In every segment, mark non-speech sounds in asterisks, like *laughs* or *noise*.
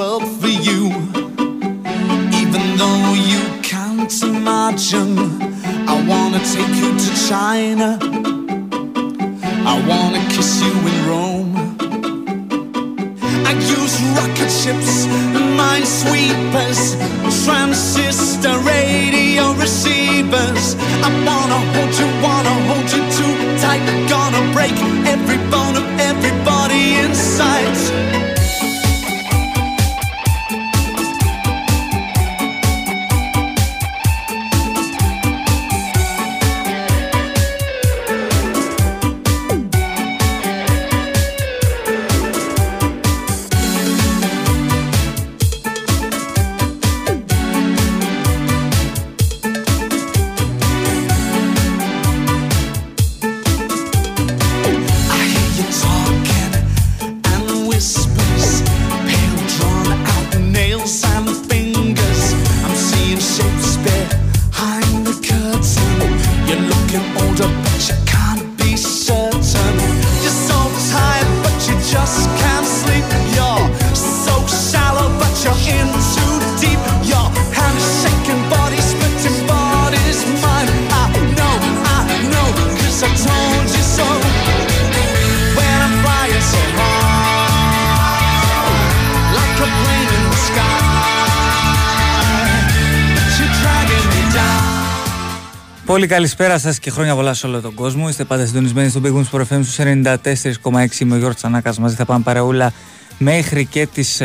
world for you. Even though you can't imagine, I wanna take you to China. I wanna kiss you in Rome. I use rocket ships minesweepers, transistor radio receivers. I wanna hold you, καλησπέρα σας και χρόνια πολλά σε όλο τον κόσμο. Είστε πάντα συντονισμένοι στον Big Wings Pro FM στους 94,6. Είμαι ο Γιώργος Τσανάκας. Μαζί θα πάμε παρεούλα μέχρι και τις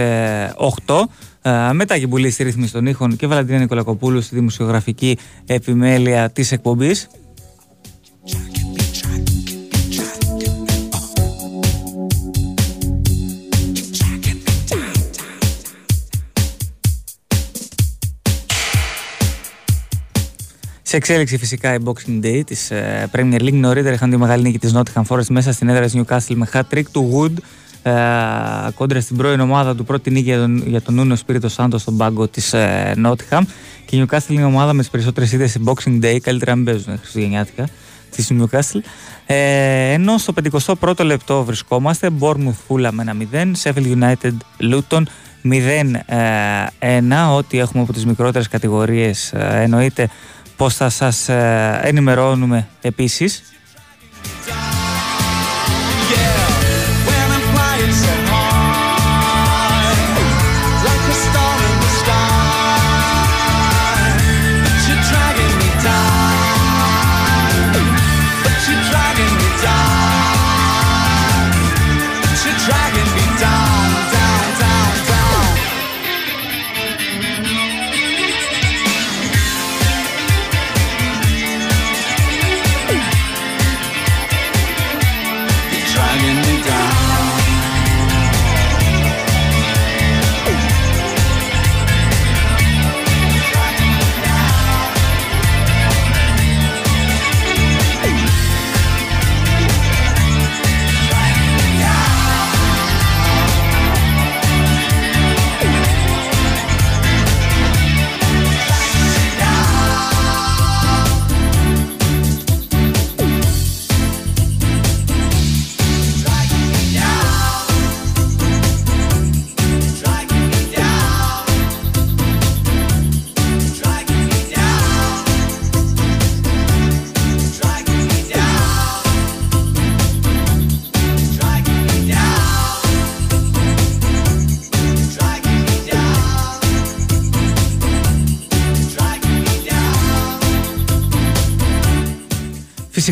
8. Ε, μετά και στη ρύθμιση των ήχων και Βαλαντίνα Νικολακοπούλου στη δημοσιογραφική επιμέλεια της εκπομπής. Σε εξέλιξη φυσικά η Boxing Day της Premier League. Νωρίτερα είχαν τη μεγάλη νίκη της Nottingham Forest μέσα στην έδρα της Newcastle με hat trick του Wood ε, κόντρα στην πρώην ομάδα του πρώτη νίκη για τον, για τον Νούνο Σπίριτο Σάντο στον πάγκο της ε, Nottingham. Και η Newcastle είναι η ομάδα με τις περισσότερες ιδέε σε Boxing Day. Καλύτερα να μην παίζουν Χριστουγεννιάτικα της Newcastle. Ε, ενώ στο 51ο λεπτό βρισκόμαστε Bournemouth Fulham 1-0, Sheffield United Luton 0-1. Ό,τι έχουμε από τις μικρότερες κατηγορίες ε, εννοείται πως θα σας ε, ενημερώνουμε επίσης.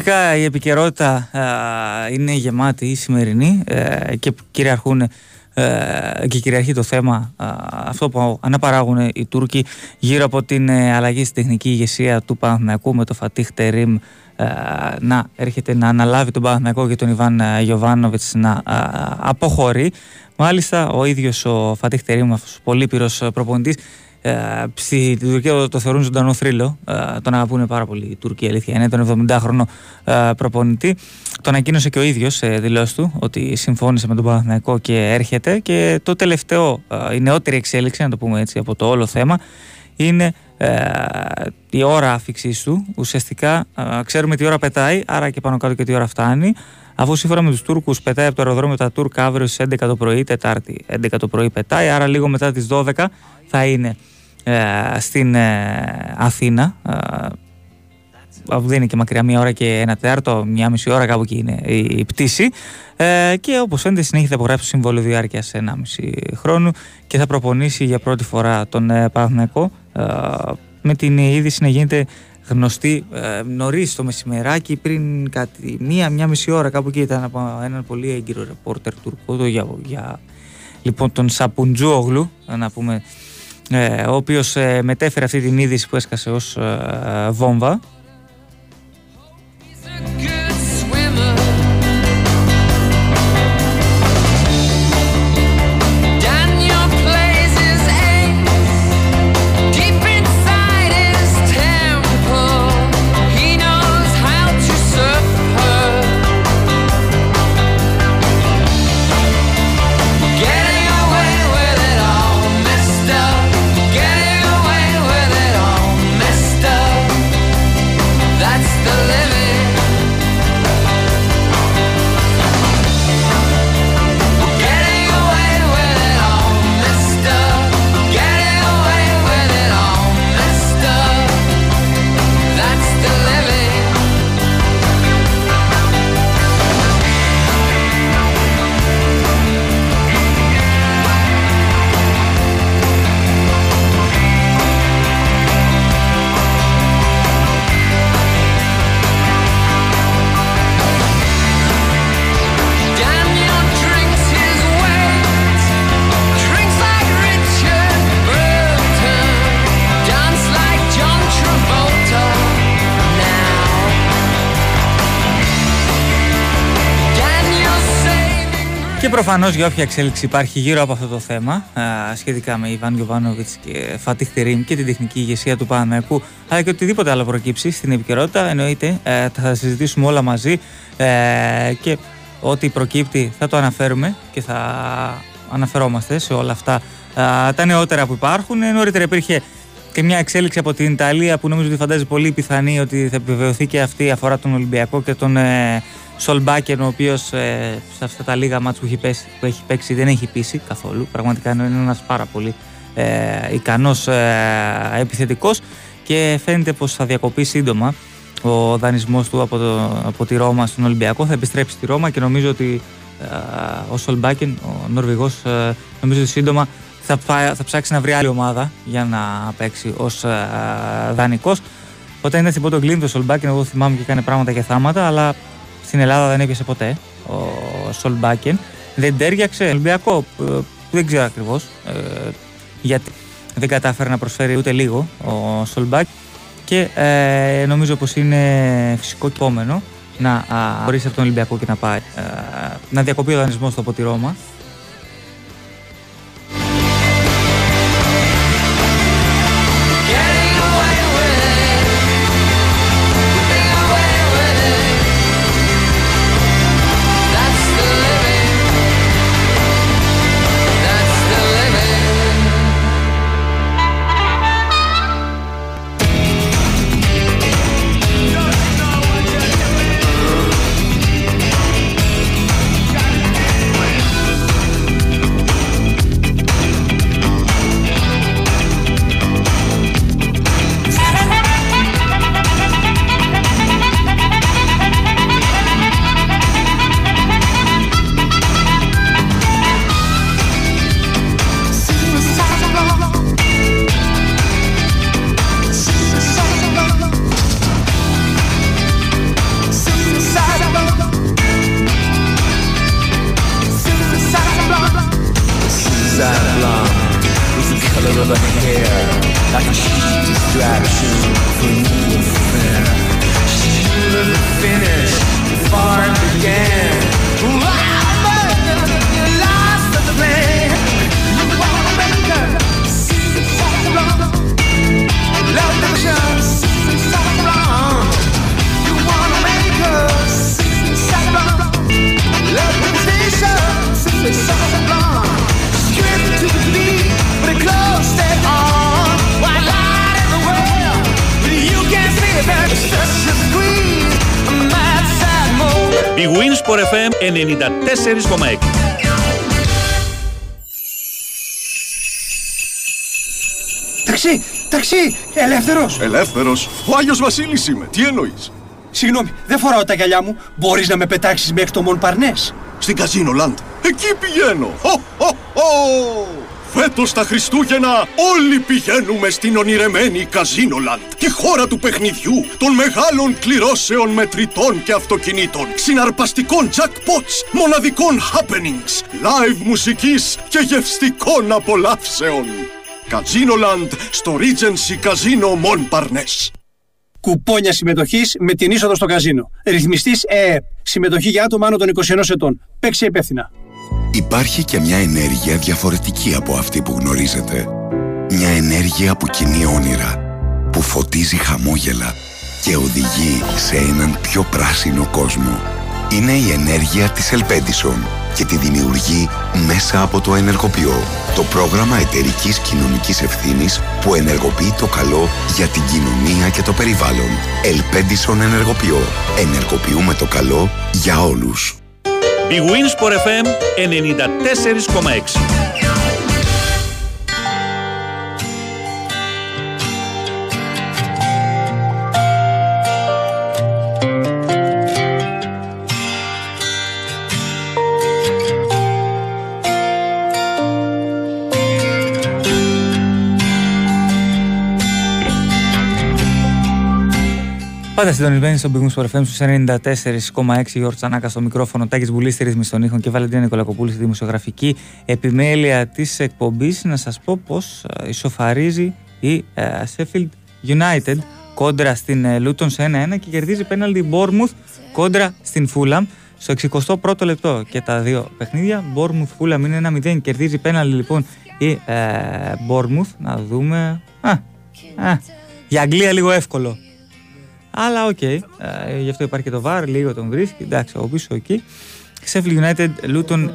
Φυσικά η επικαιρότητα α, είναι γεμάτη η σημερινή ε, και κυριαρχούν ε, και κυριαρχεί το θέμα α, αυτό που αναπαράγουν οι Τούρκοι γύρω από την ε, αλλαγή στη τεχνική ηγεσία του Παναθηναϊκού με το Φατίχ Τερίμ ε, να έρχεται να αναλάβει τον Παναθηναϊκό και τον Ιβάν ε, Γιοβάνοβιτς να α, αποχωρεί. Μάλιστα ο ίδιος ο Φατίχ Τερίμ, αυτός ο πολύπυρος ε, προπονητής ε, στη Τουρκία το, το θεωρούν ζωντανό θρύλο. Ε, τον αγαπούν πάρα πολύ οι Τούρκοι, η αλήθεια είναι. Τον 70χρονο ε, προπονητή. Το ανακοίνωσε και ο ίδιος σε δηλώσεις του ότι συμφώνησε με τον Παναθηναϊκό και έρχεται. Και το τελευταίο, ε, η νεότερη εξέλιξη, να το πούμε έτσι, από το όλο θέμα, είναι ε, η ώρα άφηξής του. Ουσιαστικά ε, ξέρουμε τι ώρα πετάει, άρα και πάνω κάτω και τι ώρα φτάνει. αφού σύμφωνα με τους Τούρκους πετάει από το αεροδρόμιο τα Τούρκ αύριο στις 11 το πρωί, Τετάρτη 11 το πρωί πετάει, άρα λίγο μετά τις 12 θα είναι ε, στην ε, Αθήνα. Ε, αφού δεν είναι και μακριά μία ώρα και ένα τέταρτο, μία μισή ώρα κάπου εκεί είναι η πτήση. Ε, και όπως φαίνεται, συνέχεια θα υπογράψει το συμβόλαιο διάρκεια 1,5 χρόνου και θα προπονήσει για πρώτη φορά τον ε, Παναθηναϊκό. Ε, με την είδηση να γίνεται γνωστή ε, νωρίς το μεσημεράκι, πριν κάτι μία-μία μισή ώρα κάπου εκεί ήταν από έναν πολύ έγκυρο ρεπόρτερ τουρκό για, για λοιπόν τον Σαπουτζόγλου, να πούμε, ε, ο οποίος ε, μετέφερε αυτή την είδηση που έσκασε ως ε, βόμβα προφανώς για όποια εξέλιξη υπάρχει γύρω από αυτό το θέμα α, σχετικά με Ιβάν Γιοβάνοβιτ και Φατίχ Τερήμ και την τεχνική ηγεσία του Παναμαϊκού, αλλά και οτιδήποτε άλλο προκύψει στην επικαιρότητα, εννοείται ε, θα συζητήσουμε όλα μαζί ε, και ό,τι προκύπτει θα το αναφέρουμε και θα αναφερόμαστε σε όλα αυτά τα νεότερα που υπάρχουν. Νωρίτερα υπήρχε και μια εξέλιξη από την Ιταλία που νομίζω ότι φαντάζει πολύ πιθανή ότι θα επιβεβαιωθεί και αυτή αφορά τον Ολυμπιακό και τον ε, Σολμπάκεν, ο οποίος ε, σε αυτά τα λίγα μάτς που έχει, που έχει παίξει δεν έχει πείσει καθόλου. Πραγματικά είναι ένας πάρα πολύ ε, ικανός ε, επιθετικός και φαίνεται πως θα διακοπεί σύντομα ο δανεισμός του από, το, από τη Ρώμα στον Ολυμπιακό. Θα επιστρέψει στη Ρώμα και νομίζω ότι ε, ο Σολμπάκεν, ο Νορβηγός, ε, νομίζω ότι σύντομα θα, θα ψάξει να βρει άλλη ομάδα για να παίξει ως ε, δανεικός. Όταν ήταν στην Πότο Γκλίν, Σολμπάκεν, εγώ θυμάμαι και έκανε πράγματα και θάματα, αλλά στην Ελλάδα δεν έπιασε ποτέ ο Σολμπάκεν. Δεν τέριαξε. Ολυμπιακό, δεν ξέρω ακριβώς ε, γιατί δεν κατάφερε να προσφέρει ούτε λίγο ο Σολμπάκ. Και ε, νομίζω πως είναι φυσικό και επόμενο να χωρίσει από τον Ολυμπιακό και να πάει ε, να διακοπεί ο δανεισμός του από τη Ρώμα Η Winsport FM 94,6 Ταξί! Ταξί! Ελεύθερος! Ελεύθερος! Ο Άγιος Βασίλης είμαι! Τι εννοείς! Συγγνώμη, δεν φοράω τα γυαλιά μου. Μπορείς να με πετάξεις μέχρι το Μον Παρνές; Στην Καζίνο Λαντ. Εκεί πηγαίνω! Χω, χω, χω. Φέτος τα Χριστούγεννα όλοι πηγαίνουμε στην ονειρεμένη Καζίνο Λαντ. Τη χώρα του παιχνιδιού, των μεγάλων κληρώσεων μετρητών και αυτοκινήτων, συναρπαστικών jackpots, μοναδικών happenings, live μουσικής και γευστικών απολαύσεων. Καζίνολαντ στο Regency Casino Mon Parnes. Κουπόνια συμμετοχής με την είσοδο στο καζίνο. Ρυθμιστής ΕΕΠ. Συμμετοχή για άτομα άνω των 21 ετών. Παίξει υπεύθυνα. Υπάρχει και μια ενέργεια διαφορετική από αυτή που γνωρίζετε. Μια ενέργεια που κινεί όνειρα, που φωτίζει χαμόγελα και οδηγεί σε έναν πιο πράσινο κόσμο. Είναι η ενέργεια της Ελπέντισον και τη δημιουργεί μέσα από το Ενεργοποιώ, το πρόγραμμα εταιρικής κοινωνικής ευθύνης που ενεργοποιεί το καλό για την κοινωνία και το περιβάλλον. Ελπέντισον Ενεργοποιώ. Ενεργοποιούμε το καλό για όλους. Η Winsport FM 94,6 Πάντα συντονισμένοι στον Big Wings FM στους 94,6 Γιώργος Τσανάκα στο μικρόφωνο, Τάκης Μπουλής στη ρύθμιση των ήχων και Βαλεντίνα Νικολακοπούλης στη δημοσιογραφική επιμέλεια της εκπομπής. Να σας πω πως ε, ισοφαρίζει η ε, Sheffield United κόντρα στην ε, Luton σε 1-1 και κερδίζει πέναλτι Bournemouth κόντρα στην Fulham στο 61ο λεπτό και τα δύο παιχνίδια. Bournemouth Fulham είναι 1-0, κερδίζει πέναλτι λοιπόν η ε, Bournemouth. Να δούμε... Α, α, για Αγγλία λίγο εύκολο αλλά OK, okay, ε, γι' αυτό υπάρχει και το VAR, λίγο τον βρίσκει. Εντάξει, ο πίσω εκεί. Sheffield United, Luton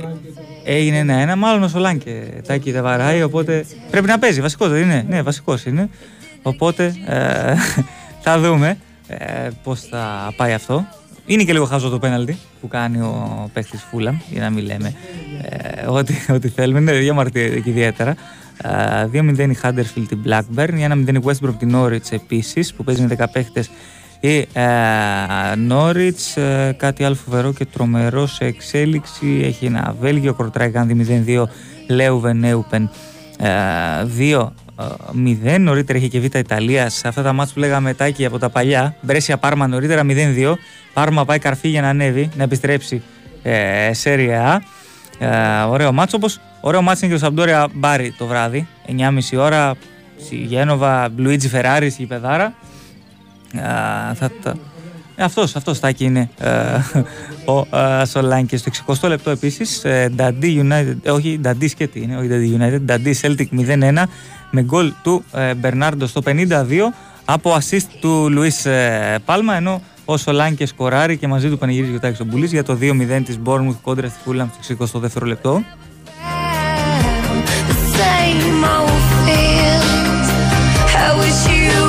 έγινε ένα-ένα. Μάλλον ο Σολάνκε τάκι δεν βαράει, οπότε πρέπει να παίζει. Βασικός δεν είναι. Ναι, βασικός είναι. Οπότε ε, *laughs* θα δούμε ε, πώς θα πάει αυτό. Είναι και λίγο χαζό το πέναλτι που κάνει ο παίχτη Φούλαμ, για να μην λέμε ε, ό,τι, *laughs* ό,τι θέλουμε. Είναι διαμαρτύρεται και ιδιαίτερα. 2-0 η Huddersfield την Blackburn, 1-0 η Westbrook την Norwich επίσης που παίζει με 10 παίχτε η ε, Νόριτς, ε, κάτι άλλο φοβερό και τρομερό σε εξέλιξη. Έχει ένα Βέλγιο, κορτράει κάνει 0-2, Λέουβεν, Έουπεν 2-0. Νωρίτερα είχε και Β' Ιταλία. Σε αυτά τα μάτια που λέγαμε τάκι από τα παλιά. Μπρέσια Πάρμα νωρίτερα 0-2. Πάρμα πάει καρφί για να ανέβει, να επιστρέψει ε, σε Ριά. Ε, ωραίο μάτσο. Όπως ωραίο μάτσο είναι και το Σαμπτόρια Μπάρι το βράδυ. 9.30 ώρα. Στη Γένοβα, Λουίτζι Φεράρις, η Πεδάρα θα, ε, αυτός, αυτός τάκι είναι ο ε, Σολάνκη. Στο 60 λεπτό επίσης, ε, Νταντί United, όχι Νταντί Σκέτη είναι, όχι Νταντί United, Νταντί Celtic 0-1 με γκολ του Μπερνάρντο στο 52 από assist του Λουίς Πάλμα. Ενώ ο Σολάνκη σκοράρει και μαζί του πανηγύριζε ο Τάκη Μπουλής για το 2-0 της Μπόρμουθ κόντρα στη Φούλαμ στο 62 λεπτό. I wish you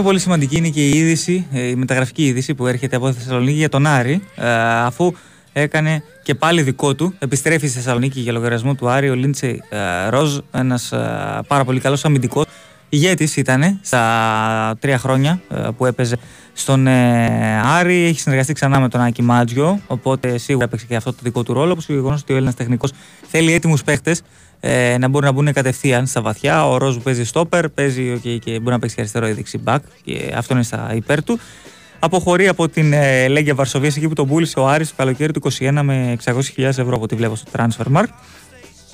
Ένα πολύ σημαντική είναι και η είδηση, ε, η μεταγραφική είδηση που έρχεται από τη Θεσσαλονίκη για τον Άρη, ε, αφού έκανε και πάλι δικό του. Επιστρέφει στη Θεσσαλονίκη για λογαριασμό του Άρη ο Λίντσεϊ ε, Ροζ, ένας πάρα πολύ καλός αμυντικός. Ηγέτης ήταν στα τρία χρόνια που έπαιζε στον Άρη. Έχει συνεργαστεί ξανά με τον Άκη Μάτζιο, οπότε σίγουρα έπαιξε και αυτό το δικό του ρόλο. Όπως το γεγονός ότι ο Έλληνας τεχνικός θέλει έτοιμους παίχτε ε, να μπορούν να μπουν κατευθείαν στα βαθιά. Ο Ρόζ που παίζει στόπερ, παίζει okay, και μπορεί να παίξει και αριστερό ή δεξί back και αυτό είναι στα υπέρ του. Αποχωρεί από την ε, Λέγκια Βαρσοβίας εκεί που τον πούλησε ο Άρης το καλοκαίρι του 21 με 600.000 ευρώ από ό,τι βλέπω στο Transfermarkt.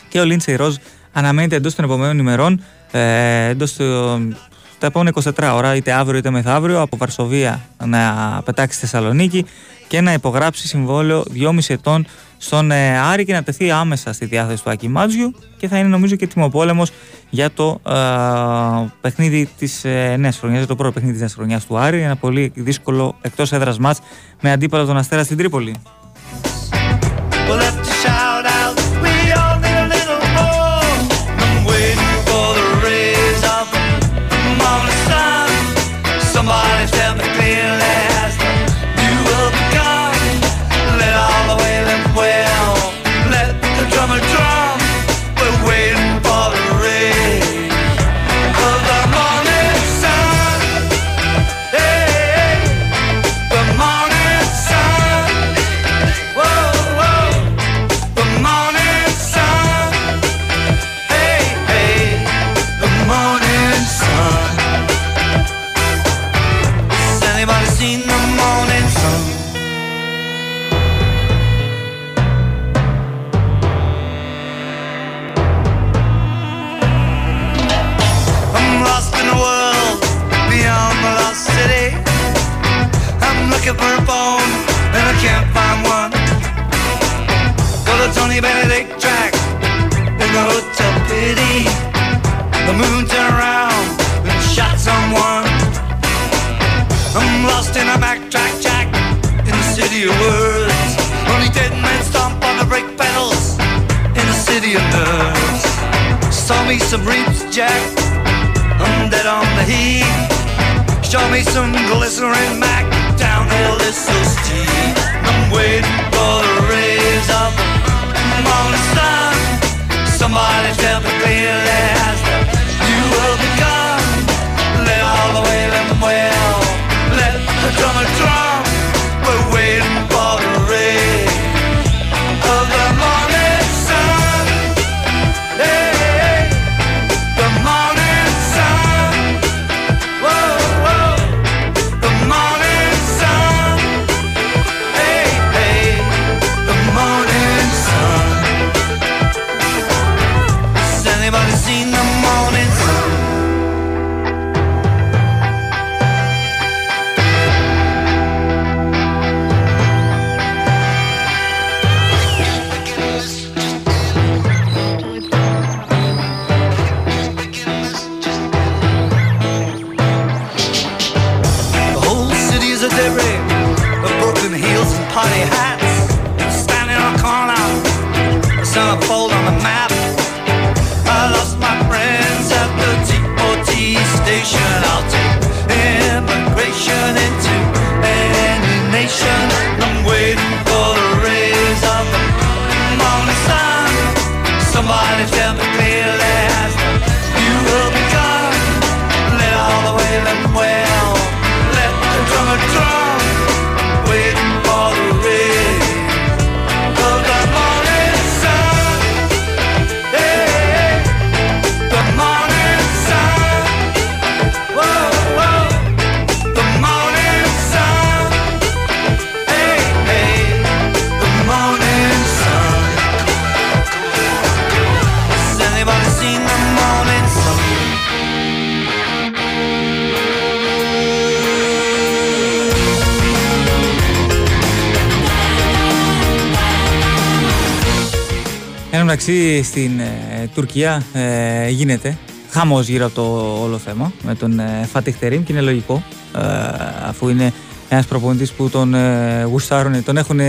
Και ο Λίντσεϊ Ροζ αναμένεται εντός των επόμενων ημερών, ε, εντός τα επόμενα 24 ώρα, είτε αύριο είτε μεθαύριο, από Βαρσοβία να πετάξει στη Θεσσαλονίκη και να υπογράψει συμβόλαιο 2,5 ετών στον ε, Άρη και να τεθεί άμεσα στη διάθεση του Άκη Μάτζιου και θα είναι νομίζω και τιμοπόλεμος για το ε, παιχνίδι της ε, νέας χρονιάς, για το πρώτο παιχνίδι της νέας χρονιάς του Άρη. Ένα πολύ δύσκολο εκτός έδρας μάτς με αντίπαλο τον Αστέρα στην Τρίπολη. Μεταξύ στην ε, Τουρκία ε, γίνεται χαμός γύρω από το όλο θέμα με τον ε, Φατιχ και είναι λογικό ε, αφού είναι ένας προπονητής που τον ε, γουστάρουν, τον έχουν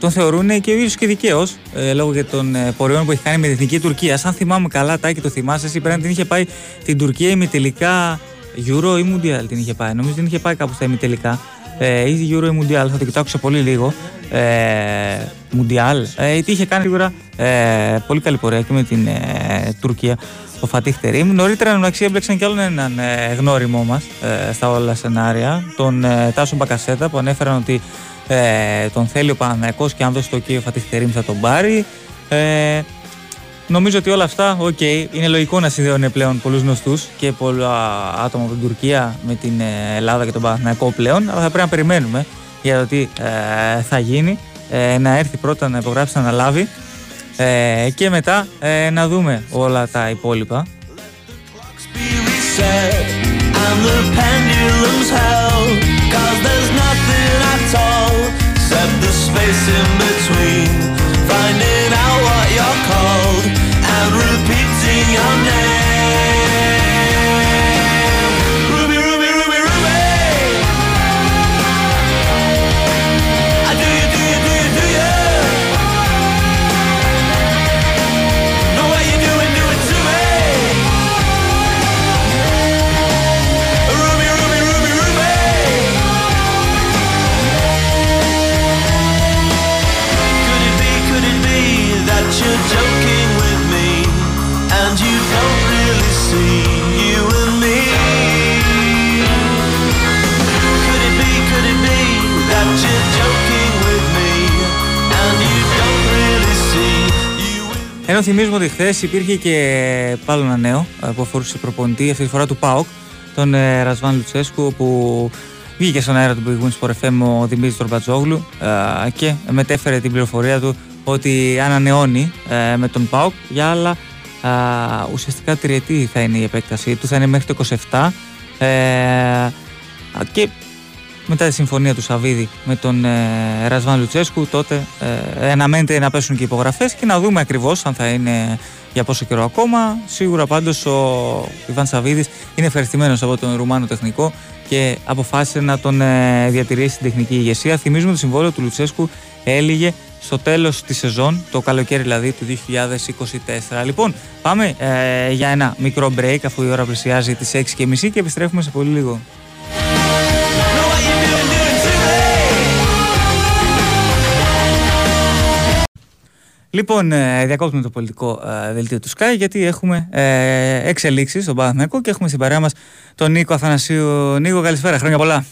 τον θεωρούν και ο ίδιος και δικαίως ε, λόγω για των ε, πορεών που έχει κάνει με την εθνική Τουρκία. Αν θυμάμαι καλά, Τάκη, το θυμάσαι, εσύ πρέπει να την είχε πάει την Τουρκία ημιτελικά Euro ή Mundial την είχε πάει. Νομίζω την είχε πάει κάπου στα ημιτελικά. Ε, ή Euro ή Μουντιάλ, θα το κοιτάξω πολύ λίγο. Ε, Μουντιάλ. Ε, είχε κάνει σίγουρα ε, πολύ καλή πορεία και με την ε, Τουρκία ο Φατίχ Τερίμ. Νωρίτερα εντάξει έμπλεξαν κι άλλον έναν ε, γνώριμό μας ε, στα όλα σενάρια, τον ε, Τάσο Μπακασέτα που ανέφεραν ότι ε, τον θέλει ο Παναθηναϊκός και αν δώσει το OK ο Φατίχ Τερίμ θα τον πάρει. Ε, νομίζω ότι όλα αυτά, OK, okay, είναι λογικό να συνδέουν πλέον πολλούς γνωστούς και πολλά άτομα από την Τουρκία με την ε, Ελλάδα και τον Παναθηναϊκό πλέον, αλλά θα πρέπει να περιμένουμε για το τι ε, θα γίνει. Ε, να έρθει πρώτα να υπογράψει, να αναλάβει ε, και μετά να δούμε όλα τα υπόλοιπα. Finding out Ενώ θυμίζουμε ότι χθες υπήρχε και πάλι ένα νέο ε, που αφορούσε προπονητή, αυτή τη φορά του ΠΑΟΚ, τον ε, Ρασβάν Λουτσέσκου, που βγήκε στον αέρα του Big Wins Sport FM ο Δημήτρης Τορμπατζόγλου ε, και μετέφερε την πληροφορία του ότι ανανεώνει ε, με τον ΠΑΟΚ για άλλα ε, ουσιαστικά τριετή θα είναι η επέκτασή του, θα είναι μέχρι το 27 ε, και μετά τη συμφωνία του Σαββίδη με τον ε, Ρασβάν Λουτσέσκου, τότε ε, αναμένεται να πέσουν και υπογραφές και να δούμε ακριβώς αν θα είναι για πόσο καιρό ακόμα. Σίγουρα πάντως ο Ιβάν Σαββίδης είναι ευχαριστημένος από τον Ρουμάνο τεχνικό και αποφάσισε να τον ε, διατηρήσει στην τεχνική ηγεσία. Θυμίζουμε το συμβόλαιο του Λουτσέσκου έλυγε στο τέλος της σεζόν, το καλοκαίρι δηλαδή του 2024. Λοιπόν, πάμε ε, για ένα μικρό break αφού η ώρα πλησιάζει τις 6.30 και επιστρέφουμε σε πολύ λίγο. Λοιπόν, ε, διακόπτουμε το πολιτικό ε, δελτίο του Sky γιατί έχουμε ε, εξελίξεις στον Παναθηναϊκό και έχουμε στην παρέα μας τον Νίκο Αθανασίου. Νίκο, καλησπέρα, χρόνια πολλά.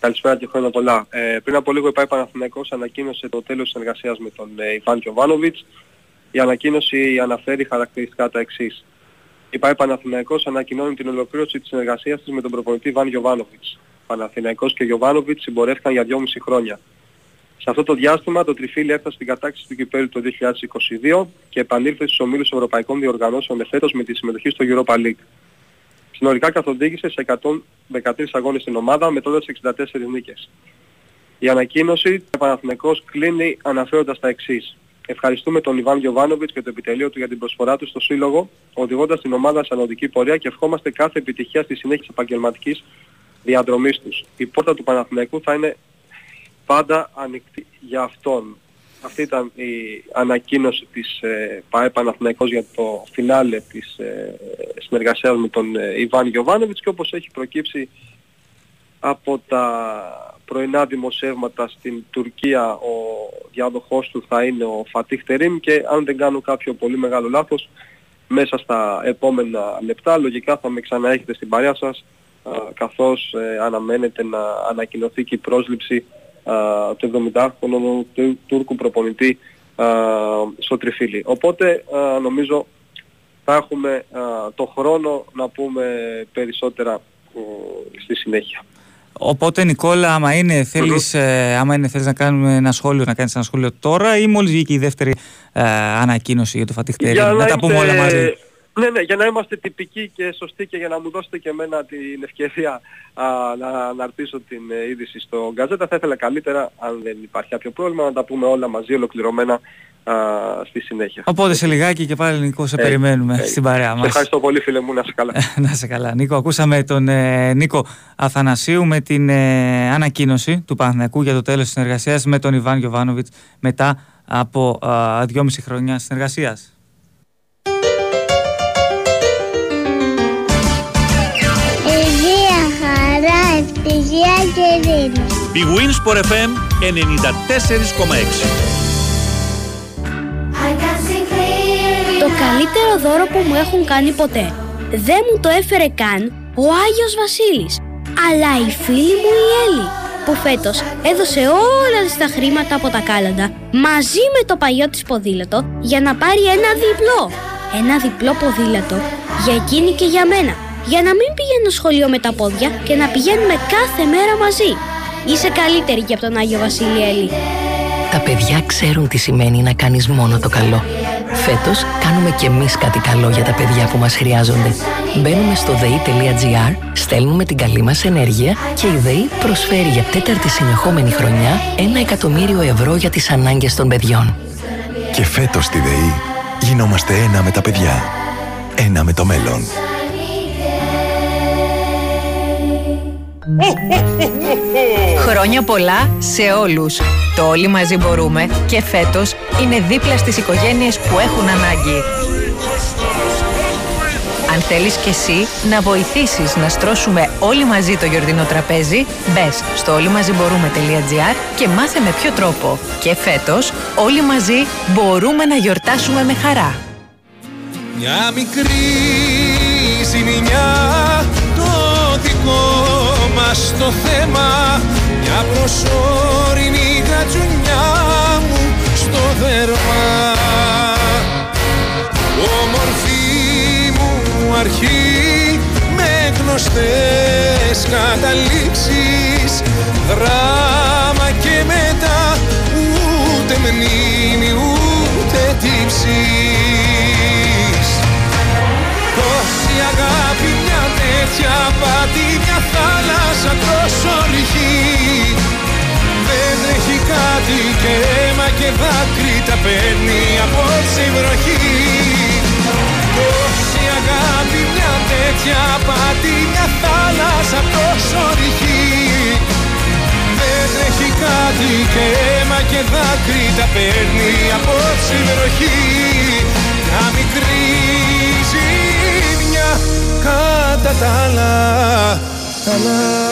Καλησπέρα και χρόνια πολλά. Ε, πριν από λίγο η ΠΑΕ Παναθηναϊκός ανακοίνωσε το τέλος της συνεργασίας με τον ε, Ιβάν Κιοβάνοβιτς. Η ανακοίνωση αναφέρει χαρακτηριστικά τα εξής. Η ΠΑΕ Παναθηναϊκός ανακοινώνει την ολοκλήρωση της συνεργασίας της με τον προπονητή Ιβάν Γιοβάνοβιτς. Παναθηναϊκός και Γιοβάνοβιτς συμπορεύτηκαν για 2,5 χρόνια. Σε αυτό το διάστημα το τριφύλι έφτασε στην κατάκτηση του κυπέλου το 2022 και επανήλθε στους ομίλους ευρωπαϊκών διοργανώσεων εφέτος με τη συμμετοχή στο Europa League. Συνολικά καθοδήγησε σε 113 αγώνες στην ομάδα μετρώντας 64 νίκες. Η ανακοίνωση του Παναθηναϊκός κλείνει αναφέροντας τα εξής. Ευχαριστούμε τον Ιβάν Γιοβάνοβιτς και το επιτελείο του για την προσφορά του στο Σύλλογο, οδηγώντας την ομάδα σε ανωδική πορεία και ευχόμαστε κάθε επιτυχία στη συνέχεια της επαγγελματικής διαδρομής τους. Η πόρτα του Παναθηναϊκού θα είναι πάντα ανοιχτή για αυτόν. Αυτή ήταν η ανακοίνωση της ε, ΠαΕ Παναθηναϊκός για το φινάλε της ε, συνεργασίας με τον ε, Ιβάν Γιοβάνοβιτς και όπως έχει προκύψει από τα πρωινά δημοσιεύματα στην Τουρκία ο διάδοχός του θα είναι ο Φατίχ Τερίμ και αν δεν κάνω κάποιο πολύ μεγάλο λάθος μέσα στα επόμενα λεπτά λογικά θα με ξαναέχετε στην παρέα σας α, καθώς ε, αναμένεται να ανακοινωθεί και η πρόσληψη α, του 70χρονου του Τούρκου προπονητή α, στο τριφύλι. Οπότε α, νομίζω θα έχουμε α, το χρόνο να πούμε περισσότερα ε, στη συνέχεια. Οπότε, Νικόλα, άμα είναι, θέλεις, ε, άμα είναι, θέλεις να κάνουμε ένα σχόλιο, να κάνεις ένα σχόλιο τώρα ή μόλις βγήκε η δεύτερη ε, ανακοίνωση για το Φατιχτέρι. Να, τα πούμε όλα μαζί. Ναι, ναι, για να είμαστε τυπικοί και σωστοί και για να μου δώσετε και εμένα την ευκαιρία α, να αναρτήσω την ε, είδηση στο Γκαζέτα, θα ήθελα καλύτερα, αν δεν υπάρχει κάποιο πρόβλημα, να τα πούμε όλα μαζί ολοκληρωμένα α, στη συνέχεια. Οπότε σε λιγάκι και πάλι Νίκο σε Ε, περιμένουμε ε, στην παρέα Σε μας. ευχαριστώ πολύ φίλε μου, να σε καλά. Να σε καλά. Νίκο, ακούσαμε τον ε, Νίκο Αθανασίου με την ε, ανακοίνωση του Παναθηναϊκού για το τέλος της συνεργασίας με τον Ιβάν Γιοβάνοβιτς μετά από α, δυόμιση χρόνια συνεργασίας. Ευτυχία και ειρήνη. Big Wins for FM 94,6. Το καλύτερο δώρο που μου έχουν κάνει ποτέ. Δεν μου το έφερε καν ο Άγιος Βασίλης, αλλά η φίλη μου η Έλλη, που φέτος έδωσε όλα της τα χρήματα από τα κάλαντα μαζί με το παλιό της ποδήλατο για να πάρει ένα διπλό. Ένα διπλό ποδήλατο για εκείνη και για μένα, για να μην πηγαίνω σχολείο με τα πόδια και να πηγαίνουμε κάθε μέρα μαζί. Είσαι καλύτερη και από τον Άγιο Βασίλη Έλλη. Τα παιδιά ξέρουν τι σημαίνει να κάνεις μόνο το καλό. Φέτος κάνουμε κι εμείς κάτι καλό για τα παιδιά που μας χρειάζονται. Μπαίνουμε στο dei.gr, στέλνουμε την καλή μας ενέργεια και η ΔΕΗ προσφέρει για τέταρτη συνεχόμενη χρονιά ένα εκατομμύριο ευρώ για τις ανάγκες των παιδιών. Και φέτος στη ΔΕΗ γινόμαστε ένα με τα παιδιά. Ένα με το μέλλον. Χρόνια πολλά σε όλους. Το όλοι μαζί μπορούμε και φέτος είναι δίπλα στις οικογένειες που έχουν ανάγκη. Αν θέλεις και εσύ να βοηθήσεις να στρώσουμε όλοι μαζί το γιορτινό τραπέζι, μπες στο όλοιμαζιμπορούμε.gr και μάθε με ποιο τρόπο. Και φέτος όλοι μαζί μπορούμε να γιορτάσουμε με χαρά. Μια μικρή ζημιά το δικό μας το θέμα. Μια προσωρινή γρατζουνιά μου στο δέρμα. Όμορφη μου αρχή με γνωστές καταλήξεις. Δράμα και μετά ούτε μνήμη ούτε τύψεις. Τόση αγάπη μια τέτοια πάτη μια θάλασσα τόσο ρηχή Δεν έχει κάτι και αίμα και δάκρυ τα παίρνει απόψε η βροχή. Τόση αγάπη μια τέτοια πάτη μια θάλασσα τόσο ρηχή δεν έχει κάτι και αίμα και δάκρυ τα παίρνει απόψε η βροχή. Μια μικρή ζημιά κατά τα άλλα τα άλλα.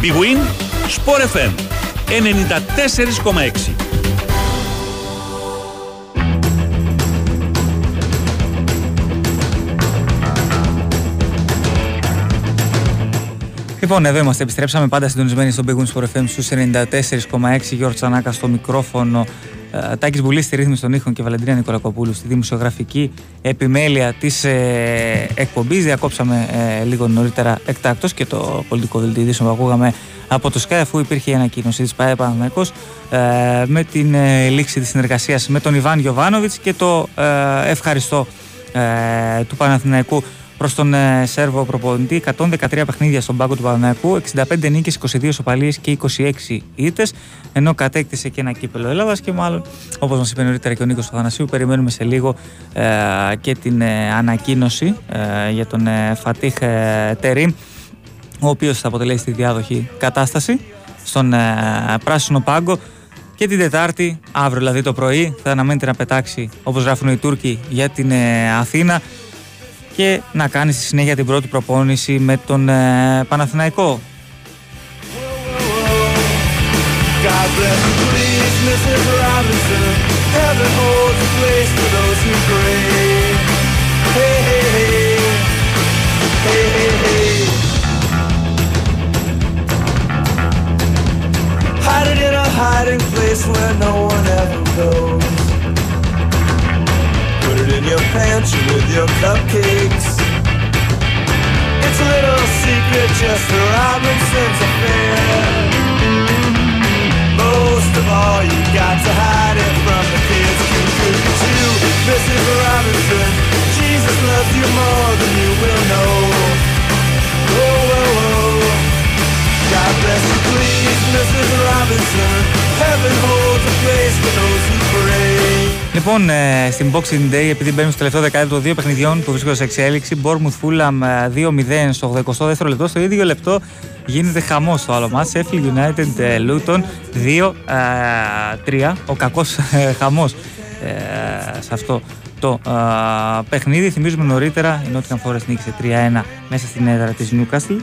Big Win Sport FM 94,6. Λοιπόν, εδώ είμαστε. Επιστρέψαμε πάντα συντονισμένοι στο Big Wins Sport FM στους 94,6. Γιώργο Τσανάκα στο μικρόφωνο. Ε, Τάκης Μπουλής στη ρύθμιση των ήχων και Βαλεντίνα Νικολακοπούλου στη δημοσιογραφική επιμέλεια της ε, εκπομπής. Διακόψαμε ε, λίγο νωρίτερα εκτάκτος και το πολιτικό δελτίο ειδήσεων που ακούγαμε από το Sky αφού υπήρχε η ανακοίνωση της ΠαΕ Παναθηναϊκός ε, με την ε, λήξη της συνεργασίας με τον Ιβάν Γιοβάνοβιτς και το ε, ευχαριστώ ε, του Παναθηναϊκού προς τον ε, Σέρβο προπονητή. 113 παιχνίδια στον πάγκο του Παναθηναϊκού 65 νίκες, 22 σοπαλίες και 26 ήττες ενώ κατέκτησε και ένα κύπελο Ελλάδας και μάλλον όπως μας είπε νωρίτερα και ο Νίκος Αθανασίου περιμένουμε σε λίγο ε, και την ε, ανακοίνωση ε, για τον ε, Φατίχ ε, Τερίμ ο οποίος θα αποτελέσει τη διάδοχη κατάσταση στον ε, πράσινο πάγκο. Και την Τετάρτη, αύριο δηλαδή το πρωί, θα αναμένεται να πετάξει όπως γράφουν οι Τούρκοι για την ε, Αθήνα και να κάνει στη συνέχεια την πρώτη προπόνηση με τον ε, Παναθηναϊκό. God bless you, please, Mrs. Robinson. Heaven holds a place pantry with your cupcakes. It's a little secret, just a Robinson's affair. Most of all, you got to hide it from the kids. It's you, Mrs. Robinson. Jesus loves you more than you will know. Oh, oh, oh! God bless you, please, Mrs. Robinson. Heaven holds a place for those who pray. Λοιπόν, ε, στην Boxing Day, επειδή μπαίνουμε στο τελευταίο δεκάλεπτο των δύο παιχνιδιών που βρίσκονται σε εξέλιξη, Bournemouth Fulham ε, 2-0 στο 82ο λεπτό. Στο ίδιο λεπτό γίνεται χαμός στο άλλο μάτς. Sheffield United ε, Luton 2-3. Ο κακός ε, χαμός ε, σε αυτό το ε, παιχνίδι. Θυμίζουμε νωρίτερα η Nottingham Forest νίκησε 3-1 μέσα στην έδρα της Newcastle.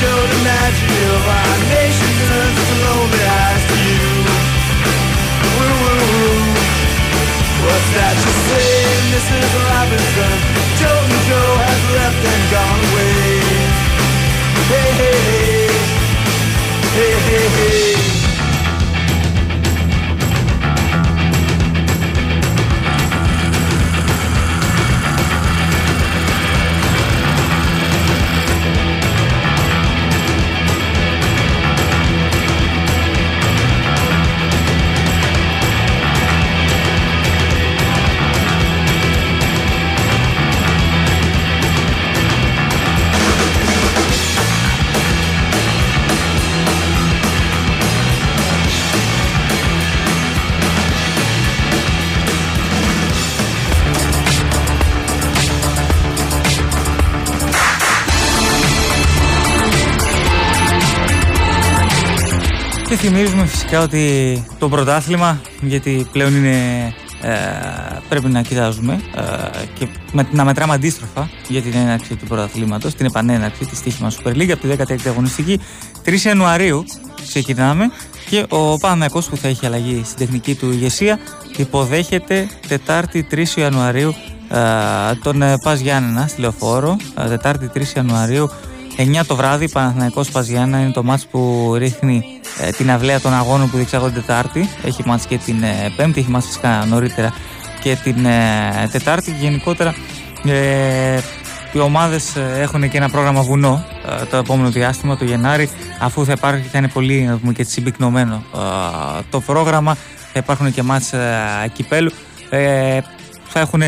Gone? Show the magic of our nation turns its lonely eyes to you. Woo woo woo. What's that you say, Mrs. Robinson? Joe and Joe has left and gone away. Hey hey hey, hey hey hey. Θυμίζουμε φυσικά ότι το πρωτάθλημα, γιατί πλέον είναι, ε, πρέπει να κοιτάζουμε ε, και με, να μετράμε αντίστροφα για την έναρξη του πρωταθλήματος, την επανέναρξη της στοίχημα Super League από τη 16η αγωνιστική. 3 Ιανουαρίου ξεκινάμε και ο Παναθηναϊκός που θα έχει αλλαγή στην τεχνική του ηγεσία υποδέχεται Τετάρτη 3 Ιανουαρίου ε, τον ε, Πας Γιάννενα στη Λεωφόρο, ε, Τετάρτη 3 Ιανουαρίου 9 το βράδυ, Παναθηναϊκός Παζιάννα είναι το μάτς που ρίχνει ε, την αυλαία των αγώνων που διεξάγονται Τετάρτη. Έχει μάτς και την ε, Πέμπτη, έχει μάτς φυσικά νωρίτερα και την ε, Τετάρτη. Γενικότερα ε, οι ομάδες ε, έχουν και ένα πρόγραμμα βουνό ε, το επόμενο διάστημα, το Γενάρη, αφού θα υπάρχει θα είναι πολύ να πούμε, και συμπυκνωμένο ε, το πρόγραμμα. Θα υπάρχουν και μάτς ε, κυπέλου. Ε, θα έχουν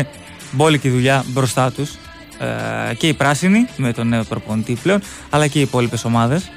μπόλικη δουλειά μπροστά τους ε, και οι πράσινοι με τον νέο προπονητή πλέον, αλλά και οι υπόλοιπες ομάδες.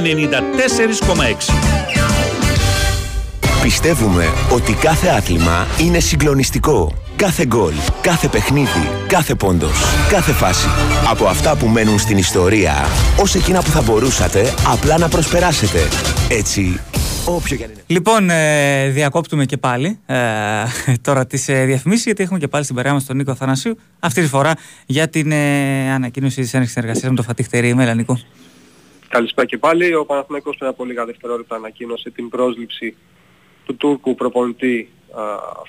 94,6. Πιστεύουμε ότι κάθε άθλημα είναι συγκλονιστικό. Κάθε γκολ, κάθε παιχνίδι, κάθε πόντος, κάθε φάση. Από αυτά που μένουν στην ιστορία, ως εκείνα που θα μπορούσατε απλά να προσπεράσετε. Έτσι, όποιο και αν είναι. Λοιπόν, ε, διακόπτουμε και πάλι ε, τώρα τις ε, διαφημίσεις, γιατί έχουμε και πάλι στην παρέα μας τον Νίκο Θανασίου. Αυτή τη φορά για την ε, ανακοίνωση της έναρξης συνεργασίας με το Φατίχ Τερή. Μέλα, Νίκο. Καλησπέρα και πάλι. Ο Παναθηναϊκός πριν από λίγα δευτερόλεπτα ανακοίνωσε την πρόσληψη του Τούρκου προπονητή α,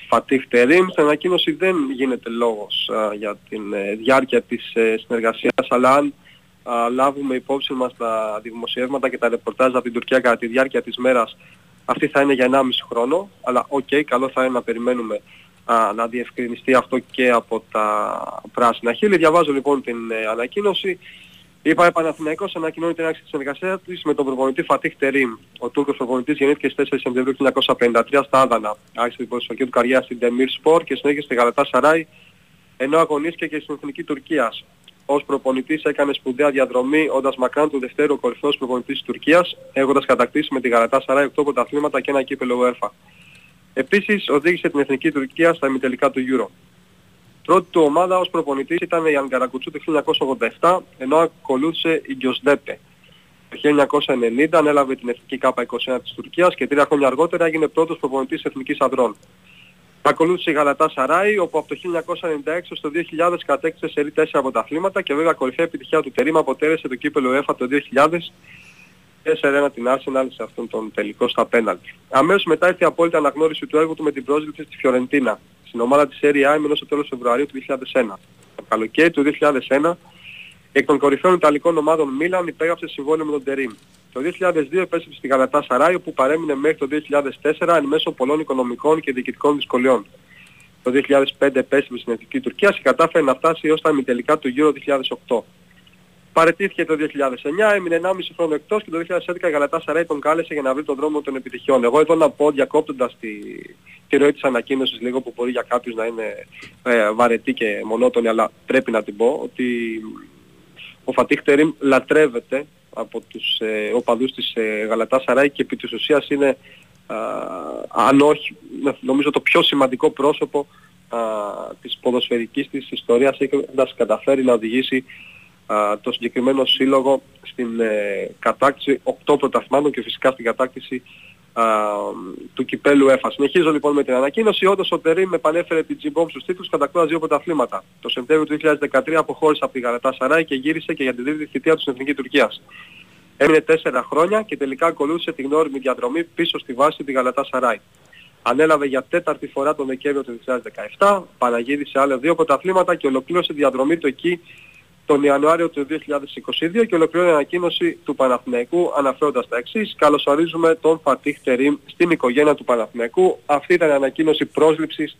Φατίχ Τερίμ. Στην ανακοίνωση δεν γίνεται λόγος α, για την ε, διάρκεια της ε, συνεργασίας, αλλά αν α, λάβουμε υπόψη μας τα δημοσιεύματα και τα ρεπορτάζ από την Τουρκία κατά τη διάρκεια της μέρας, αυτή θα είναι για 1,5 χρόνο, αλλά οκ, καλό θα είναι να περιμένουμε α, να διευκρινιστεί αυτό και από τα πράσινα χείλη. Διαβάζω λοιπόν την ε, ανακοίνωση. Η ΠΑΕ Παναθηναϊκός ανακοινώνει την άξιση της συνεργασίας της με τον προπονητή Φατίχ Τερίμ. Ο Τούρκος προπονητής γεννήθηκε στις 4 Σεπτεμβρίου 1953 στα Άδανα. Άρχισε την ποδοσφαιρική του καριέρας στην Demir Sport και συνέχισε στη Γαλατά Σαράι ενώ αγωνίστηκε και στην Εθνική Τουρκίας. Ως προπονητής έκανε σπουδαία διαδρομή όντας μακράν του δευτέρου κορυφαίος προπονητής της Τουρκίας, έχοντας κατακτήσει με τη Γαλατά Σαράι 8 πρωταθλήματα και ένα κύπελο UEFA. Επίσης οδήγησε την Εθνική Τουρκία στα ημιτελικά του Euro. Πρώτη του ομάδα ως προπονητής ήταν η Αγκαρακουτσού το 1987, ενώ ακολούθησε η Γκιοσδέπε. Το 1990 ανέλαβε την Εθνική ΚΑΠΑ 21 της Τουρκίας και τρία χρόνια αργότερα έγινε πρώτος προπονητής Εθνικής Αδρών. Ακολούθησε η Γαλατά Σαράι, όπου από το 1996 στο 2000 κατέκτησε σε 4 πρωταθλήματα και βέβαια κορυφαία επιτυχία του Τερίμα αποτέλεσε το κύπελο UEFA το 2000 4-1 την Arsenal σε αυτόν τον τελικό στα πέναλτι. Αμέσως μετά ήρθε η απόλυτη αναγνώριση του έργου του με την πρόσληψη στη Φιωρεντίνα, στην ομάδα της Serie A εμείς το τέλος Φεβρουαρίου του 2001. Το καλοκαίρι του 2001, εκ των κορυφαίων Ιταλικών ομάδων Μίλαν υπέγραψε συμβόλαιο με τον Τερίμ. Το 2002 επέστρεψε στη Γαλατά Σαράι, όπου παρέμεινε μέχρι το 2004 εν μέσω πολλών οικονομικών και διοικητικών δυσκολιών. Το 2005 επέστρεψε στην Εθνική Τουρκία και κατάφερε να φτάσει έως τα ημιτελικά του Euro 2008. Παρετήθηκε το 2009, έμεινε 1,5 χρόνο εκτός και το 2011 η Γαλατά Σαράι τον κάλεσε για να βρει τον δρόμο των επιτυχιών. Εγώ εδώ να πω διακόπτοντας τη, τη ροή της ανακοίνωσης λίγο που μπορεί για κάποιους να είναι ε, βαρετή και μονότονη αλλά πρέπει να την πω ότι ο Φατίχ Τερίμ λατρεύεται από τους ε, οπαδούς της ε, Γαλατά Σαράι και επί της ουσίας είναι α, αν όχι νομίζω το πιο σημαντικό πρόσωπο α, της ποδοσφαιρικής της ιστορίας έχοντας καταφέρει να οδηγήσει το συγκεκριμένο σύλλογο στην ε, κατάκτηση 8 πρωταθμάτων και φυσικά στην κατάκτηση α, του κυπέλου ΕΦΑ. Συνεχίζω λοιπόν με την ανακοίνωση. Όντως ο Τερίμ επανέφερε την Τζιμπόμ στους τίτλους κατακτώντας δύο πρωταθλήματα. Το Σεπτέμβριο του 2013 αποχώρησε από τη Γαλατά Σαράι και γύρισε και για την τρίτη θητεία του στην Εθνική Τουρκίας. Έμεινε τέσσερα χρόνια και τελικά ακολούθησε την γνώριμη διαδρομή πίσω στη βάση τη Γαλατά Σαράι. Ανέλαβε για τέταρτη φορά τον Δεκέμβριο του 2017, παραγύρισε άλλα δύο πρωταθλήματα και ολοκλήρωσε τη διαδρομή του εκεί τον Ιανουάριο του 2022 και ολοκληρώνει η ανακοίνωση του Παναθηναϊκού αναφέροντας τα εξής. Καλωσορίζουμε τον Φατίχ Τερίμ στην οικογένεια του Παναθηναϊκού. Αυτή ήταν η ανακοίνωση πρόσληψης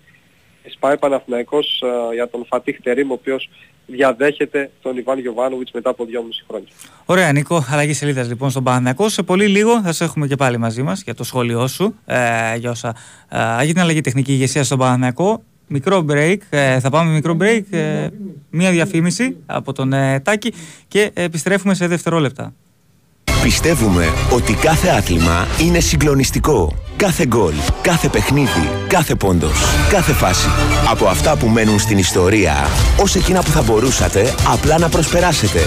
της ΠΑΕ Παναθηναϊκός uh, για τον Φατίχ Τερίμ, ο οποίος διαδέχεται τον Ιβάν Γιωβάνοβιτς μετά από 2,5 χρόνια. Ωραία Νίκο, αλλαγή σελίδας λοιπόν στον Παναθηναϊκό. Σε πολύ λίγο θα σε έχουμε και πάλι μαζί μας για το σχόλιο σου ε, για όσα ε, για την αλλαγή τεχνική ηγεσία στον Παναθηναϊκό. Μικρό break, ε, θα πάμε μικρό break, ε, μία διαφήμιση από τον ε, Τάκη και επιστρέφουμε σε δευτερόλεπτα. Πιστεύουμε ότι κάθε άθλημα είναι συγκλονιστικό. Κάθε γκολ, κάθε παιχνίδι, κάθε πόντος, κάθε φάση. Από αυτά που μένουν στην ιστορία, ως εκείνα που θα μπορούσατε απλά να προσπεράσετε.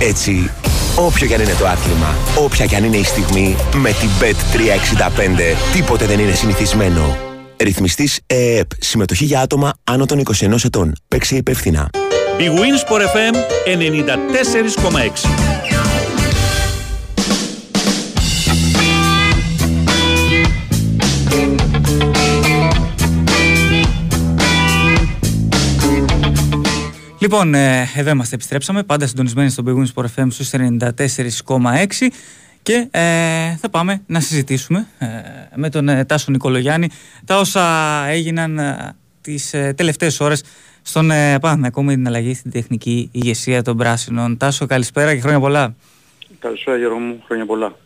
Έτσι, όποιο κι αν είναι το άθλημα, όποια κι αν είναι η στιγμή, με την Bet365 τίποτε δεν είναι συνηθισμένο. Ρυθμιστής ΕΕΠ. Συμμετοχή για άτομα άνω των 21 ετών. Παίξει υπεύθυνα. Η Winsport FM 94,6. Λοιπόν, ε, εδώ είμαστε, επιστρέψαμε. Πάντα συντονισμένοι στον Big Wins FM στους 94,6. Και ε, θα πάμε να συζητήσουμε ε, με τον ε, Τάσο Νικολογιάννη τα όσα έγιναν ε, τις ε, τελευταίες ώρες στον ε, Παναθηναϊκό με την αλλαγή στην τεχνική ηγεσία των Πράσινων. Τάσο, καλησπέρα και χρόνια πολλά. Καλησπέρα Γιώργο μου, χρόνια πολλά.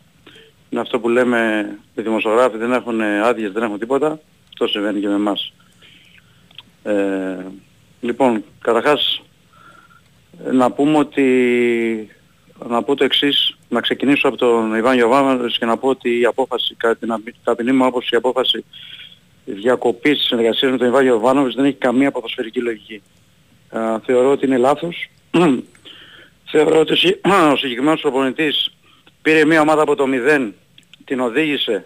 Είναι αυτό που λέμε οι δημοσιογράφοι, δεν έχουν άδειες, δεν έχουν τίποτα. Αυτό συμβαίνει και με εμάς. Ε, λοιπόν, καταρχάς να πούμε ότι να πω το εξής να ξεκινήσω από τον Ιβάν Γιωβάνοβιτς και να πω ότι η απόφαση, κατά την ταπεινή μου άποψη, η απόφαση διακοπής της συνεργασίας με τον Ιβάν Γιωβάνοβιτς δεν έχει καμία ποδοσφαιρική λογική. Α, θεωρώ ότι είναι λάθος. *clears throat* θεωρώ ότι *clears throat* ο συγκεκριμένος προπονητής πήρε μια ομάδα από το 0, την οδήγησε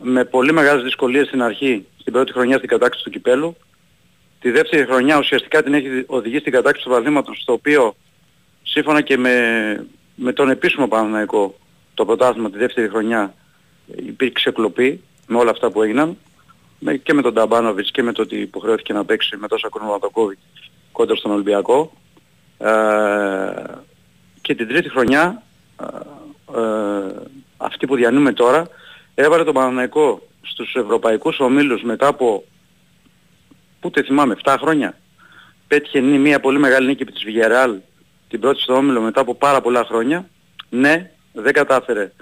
με πολύ μεγάλες δυσκολίες στην αρχή, στην πρώτη χρονιά στην κατάκτηση του κυπέλου. Τη δεύτερη χρονιά ουσιαστικά την έχει οδηγήσει στην κατάκτηση του βαδίματος, στο οποίο σύμφωνα και με με τον επίσημο Παναθηναϊκό το πρωτάθλημα τη δεύτερη χρονιά υπήρξε κλοπή με όλα αυτά που έγιναν. Και με τον Ταμπάνοβιτς και με το ότι υποχρεώθηκε να παίξει με τόσα κρούμα το COVID κόντρα στον Ολυμπιακό. Ε, και την τρίτη χρονιά ε, ε, αυτή που διανύουμε τώρα έβαλε τον Παναθηναϊκό στους ευρωπαϊκούς ομίλους μετά από ούτε θυμάμαι 7 χρόνια. Πέτυχε μια πολύ μεγάλη νίκη της Βιγεράλ την πρώτη στο όμιλο μετά από πάρα πολλά χρόνια. Ναι, δεν κατάφερε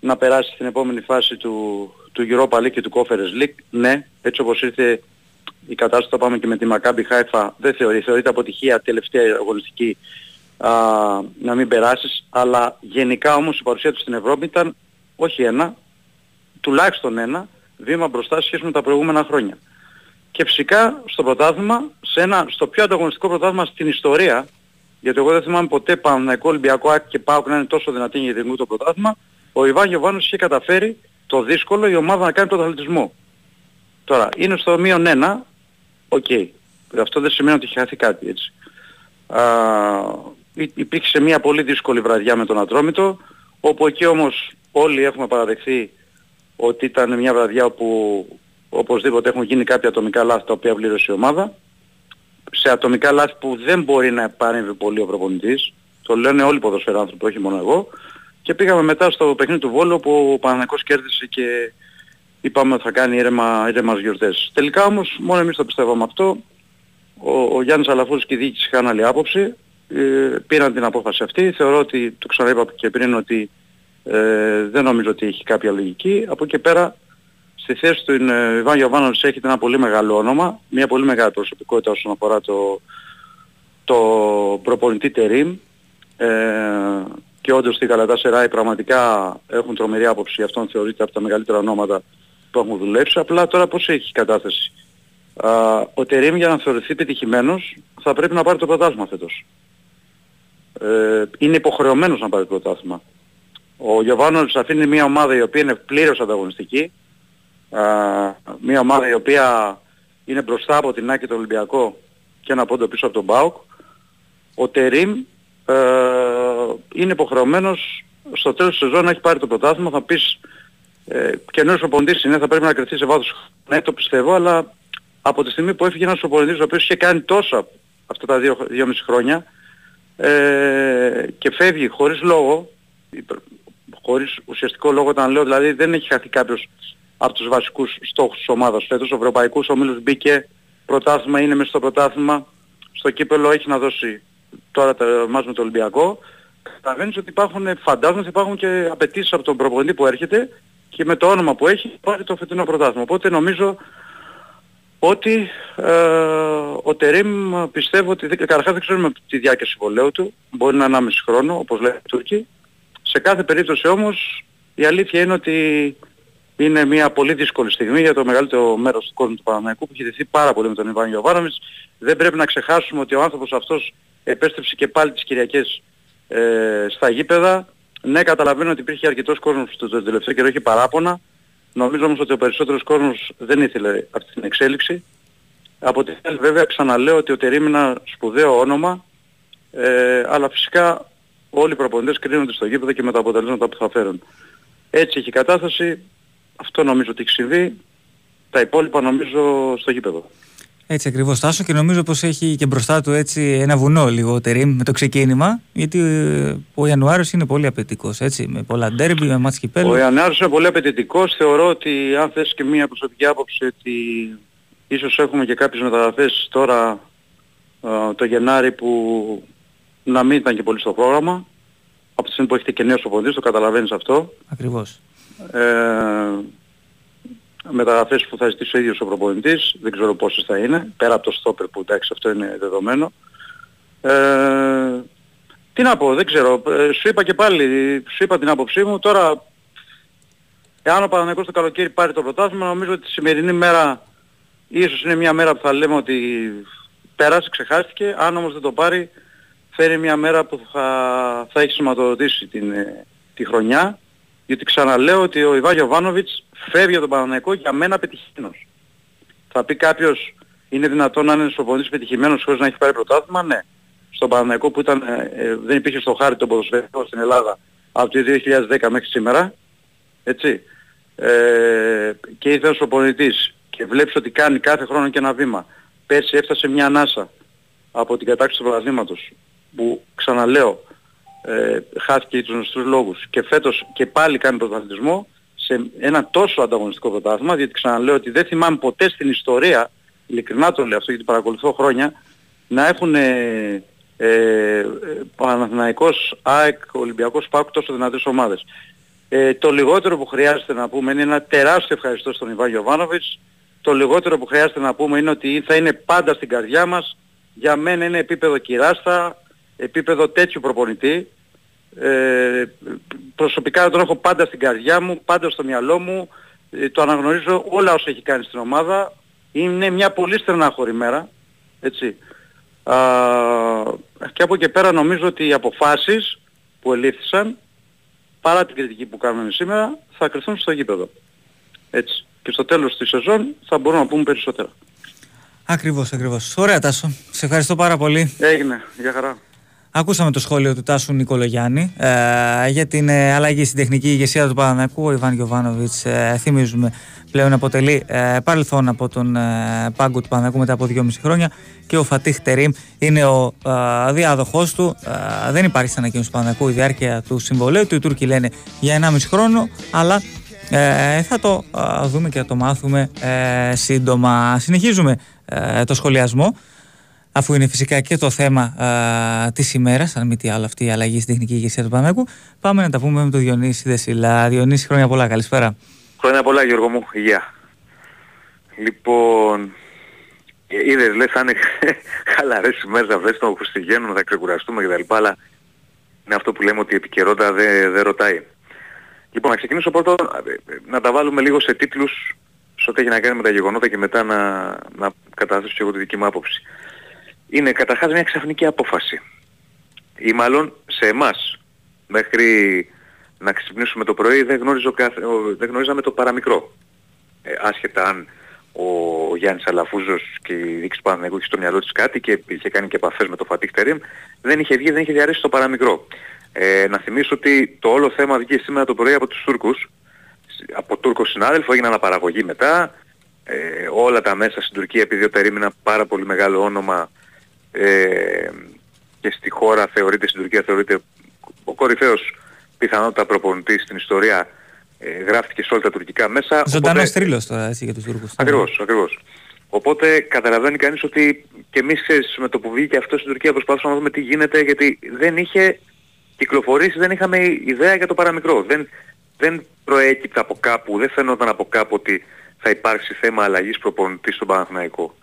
να περάσει στην επόμενη φάση του, του Europa League και του Conference League. Ναι, έτσι όπως ήρθε η κατάσταση, το πάμε και με τη Maccabi Haifa, δεν θεωρεί, θεωρείται αποτυχία τελευταία αγωνιστική α, να μην περάσεις, αλλά γενικά όμως η παρουσία του στην Ευρώπη ήταν όχι ένα, τουλάχιστον ένα βήμα μπροστά σε σχέση με τα προηγούμενα χρόνια. Και φυσικά στο πρωτάθλημα, σε ένα, στο πιο ανταγωνιστικό πρωτάθλημα στην ιστορία, γιατί εγώ δεν θυμάμαι ποτέ Παναγικό Ολυμπιακό Άκη και Πάοκ να είναι τόσο δυνατή για το πρωτάθλημα, ο Ιβάν Γιωβάνος είχε καταφέρει το δύσκολο η ομάδα να κάνει πρωταθλητισμό. Τώρα, είναι στο μείον ένα, OK. Okay. Αυτό δεν σημαίνει ότι έχει χαθεί κάτι έτσι. Α, υπήρξε μια πολύ δύσκολη βραδιά με τον Ατρόμητο, όπου εκεί όμως όλοι έχουμε παραδεχθεί ότι ήταν μια βραδιά όπου οπωσδήποτε έχουν γίνει κάποια ατομικά λάθη τα οποία πλήρωσε η ομάδα. Σε ατομικά λάθη που δεν μπορεί να παρέμβει πολύ ο προπονητής. Το λένε όλοι οι ποδοσφαιράνθρωποι, όχι μόνο εγώ. Και πήγαμε μετά στο παιχνίδι του Βόλου που ο Παναθηναϊκός κέρδισε και είπαμε ότι θα κάνει ήρεμα, ήρεμας γιορτές. Τελικά όμως μόνο εμείς το πιστεύαμε αυτό. Ο, ο Γιάννης Αλαφούς και η διοίκηση είχαν άλλη άποψη. Ε, πήραν την απόφαση αυτή. Θεωρώ ότι, το ξαναείπα και πριν, ότι ε, δεν νομίζω ότι έχει κάποια λογική. Από εκεί πέρα στη θέση του είναι, Ιβάν Γιωβάνος έχει ένα πολύ μεγάλο όνομα, μια πολύ μεγάλη προσωπικότητα όσον αφορά το, το προπονητή Τερίμ ε, και όντως στη Καλατά Σεράι πραγματικά έχουν τρομερή άποψη, αυτόν θεωρείται από τα μεγαλύτερα ονόματα που έχουν δουλέψει. Απλά τώρα πώς έχει η κατάσταση. Α, ο Τερίμ για να θεωρηθεί πετυχημένος θα πρέπει να πάρει το πρωτάθλημα φέτος. Ε, είναι υποχρεωμένος να πάρει το πρωτάθλημα. Ο Γιωβάνος αφήνει μια ομάδα η οποία είναι πλήρως ανταγωνιστική, μια ομάδα η οποία είναι μπροστά από την Άκη το Ολυμπιακό και ένα πόντο πίσω από τον Μπάουκ. Ο Τερίμ ε, είναι υποχρεωμένος στο τέλος της σεζόν να έχει πάρει το πρωτάθλημα. Θα πεις ε, καινούργιος οποντής είναι, θα πρέπει να κρυφτεί σε βάθος. Ναι, το πιστεύω, αλλά από τη στιγμή που έφυγε ένας οποντής ο οποίος είχε κάνει τόσα αυτά τα δύο, δύο μισή χρόνια ε, και φεύγει χωρίς λόγο, χωρίς ουσιαστικό λόγο όταν λέω δηλαδή δεν έχει χαθεί κάποιος από τους βασικούς στόχους της ομάδας φέτος. Ο Ευρωπαϊκός Ομίλος μπήκε, πρωτάθλημα είναι μέσα στο πρωτάθλημα, στο κύπελο έχει να δώσει τώρα το μας με το Ολυμπιακό. Καταλαβαίνεις ότι υπάρχουν, φαντάζομαι ότι υπάρχουν και απαιτήσεις από τον προπονητή που έρχεται και με το όνομα που έχει πάρει το φετινό πρωτάθλημα. Οπότε νομίζω ότι ε, ο Τερίμ πιστεύω ότι καταρχάς δεν ξέρουμε τη διάρκεια συμβολέου του, μπορεί να είναι 1,5 χρόνο όπως λένε οι Τούρκοι. Σε κάθε περίπτωση όμως η αλήθεια είναι ότι είναι μια πολύ δύσκολη στιγμή για το μεγαλύτερο μέρος του κόσμου του Παναμαϊκού που έχει δεθεί πάρα πολύ με τον Ιβάν Γιωβάνοβιτς. Δεν πρέπει να ξεχάσουμε ότι ο άνθρωπος αυτός επέστρεψε και πάλι τις Κυριακές ε, στα γήπεδα. Ναι, καταλαβαίνω ότι υπήρχε αρκετός κόσμος που το τελευταίο καιρό έχει παράπονα. Νομίζω όμως ότι ο περισσότερος κόσμος δεν ήθελε αυτή την εξέλιξη. Από την άλλη βέβαια ξαναλέω ότι ο Τερίμ είναι ένα σπουδαίο όνομα, ε, αλλά φυσικά όλοι οι προπονητές κρίνονται στο γήπεδο και με τα αποτελέσματα που θα φέρουν. Έτσι έχει η κατάσταση, αυτό νομίζω ότι έχει συμβεί, τα υπόλοιπα νομίζω στο γήπεδο. Έτσι ακριβώς, Τάσο, και νομίζω πως έχει και μπροστά του έτσι ένα βουνό λιγότερη με το ξεκίνημα. Γιατί ε, ο Ιανουάριος είναι πολύ απαιτητικός, έτσι, με πολλά ντέρμπι, με μάτς κυπέλου. Ο Ιανουάριος είναι πολύ απαιτητικός. Θεωρώ ότι αν θες και μία προσωπική άποψη ότι ίσως έχουμε και κάποιες μεταγραφές τώρα ε, το Γενάρη που να μην ήταν και πολύ στο πρόγραμμα. Από τη στιγμή που έχετε και νέος οποντής, το καταλαβαίνεις αυτό. Ακριβώς. Ε, μεταγραφές που θα ζητήσει ο ίδιος ο προπονητής, δεν ξέρω πόσες θα είναι, πέρα από το στόπερ που εντάξει αυτό είναι δεδομένο. Ε, τι να πω, δεν ξέρω, ε, σου είπα και πάλι, σου είπα την άποψή μου, τώρα εάν ο Παναγικός το καλοκαίρι πάρει το πρωτάθλημα, νομίζω ότι τη σημερινή μέρα ίσως είναι μια μέρα που θα λέμε ότι πέρασε, ξεχάστηκε, αν όμως δεν το πάρει, φέρει μια μέρα που θα, θα έχει σηματοδοτήσει την, ε, τη χρονιά, γιατί ξαναλέω ότι ο Ιβάγιο Βάνοβιτς φεύγει από τον Παναναϊκό για μένα πετυχημένος. Θα πει κάποιος είναι δυνατόν να είναι προπονητής πετυχημένος χωρίς να έχει πάρει πρωτάθλημα, ναι. Στον Παναναϊκό που ήταν, ε, ε, δεν υπήρχε στο χάρι τον ποδοσφαιρικό στην Ελλάδα από το 2010 μέχρι σήμερα, έτσι, ε, και ήρθε ο προπονητής και βλέπεις ότι κάνει κάθε χρόνο και ένα βήμα. Πέρσι έφτασε μια ανάσα από την κατάξυση του πρωταθλήματος που ξαναλέω ε, χάθηκε για τους γνωστούς λόγους και φέτος και πάλι κάνει πρωταθλητισμό σε ένα τόσο ανταγωνιστικό πρωτάθλημα, διότι ξαναλέω ότι δεν θυμάμαι ποτέ στην ιστορία, ειλικρινά το λέω αυτό γιατί παρακολουθώ χρόνια, να έχουν ε, Ε, ε, Παναθηναϊκός, ΑΕΚ, Ολυμπιακός ΠΑΟΚ τόσο δυνατές ομάδες. Ε, το λιγότερο που χρειάζεται να πούμε είναι ένα τεράστιο ευχαριστώ στον Ιβάν Γιωβάνοβιτς. Το λιγότερο που χρειάζεται να πούμε είναι ότι θα είναι πάντα στην καρδιά μας. Για μένα είναι επίπεδο κυράστα, επίπεδο τέτοιου προπονητή. Ε, προσωπικά τον έχω πάντα στην καρδιά μου, πάντα στο μυαλό μου. Ε, το αναγνωρίζω όλα όσα έχει κάνει στην ομάδα. Είναι μια πολύ στενάχωρη μέρα. Έτσι. Α, και από εκεί πέρα νομίζω ότι οι αποφάσεις που ελήφθησαν παρά την κριτική που κάνουμε σήμερα θα κρυθούν στο γήπεδο. Έτσι. Και στο τέλος της σεζόν θα μπορούμε να πούμε περισσότερα. Ακριβώς, ακριβώς. Ωραία Τάσο. Σε ευχαριστώ πάρα πολύ. Έγινε. Για χαρά. Ακούσαμε το σχόλιο του Τάσου Νικολογιάννη ε, για την ε, αλλαγή στην τεχνική ηγεσία του Παναναϊκού. Ο Ιβάν Γιωβάνοβιτς, ε, θυμίζουμε, πλέον αποτελεί ε, παρελθόν από τον ε, πάγκο του Παναναϊκού μετά από 2,5 χρόνια και ο Φατίχ Τερίμ είναι ο ε, διάδοχός του. Ε, δεν υπάρχει στην ανακοίνωση του Παναναϊκού η διάρκεια του συμβολέου του. Οι Τούρκοι λένε για 1,5 χρόνο, αλλά ε, θα το ε, δούμε και θα το μάθουμε ε, σύντομα. Συνεχίζουμε ε, το σχολιασμό αφού είναι φυσικά και το θέμα α, της ημέρας, αν μη τι άλλο αυτή η αλλαγή στην τεχνική ηγεσία του Παναγικού, πάμε να τα πούμε με τον Διονύση Δεσίλα. Διονύση, χρόνια πολλά, καλησπέρα. Χρόνια πολλά Γιώργο μου, υγεία. Λοιπόν, ε, είδες λες θα είναι *laughs* χαλαρές ημέρες αυτές των Χριστουγέννων, θα ξεκουραστούμε κτλ. Αλλά είναι αυτό που λέμε ότι η επικαιρότητα δεν δε ρωτάει. Λοιπόν, να ξεκινήσω πρώτα να τα βάλουμε λίγο σε τίτλους σε ό,τι έχει να κάνει με τα γεγονότα και μετά να, να καταθέσω και εγώ τη δική μου άποψη. Είναι καταρχάς μια ξαφνική απόφαση. Ή μάλλον σε εμάς. Μέχρι να ξυπνήσουμε το πρωί δεν, γνώριζω κάθε, δεν γνωρίζαμε το παραμικρό. Ε, άσχετα αν ο Γιάννης Αλαφούζος και η δίκηση του Παναγικού είχε στο μυαλό της κάτι και είχε κάνει και επαφές με το Φατίχ Τερίμ, δεν είχε βγει, δεν είχε διαρρήσει το παραμικρό. Ε, να θυμίσω ότι το όλο θέμα βγήκε σήμερα το πρωί από τους Τούρκους, από Τούρκο συνάδελφο, έγινε αναπαραγωγή μετά, ε, όλα τα μέσα στην Τουρκία επειδή ο Τερίμ είναι ένα πάρα πολύ μεγάλο όνομα ε, και στη χώρα θεωρείται, στην Τουρκία θεωρείται ο κορυφαίος πιθανότητα προπονητής στην ιστορία ε, γράφτηκε σε όλα τα τουρκικά μέσα. Ζωντανός οπότε... τρίλος τώρα έτσι για τους Τούρκους. Ακριβώς, ακριβώς. Οπότε καταλαβαίνει κανείς ότι και εμείς με το που βγήκε αυτό στην Τουρκία προσπαθούσαμε να δούμε τι γίνεται γιατί δεν είχε κυκλοφορήσει, δεν είχαμε ιδέα για το παραμικρό. Δεν, δεν προέκυπτε από κάπου, δεν φαινόταν από κάπου ότι θα υπάρξει θέμα αλλαγής προπονητής στον Παναθηναϊκό.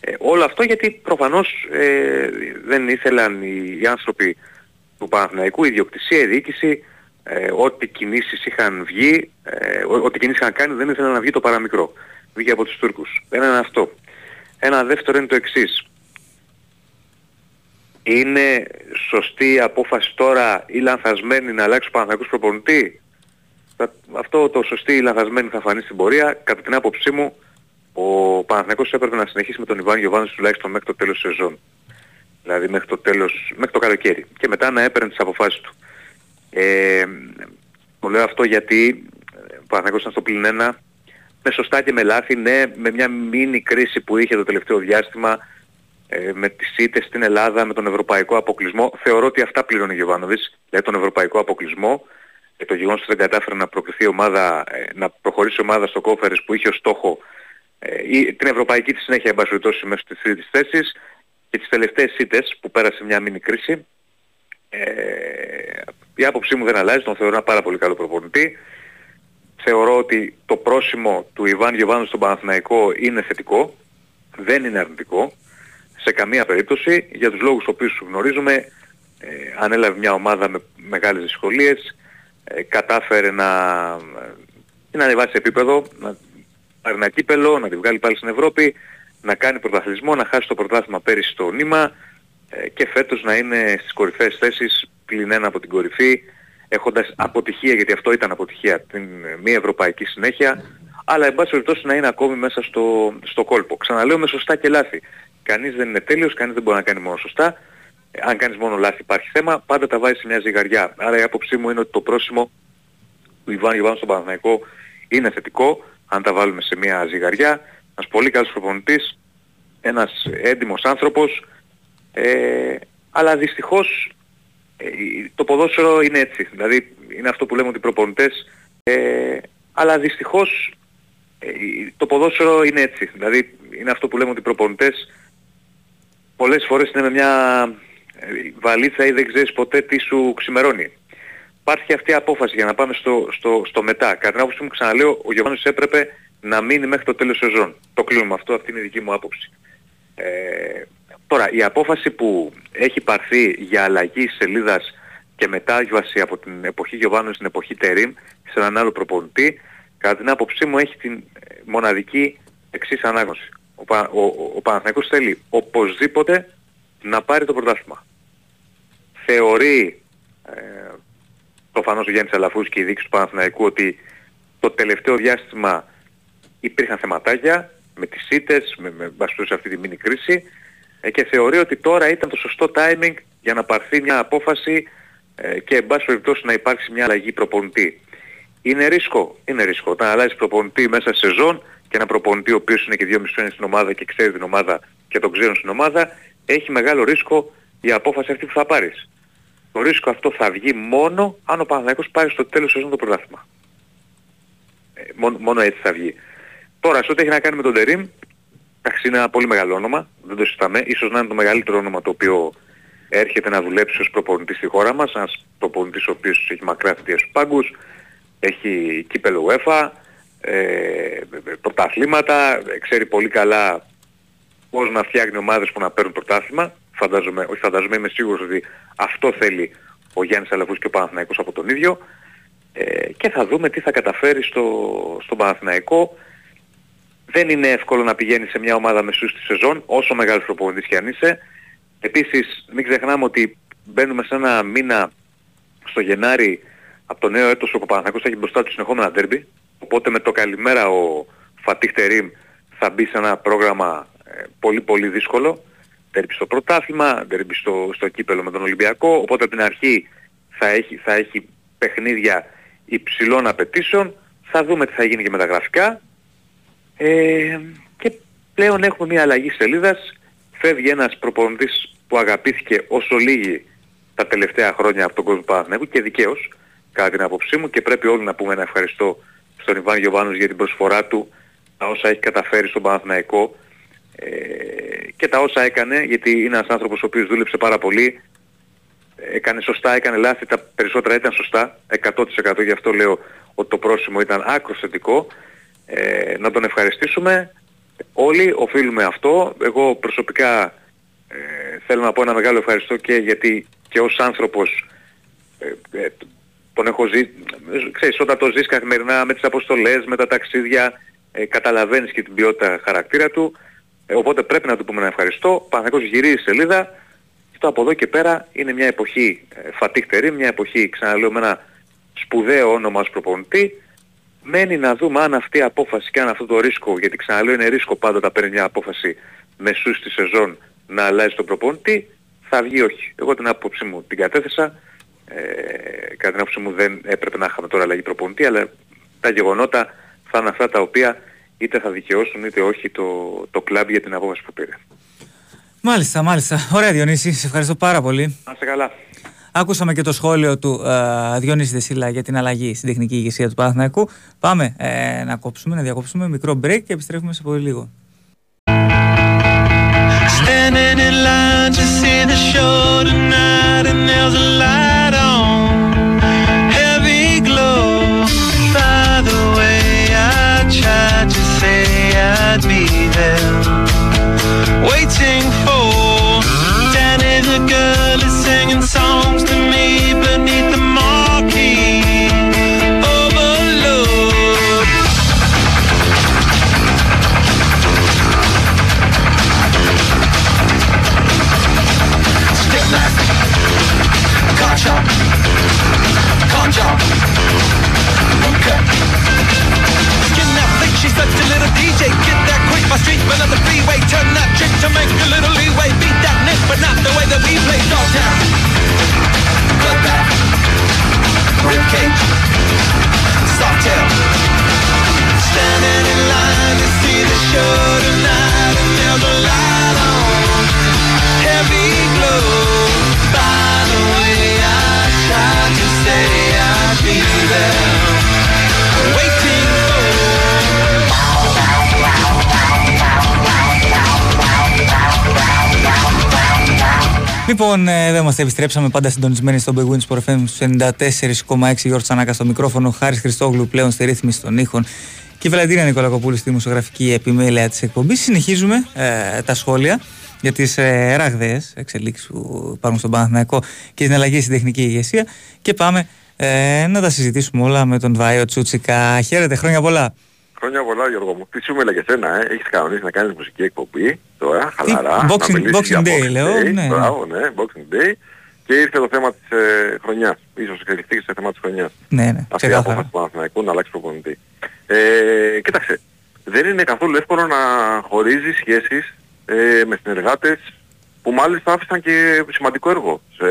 Ε, όλο αυτό γιατί προφανώς ε, δεν ήθελαν οι, οι άνθρωποι του Παναθηναϊκού, η ιδιοκτησία, η διοίκηση, ε, ό,τι κινήσεις είχαν βγει, ε, ό,τι κινήσεις είχαν κάνει δεν ήθελαν να βγει το παραμικρό. Βγήκε από τους Τούρκους. Ένα είναι αυτό. Ένα δεύτερο είναι το εξής. Είναι σωστή η απόφαση τώρα ή λανθασμένη να αλλάξει ο Παναθηναϊκός προπονητή; Αυτό το σωστή ή λανθασμένη θα φανεί στην πορεία. Κατά την άποψή μου ο Παναθηναϊκός έπρεπε να συνεχίσει με τον Ιβάν Γιωβάνος τουλάχιστον μέχρι το τέλος της σεζόν. Δηλαδή μέχρι το, τέλος, μέχρι το καλοκαίρι. Και μετά να έπαιρνε τις αποφάσεις του. Ε, το λέω αυτό γιατί ο Παναθηναϊκός ήταν στο πλην ένα, με σωστά και με λάθη, ναι, με μια μίνι κρίση που είχε το τελευταίο διάστημα, ε, με τις ήττες στην Ελλάδα, με τον ευρωπαϊκό αποκλεισμό. Θεωρώ ότι αυτά πληρώνει ο Γιωβάνοβης, δηλαδή τον ευρωπαϊκό αποκλεισμό και το γεγονός ότι δεν κατάφερε να προκριθεί ομάδα, ε, να προχωρήσει ομάδα στο κόφερες που είχε ως στόχο ε, την ευρωπαϊκή της συνέχεια εν πάση μέσα στις τρίτης θέσης και τις τελευταίες σύντες που πέρασε μια μήνυ κρίση. Ε, η άποψή μου δεν αλλάζει, τον θεωρώ ένα πάρα πολύ καλό προπονητή. Θεωρώ ότι το πρόσημο του Ιβάν Γιωβάνου στον Παναθηναϊκό είναι θετικό, δεν είναι αρνητικό σε καμία περίπτωση για τους λόγους οποίους γνωρίζουμε ε, ανέλαβε μια ομάδα με μεγάλες δυσκολίες, ε, κατάφερε να, ε, να ανεβάσει επίπεδο, να πάρει ένα κύπελο, να τη βγάλει πάλι στην Ευρώπη, να κάνει πρωταθλητισμό, να χάσει το πρωτάθλημα πέρυσι στο νήμα ε, και φέτος να είναι στις κορυφαίες θέσεις πλην ένα από την κορυφή έχοντας αποτυχία, γιατί αυτό ήταν αποτυχία, την ε, μη ευρωπαϊκή συνέχεια, αλλά εν πάση περιπτώσει να είναι ακόμη μέσα στο, στο κόλπο. Ξαναλέω με σωστά και λάθη. Κανείς δεν είναι τέλειος, κανείς δεν μπορεί να κάνει μόνο σωστά. Ε, αν κάνεις μόνο λάθη υπάρχει θέμα, πάντα τα βάζεις σε μια ζυγαριά. Άρα η άποψή μου είναι ότι το πρόσημο του Ιβάν Ιβάν στον Παναθηναϊκό είναι θετικό αν τα βάλουμε σε μια ζυγαριά, ένας πολύ καλός προπονητής, ένας έντιμος άνθρωπος, ε, αλλά δυστυχώς ε, το ποδόσφαιρο είναι έτσι. Δηλαδή είναι αυτό που λέμε ότι οι προπονητές, ε, αλλά δυστυχώς ε, το ποδόσφαιρο είναι έτσι. Δηλαδή είναι αυτό που λέμε ότι οι προπονητές πολλές φορές είναι με μια ε, βαλίτσα ή δεν ξέρεις ποτέ τι σου ξημερώνει. Υπάρχει αυτή η απόφαση για να πάμε στο, στο, στο μετά. Κατά την άποψή μου ξαναλέω, ο Γιωβάνος έπρεπε να μείνει μέχρι το τέλος σεζόν. Το κλείνουμε αυτό, αυτή είναι η δική μου άποψη. Ε, τώρα, η απόφαση που έχει πάρθει για αλλαγή σελίδας και μετάγιβαση από την εποχή Γιωβάνου στην εποχή Τερίμ σε έναν άλλο προπονητή, κατά την άποψή μου έχει την ε, μοναδική εξής ανάγνωση. Ο, Πα, ο, ο, ο Παναθηναϊκός θέλει οπωσδήποτε να πάρει το πρωτάθλημα. Θεωρεί ε, προφανώς ο Γιάννης Αλαφούς και η δείξη του Παναθηναϊκού ότι το τελευταίο διάστημα υπήρχαν θεματάκια με τις ΣΥΤΕΣ, με, με σε αυτή τη μήνυ κρίση ε, και θεωρεί ότι τώρα ήταν το σωστό timing για να πάρθει μια απόφαση ε, και εν πάση περιπτώσει να υπάρξει μια αλλαγή προπονητή. Είναι ρίσκο, είναι ρίσκο. Όταν αλλάζει προπονητή μέσα σε σεζόν και ένα προπονητή ο οποίος είναι και δύο μισθόνια στην ομάδα και ξέρει την ομάδα και τον ξέρουν στην ομάδα, έχει μεγάλο ρίσκο η απόφαση αυτή που θα πάρεις. Το ρίσκο αυτό θα βγει μόνο αν ο Παναθηναϊκός πάρει στο τέλος σεζόν το πρωτάθλημα. Ε, μόνο, μόνο έτσι θα βγει. Τώρα, σε ό,τι έχει να κάνει με τον Τερίμ, εντάξει είναι ένα πολύ μεγάλο όνομα, δεν το συζητάμε. Ίσως να είναι το μεγαλύτερο όνομα το οποίο έρχεται να δουλέψει ως προπονητής στη χώρα μας, ένας προπονητής ο οποίος έχει μακρά θητεία στους πάγκους, έχει κύπελο UEFA, ε, πρωταθλήματα, ξέρει πολύ καλά πώς να φτιάχνει ομάδες που να παίρνουν πρωτάθλημα. Φαντάζομαι, όχι φαντάζομαι, είμαι σίγουρος ότι αυτό θέλει ο Γιάννης Αλαβούς και ο Παναθηναϊκός από τον ίδιο. Ε, και θα δούμε τι θα καταφέρει στο, στον Παναθηναϊκό. Δεν είναι εύκολο να πηγαίνει σε μια ομάδα μεσούς στη σεζόν, όσο μεγάλος προπονητής και αν είσαι. Επίσης, μην ξεχνάμε ότι μπαίνουμε σε ένα μήνα στο Γενάρη από το νέο έτος όπου ο Παναθηναϊκός έχει μπροστά του συνεχόμενα ντέρμπι. Οπότε με το καλημέρα ο Φατίχ Τερίμ θα μπει σε ένα πρόγραμμα ε, πολύ πολύ δύσκολο. Ντέρμπι στο πρωτάθλημα, ντέρμπι στο, στο κύπελο με τον Ολυμπιακό. Οπότε από την αρχή θα έχει, θα έχει παιχνίδια υψηλών απαιτήσεων. Θα δούμε τι θα γίνει και με τα γραφικά. Ε, και πλέον έχουμε μια αλλαγή σελίδας. Φεύγει ένας προπονητής που αγαπήθηκε όσο λίγοι τα τελευταία χρόνια από τον κόσμο Παναθηναϊκού και δικαίως κατά την άποψή μου και πρέπει όλοι να πούμε ένα ευχαριστώ στον Ιβάν Γιωβάνος για την προσφορά του τα όσα έχει καταφέρει στον Παναθηναϊκό ε, και τα όσα έκανε γιατί είναι ένας άνθρωπος ο οποίος δούλεψε πάρα πολύ έκανε σωστά, έκανε λάθη, τα περισσότερα ήταν σωστά 100% γι' αυτό λέω ότι το πρόσημο ήταν άκρος θετικό. Ε, να τον ευχαριστήσουμε. Όλοι οφείλουμε αυτό. Εγώ προσωπικά ε, θέλω να πω ένα μεγάλο ευχαριστώ και γιατί και ως άνθρωπος ε, ε τον έχω ζει, ξέρεις, όταν το ζεις καθημερινά με τις αποστολές, με τα ταξίδια, ε, καταλαβαίνεις και την ποιότητα χαρακτήρα του. Ε, οπότε πρέπει να του πούμε να ευχαριστώ. Παναγικός γυρίζει σελίδα. Αυτό από εδώ και πέρα είναι μια εποχή ε, φατίχτερη, μια εποχή, ξαναλέω, με ένα σπουδαίο όνομα ως προπονητή. Μένει να δούμε αν αυτή η απόφαση και αν αυτό το ρίσκο, γιατί ξαναλέω είναι ρίσκο πάντα όταν παίρνει μια απόφαση μεσούς στη σεζόν να αλλάζει τον προπονητή, θα βγει όχι. Εγώ την άποψή μου την κατέθεσα ε, κατά την άποψή μου δεν έπρεπε να είχαμε τώρα αλλαγή προπονητή, αλλά τα γεγονότα θα είναι αυτά τα οποία είτε θα δικαιώσουν είτε όχι το, το κλαμπ για την απόφαση που πήρε. Μάλιστα, μάλιστα. Ωραία Διονύση, σε ευχαριστώ πάρα πολύ. Να είστε καλά. Άκουσαμε και το σχόλιο του ε, Διονύση Δεσίλα για την αλλαγή στην τεχνική ηγεσία του Παναθηναϊκού. Πάμε ε, να κόψουμε, να διακόψουμε μικρό break και επιστρέφουμε σε πολύ λίγο. Standing in line to see the show tonight and there's a light but on the freeway Turn that trick to make a little leeway. Beat that nick, but not the way that we play Dogtown Bloodbath Ribcage. Softail Standing in line to see the show Λοιπόν, ε, δεν είμαστε, επιστρέψαμε πάντα συντονισμένοι στο Big Wins Sport FM στους 94,6 Γιώργο Τσανάκα στο μικρόφωνο, Χάρης Χριστόγλου πλέον στη ρύθμιση των ήχων και η Βαλαντίνα Νικολακοπούλου στη δημοσιογραφική επιμέλεια της εκπομπής. Συνεχίζουμε ε, τα σχόλια για τις ε, ραγδαίες εξελίξεις που υπάρχουν στον Παναθηναϊκό και την αλλαγή στην τεχνική ηγεσία και πάμε ε, να τα συζητήσουμε όλα με τον Βάιο Τσούτσικα. Χαίρετε, χρόνια πολλά. Χρόνια πολλά Γιώργο μου. Τι σου μίλα για σένα, ε. Έχεις κανονίσει να κάνεις μουσική εκπομπή τώρα, χαλαρά. Boxing- να μιλήσεις Boxing για Day, λέω, Day, ναι. Μπράβο, ναι, Boxing Day. Και ήρθε το θέμα της ε, χρονιάς. Ίσως εξελιχθεί σε θέμα της χρονιάς. Ναι, ναι, Αυτή η ξεκάθαρα. απόφαση του Παναθηναϊκού να αλλάξει προπονητή. Ε, κοίταξε, δεν είναι καθόλου εύκολο να χωρίζει σχέσεις ε, με συνεργάτες που μάλιστα άφησαν και σημαντικό έργο σε,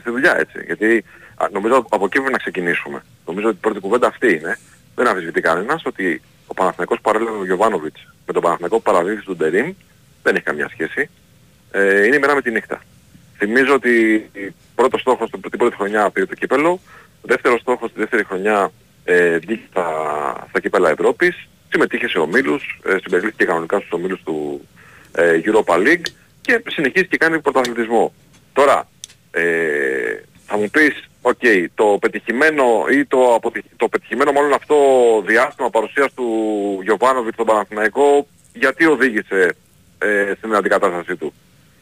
στη δουλειά έτσι. Γιατί α, νομίζω από εκεί πρέπει να ξεκινήσουμε. Νομίζω ότι η πρώτη κουβέντα αυτή είναι. Δεν αμφισβητεί κανένας ότι ο Παναθηναϊκός παράλληλα με τον Γιωβάνοβιτς με τον Παναθηναϊκό που παραδίδει στον Τερίμ δεν έχει καμιά σχέση. Ε, είναι η μέρα με τη νύχτα. Θυμίζω ότι πρώτος στόχος του- την πρώτη χρονιά πήρε το κύπελλο, δεύτερος στόχος τη δεύτερη χρονιά ε, βγήκε στα, στα κύπελλα Ευρώπης, συμμετείχε σε ομίλους, ε, συμπεριλήφθηκε κανονικά στους ομίλους του ε, Europa League και συνεχίζει και κάνει πρωταθλητισμό. Τώρα, ε, θα μου πεις, οκ, το πετυχημένο ή το, αποτυχ- το πετυχημένο μάλλον αυτό διάστημα παρουσίας του Γιωβάνοβιτς στον Παναθηναϊκό, γιατί οδήγησε ε, στην αντικατάστασή του;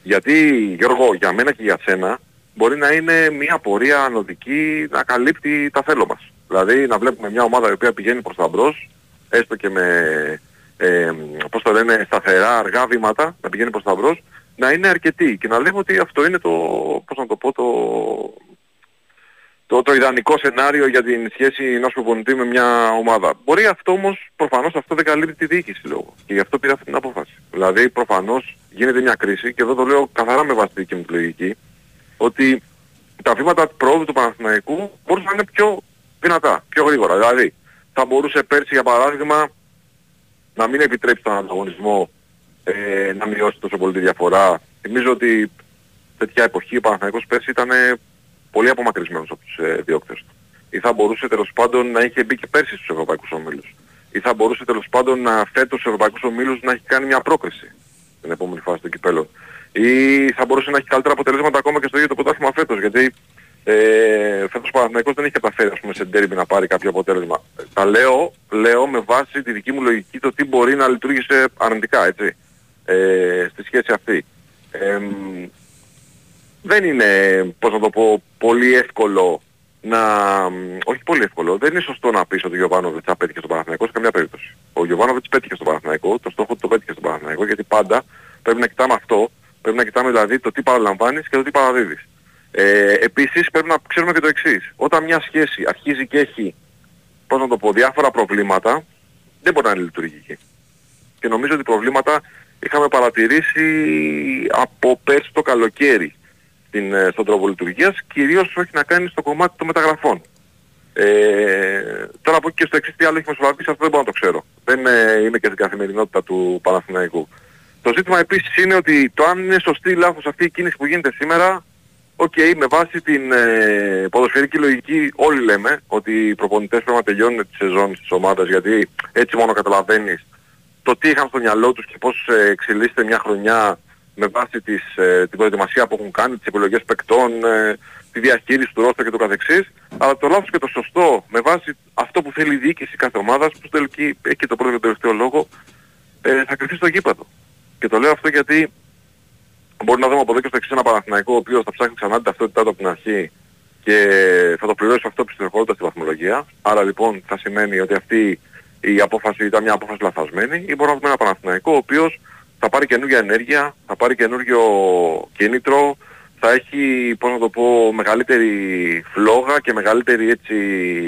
Γιατί, Γιώργο, για μένα και για σένα, μπορεί να είναι μια πορεία ανωδική να καλύπτει τα θέλω μας. Δηλαδή να βλέπουμε μια ομάδα η οποία πηγαίνει προς τα μπρος, έστω και με, ε, πώς το λένε, σταθερά αργά βήματα, να πηγαίνει προς τα μπρος, να είναι αρκετή και να λέμε ότι αυτό είναι το, πώς να το πω, το, το, το ιδανικό σενάριο για την σχέση ενός προπονητή με μια ομάδα. Μπορεί αυτό όμως, προφανώς αυτό δεν καλύπτει τη διοίκηση λόγω. Και γι' αυτό πήρα αυτή την απόφαση. Δηλαδή προφανώς γίνεται μια κρίση και εδώ το λέω καθαρά με βάση τη δική μου τη λογική ότι τα βήματα πρόοδου του Παναθηναϊκού μπορούσαν να είναι πιο δυνατά, πιο γρήγορα. Δηλαδή θα μπορούσε πέρσι για παράδειγμα να μην επιτρέψει τον ανταγωνισμό ε, να μειώσει τόσο πολύ τη διαφορά. Θυμίζω ότι τέτοια εποχή ο Παναθηναϊκός πέρσι ήταν ε, πολύ απομακρυσμένος από τους ε, διώκτες του. Ή θα μπορούσε τέλος πάντων να είχε μπει και πέρσι στους ευρωπαϊκούς ομίλους. Ή θα μπορούσε τέλος πάντων να φέτος στους ευρωπαϊκούς ομίλους να έχει κάνει μια πρόκριση στην επόμενη φάση του κυπέλου. Ή θα μπορούσε να έχει καλύτερα αποτελέσματα ακόμα και στο ίδιο το πρωτάθλημα φέτος. Γιατί ε, φέτος ο Παναθηναϊκός δεν έχει καταφέρει ας πούμε, σε ντέρμπι να πάρει κάποιο αποτέλεσμα. Ε, Τα λέω, λέω με βάση τη δική μου λογική το τι μπορεί να λειτουργήσε αρνητικά, έτσι, ε, στη σχέση αυτή. Ε, μ, δεν είναι, πώς να το πω, πολύ εύκολο να... μ, Όχι πολύ εύκολο. Δεν είναι σωστό να πεις ότι ο Γιωβάνοβιτς απέτυχε στον Παναθηναϊκό σε καμιά περίπτωση. Ο Γιωβάνοβιτς πέτυχε στον Παναθηναϊκό, το στόχο του το πέτυχε στον Παναθηναϊκό, γιατί πάντα πρέπει να κοιτάμε αυτό, πρέπει να κοιτάμε δηλαδή το τι παραλαμβάνεις και το τι παραδίδεις. Ε, επίσης πρέπει να ξέρουμε και το εξής. Όταν μια σχέση αρχίζει και έχει, πώς να το πω, διάφορα προβλήματα, δεν μπορεί να είναι λειτουργική. Και νομίζω ότι προβλήματα είχαμε παρατηρήσει από πέρσι το καλοκαίρι στην, ε, στον τρόπο λειτουργίας, κυρίως όσο έχει να κάνει στο κομμάτι των μεταγραφών. Ε, τώρα από εκεί και στο εξής τι άλλο έχει μεσολαβήσει αυτό δεν μπορώ να το ξέρω. Δεν ε, είμαι και στην καθημερινότητα του Παναθηναϊκού. Το ζήτημα επίσης είναι ότι το αν είναι σωστή ή λάθος αυτή η κίνηση που γίνεται σήμερα, οκ, με βάση την ε, ποδοσφαιρική λογική όλοι λέμε ότι οι προπονητές πρέπει να τελειώνουν τη σεζόν της ομάδας γιατί έτσι μόνο καταλαβαίνεις το τι είχαν στο μυαλό τους και πώς ε, εξελίσσεται μια χρονιά με βάση τις, ε, την προετοιμασία που έχουν κάνει, τις επιλογές παικτών, ε, τη διαχείριση του ρόστα και το καθεξής, αλλά το λάθος και το σωστό με βάση αυτό που θέλει η διοίκηση κάθε ομάδας, που στο τελική έχει και το πρώτο και το τελευταίο λόγο, ε, θα κρυφτεί στο γήπεδο. Και το λέω αυτό γιατί μπορεί να δούμε από εδώ και στο εξής ένα Παναθηναϊκό ο οποίος θα ψάχνει ξανά την ταυτότητά του από την αρχή και θα το πληρώσει αυτό πιστοχωρώντας τη βαθμολογία. Άρα λοιπόν θα σημαίνει ότι αυτή η απόφαση ήταν μια απόφαση λαθασμένη ή μπορούμε να δούμε ένα Παναθηναϊκό ο οποίος θα πάρει καινούργια ενέργεια, θα πάρει καινούργιο κίνητρο, θα έχει, πώς να το πω, μεγαλύτερη φλόγα και μεγαλύτερη έτσι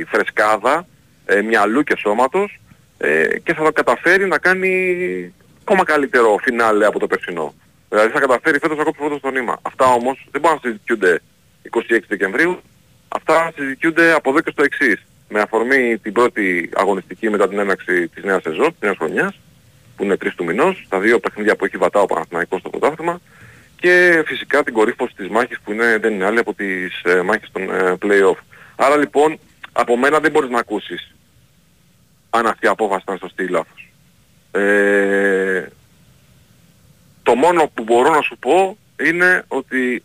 φρεσκάδα ε, μυαλού και σώματος ε, και θα το καταφέρει να κάνει ακόμα καλύτερο φινάλε από το περσινό. Δηλαδή θα καταφέρει φέτος να κόψει φώτος στο νήμα. Αυτά όμως δεν μπορούν να συζητιούνται 26 Δεκεμβρίου, αυτά συζητιούνται από εδώ και στο εξής. Με αφορμή την πρώτη αγωνιστική μετά την έναρξη της νέας σεζόν, της νέας χρονιάς, που είναι 3 του μηνός, τα δύο παιχνίδια που έχει βατά ο Παναθηναϊκός στο πρωτάθλημα και φυσικά την κορύφωση της μάχης που είναι, δεν είναι άλλη από τις ε, μάχες των ε, play-off. Άρα λοιπόν από μένα δεν μπορείς να ακούσεις αν αυτή η απόφαση ήταν σωστή ή λάθος. Ε, το μόνο που μπορώ να σου πω είναι ότι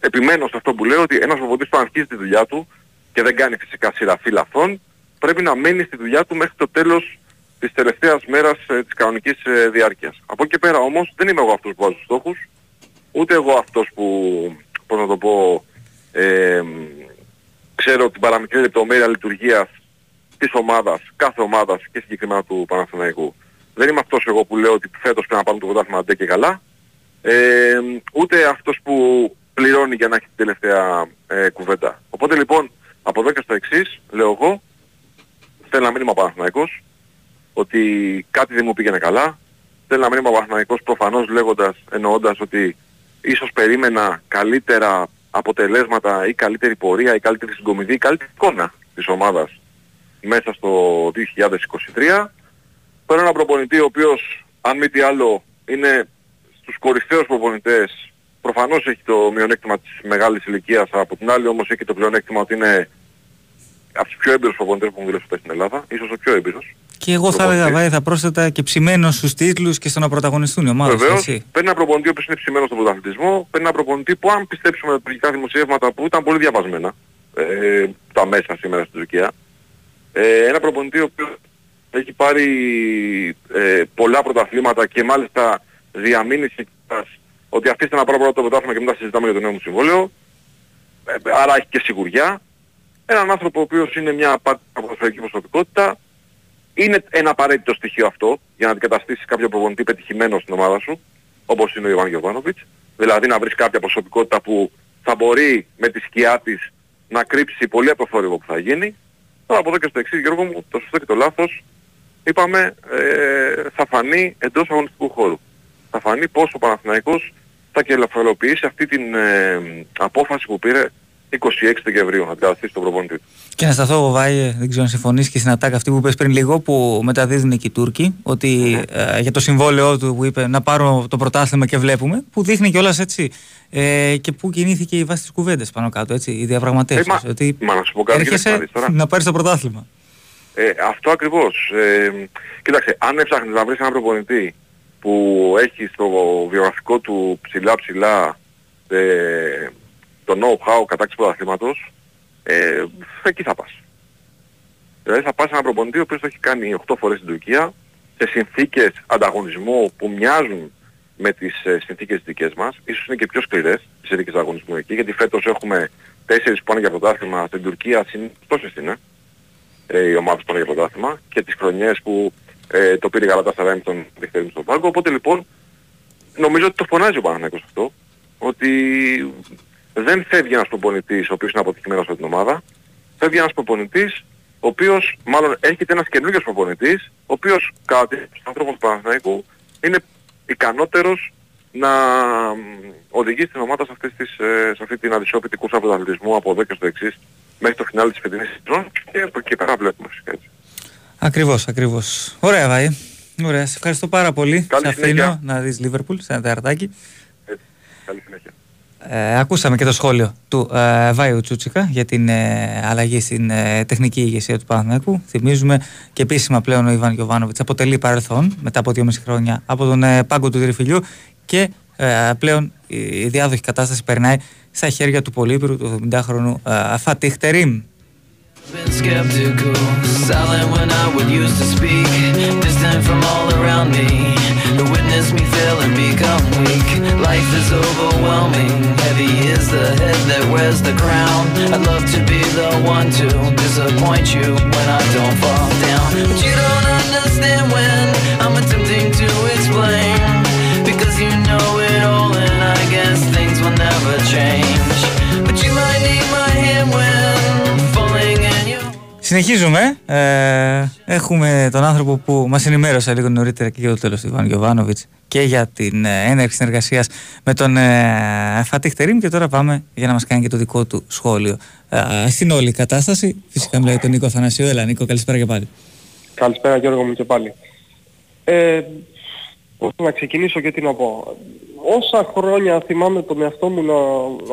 επιμένω σε αυτό που λέω ότι ένας προπονητής που αρχίζει τη δουλειά του και δεν κάνει φυσικά σειραφή λαθών πρέπει να μένει στη δουλειά του μέχρι το τέλος της τελευταίας μέρας ε, της κανονικής ε, διάρκειας. Από εκεί και πέρα όμως δεν είμαι εγώ αυτός που βάζει τους στόχους, ούτε εγώ αυτός που, πώς να το πω, ε, ξέρω την παραμικρή λεπτομέρεια λειτουργίας της ομάδας, κάθε ομάδας και συγκεκριμένα του Παναθηναϊκού. Δεν είμαι αυτός εγώ που λέω ότι φέτος πρέπει να πάρουμε το πρωτάθλημα αντέ και καλά, ε, ούτε αυτός που πληρώνει για να έχει την τελευταία ε, κουβέντα. Οπότε λοιπόν, από εδώ και στο εξής, λέω εγώ, θέλω να μείνει ο Παναθηναϊκός, ότι κάτι δεν μου πήγαινε καλά. Θέλω να μείνει ο Παναθηναϊκός προφανώς λέγοντας, εννοώντας ότι ίσως περίμενα καλύτερα αποτελέσματα ή καλύτερη πορεία ή καλύτερη συγκομιδή ή καλύτερη εικόνα της ομάδας μέσα στο 2023. Παίρνω ένα προπονητή ο οποίος αν μη τι άλλο είναι στους κορυφαίους προπονητές προφανώς έχει το μειονέκτημα της μεγάλης ηλικίας από την άλλη όμως έχει το πλεονέκτημα ότι είναι από τους πιο έμπειρους προπονητές που έχουν δουλέψει στην Ελλάδα, ίσως ο πιο έμπειρος. Και εγώ θα έλεγα, Βάη, θα πρόσθετα και ψημένος στους τίτλους και στο να πρωταγωνιστούν οι ομάδες. Βεβαίως, έτσι. παίρνει ένα προπονητή ο οποίος είναι ψημένος στον πρωταθλητισμό, παίρνει ένα προπονητή που αν πιστέψουμε τα τουρκικά δημοσιεύματα που ήταν πολύ διαβασμένα, ε, τα μέσα σήμερα στην Τουρκία, ε, ένα προπονητή ο οποίος έχει πάρει ε, πολλά πρωταθλήματα και μάλιστα διαμείνει σε ότι αφήστε να πάρω πρώτα το πρωτάθλημα και μετά συζητάμε για το νέο μου συμβόλαιο, ε, άρα έχει και σιγουριά. Έναν άνθρωπο ο οποίος είναι μια ποδοσφαιρική προσωπικότητα, είναι ένα απαραίτητο στοιχείο αυτό για να αντικαταστήσεις κάποιο προπονητή πετυχημένο στην ομάδα σου, όπως είναι ο Ιωάννης Γιωβάνοβιτς. Δηλαδή να βρεις κάποια προσωπικότητα που θα μπορεί με τη σκιά της να κρύψει πολύ από το θόρυβο που θα γίνει. Τώρα από εδώ και στο εξής Γιώργο μου, το σωστό και το λάθος, είπαμε ε, θα φανεί εντός αγωνιστικού χώρου. Θα φανεί πώς ο Παναθηναϊκός θα κελαφαλοποιήσει αυτή την ε, απόφαση που πήρε 26 Δεκεμβρίου να αντικαταστήσει τον προπονητή του. Και να σταθώ, Βάη, δεν ξέρω αν συμφωνείς και στην ατάκα αυτή που είπες πριν λίγο, που μεταδίδουν και οι Τούρκοι, ότι ε, για το συμβόλαιό του που είπε να πάρω το πρωτάθλημα και βλέπουμε, που δείχνει κιόλας έτσι ε, και που κινήθηκε η βάση της κουβέντας πάνω κάτω, έτσι, οι διαπραγματεύσεις. Ε, μα- ότι μα να σου πω κάτι, έρχεσαι κύριε Στάδη, τώρα. να πάρεις το πρωτάθλημα. Ε, αυτό ακριβώς. Ε, κοίταξε, αν έψαχνες να βρεις έναν προπονητή που έχει στο βιογραφικό του ψηλά ψηλά ε, το know-how κατάξυση πρωταθλήματος, ε, εκεί θα πας. Δηλαδή θα πας σε έναν προπονητή ο οποίος το έχει κάνει 8 φορές στην Τουρκία, σε συνθήκες ανταγωνισμού που μοιάζουν με τις ε, συνθήκες τις δικές μας, ίσως είναι και πιο σκληρές τις συνθήκες ανταγωνισμού εκεί, γιατί φέτος έχουμε τέσσερις που πάνε για πρωτάθλημα στην Τουρκία, συνήθως τόσες είναι ε, οι ομάδες που πάνε για πρωτάθλημα και τις χρονιές που ε, το πήρε η Γαλάτα Σαράιμ τον Δευτέρη στον πάγκο. Οπότε λοιπόν νομίζω ότι το φωνάζει ο Παναθηναϊκός αυτό, ότι δεν φεύγει ένας προπονητής ο οποίος είναι αποτυχημένος από την ομάδα, φεύγει ένας προπονητής ο οποίος μάλλον έρχεται ένας καινούργιος προπονητής, ο οποίος κατά τη του ανθρώπων του Παναθηναϊκού είναι ικανότερος να μ, οδηγεί την ομάδα σε, αυτές τις, ε, σε αυτή την αδυσόπιτη κούρσα πρωταθλητισμού από εδώ και στο εξής μέχρι το φινάλι της φετινής σεζόν και από εκεί και πέρα βλέπουμε φυσικά έτσι. Ακριβώς, ακριβώς. Ωραία, Βάη. Ωραία, σε ευχαριστώ πάρα πολύ. Καλή σε συνέχεια. αφήνω να δεις Λίβερπουλ σε ένα τεταρτάκι. Καλή συνέχεια. Ε, ακούσαμε και το σχόλιο του ε, Βάιου Τσούτσικα για την ε, αλλαγή στην ε, τεχνική ηγεσία του Παναθηναϊκού. Θυμίζουμε και επίσημα πλέον ο Ιβάν Γιοβάνοβιτς αποτελεί παρελθόν μετά από 2,5 χρόνια από τον ε, πάγκο του Τριφυλιού και ε, πλέον η διάδοχη κατάσταση περνάει στα χέρια του Πολύπυρου του 70χρονου ε, Φατίχ Τερίμ. Been skeptical, silent when I would used to speak, distant from all around me. To witness me fail and become weak. Life is overwhelming, heavy is the head that wears the crown. I'd love to be the one to disappoint you when I don't fall down. But you don't understand when I'm attempting to explain. Because you know it all and I guess things will never change. Συνεχίζουμε. Ε, έχουμε τον άνθρωπο που μας ενημέρωσε λίγο νωρίτερα και για το τέλος του Ιβάν Γιοβάνοβιτς και για την ε, έναρξη συνεργασίας με τον ε, Φατίχ Τερίμ και τώρα πάμε για να μας κάνει και το δικό του σχόλιο. Ε, στην όλη κατάσταση, φυσικά μιλάει τον Νίκο Αθανασίου. Έλα Νίκο, καλησπέρα και πάλι. Καλησπέρα Γιώργο μου και πάλι. Ε, να ξεκινήσω και τι να πω. Όσα χρόνια θυμάμαι τον εαυτό μου να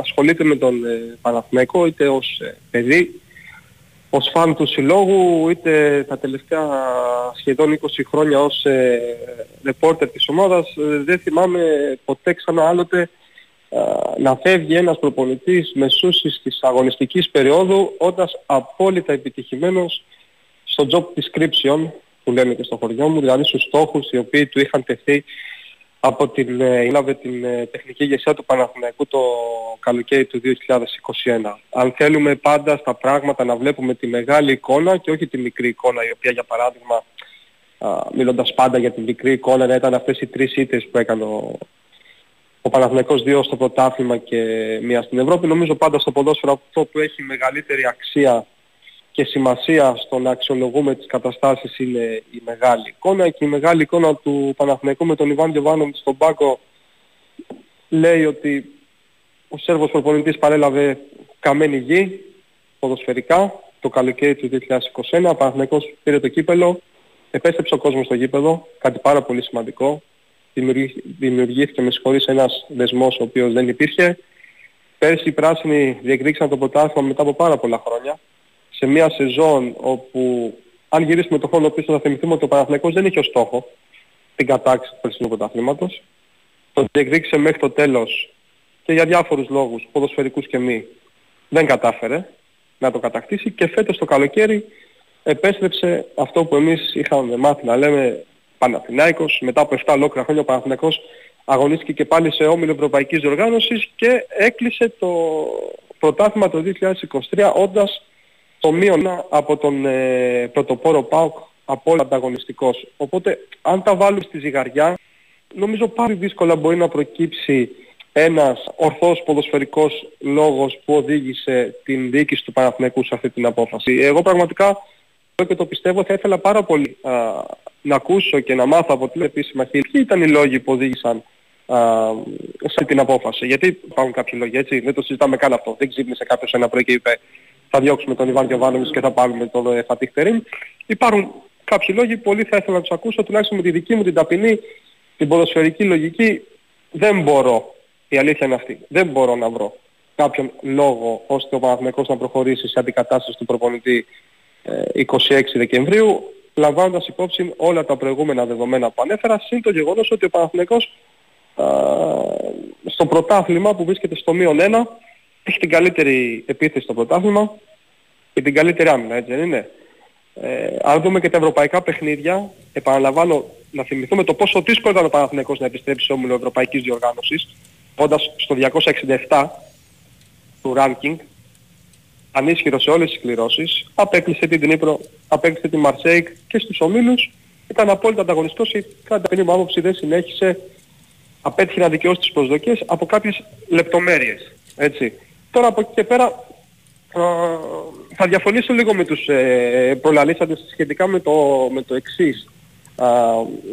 ασχολείται με τον ε, Παναθηναϊκό είτε ως ε, παιδί, ως φαν του συλλόγου, είτε τα τελευταία σχεδόν 20 χρόνια ως ε, ρεπόρτερ της ομάδας, ε, δεν θυμάμαι ποτέ ξανά άλλοτε ε, να φεύγει ένας προπονητής μεσούσης της αγωνιστικής περίοδου όντας απόλυτα επιτυχημένος στο job description που λέμε και στο χωριό μου, δηλαδή στους στόχους οι οποίοι του είχαν τεθεί από την, ε, έλαβε την ε, τεχνική ηγεσία του Παναθηναϊκού το καλοκαίρι του 2021. Αν θέλουμε πάντα στα πράγματα να βλέπουμε τη μεγάλη εικόνα και όχι τη μικρή εικόνα η οποία για παράδειγμα α, μιλώντας πάντα για τη μικρή εικόνα να ήταν αυτές οι τρεις ήττες που έκανε ο, ο Παναθηναϊκός δύο στο πρωτάθλημα και μία στην Ευρώπη. Νομίζω πάντα στο ποδόσφαιρο αυτό που έχει μεγαλύτερη αξία και σημασία στο να αξιολογούμε τις καταστάσεις είναι η μεγάλη εικόνα και η μεγάλη εικόνα του Παναθηναϊκού με τον Ιβάν Γιωβάνο στον πάγκο λέει ότι ο Σέρβος προπονητής παρέλαβε καμένη γη ποδοσφαιρικά το καλοκαίρι του 2021. Ο Παναθηναϊκός πήρε το κύπελο, επέστρεψε ο κόσμος στο γήπεδο, κάτι πάρα πολύ σημαντικό. Δημιουργήθηκε με συγχωρείς ένας δεσμός ο οποίος δεν υπήρχε. Πέρσι οι πράσινοι διεκδίκησαν το πρωτάθλημα μετά από πάρα πολλά χρόνια σε μια σεζόν όπου αν γυρίσουμε το χρόνο πίσω θα θυμηθούμε ότι ο Παναθηναϊκός δεν είχε ως στόχο την κατάξη του περσινού πρωταθλήματος. Το διεκδίκησε μέχρι το τέλος και για διάφορους λόγους, ποδοσφαιρικούς και μη, δεν κατάφερε να το κατακτήσει και φέτος το καλοκαίρι επέστρεψε αυτό που εμείς είχαμε μάθει να λέμε Παναθηναϊκός. Μετά από 7 ολόκληρα χρόνια ο Παναθηναϊκός αγωνίστηκε και πάλι σε όμιλο Ευρωπαϊκής Διοργάνωσης και έκλεισε το πρωτάθλημα το 2023 όντας το μείον από τον ε, πρωτοπόρο ΠΑΟΚ από όλα ανταγωνιστικός. Οπότε αν τα βάλουμε στη ζυγαριά νομίζω πάρα δύσκολα μπορεί να προκύψει ένας ορθός ποδοσφαιρικός λόγος που οδήγησε την διοίκηση του Παναθηναϊκού σε αυτή την απόφαση. Εγώ πραγματικά και το πιστεύω θα ήθελα πάρα πολύ α, να ακούσω και να μάθω από την επίσημα χείλη ποιοι ήταν οι λόγοι που οδήγησαν α, σε αυτή την απόφαση. Γιατί υπάρχουν κάποιοι λόγοι έτσι, δεν το συζητάμε καν αυτό. Δεν ξύπνησε κάποιος ένα πρωί και είπε θα διώξουμε τον Ιβάν Γιωβάνοβιτς και θα πάρουμε τον ε, Φατίχ Τερίμ. Υπάρχουν κάποιοι λόγοι, πολύ θα ήθελα να τους ακούσω, τουλάχιστον με τη δική μου την ταπεινή, την ποδοσφαιρική λογική, δεν μπορώ, η αλήθεια είναι αυτή, δεν μπορώ να βρω κάποιον λόγο ώστε ο Παναθηναϊκός να προχωρήσει σε αντικατάσταση του προπονητή 26 ε, Δεκεμβρίου, λαμβάνοντας υπόψη όλα τα προηγούμενα δεδομένα που ανέφερα, συν το γεγονός ότι ο Παναθηναϊκός στο πρωτάθλημα που βρίσκεται στο μείον 1 έχει την καλύτερη επίθεση στο πρωτάθλημα και την καλύτερη άμυνα, έτσι δεν είναι; Ε, αν δούμε και τα ευρωπαϊκά παιχνίδια, επαναλαμβάνω να θυμηθούμε το πόσο δύσκολο ήταν ο Παναθηναϊκός να επιστρέψει σε όμιλο ευρωπαϊκής διοργάνωσης, όντας στο 267 του ranking, ανίσχυρο σε όλες τις κληρώσεις, απέκλεισε την Dnipro, απέκλεισε την Μαρσέικ και στους ομίλους, ήταν απόλυτα ανταγωνιστός και κατά την άποψη δεν συνέχισε, απέτυχε να δικαιώσει τις προσδοκίες από κάποιες λεπτομέρειες. Έτσι. Τώρα από εκεί και πέρα θα διαφωνήσω λίγο με τους ε, προλαλήσαντες σχετικά με το, με το εξής.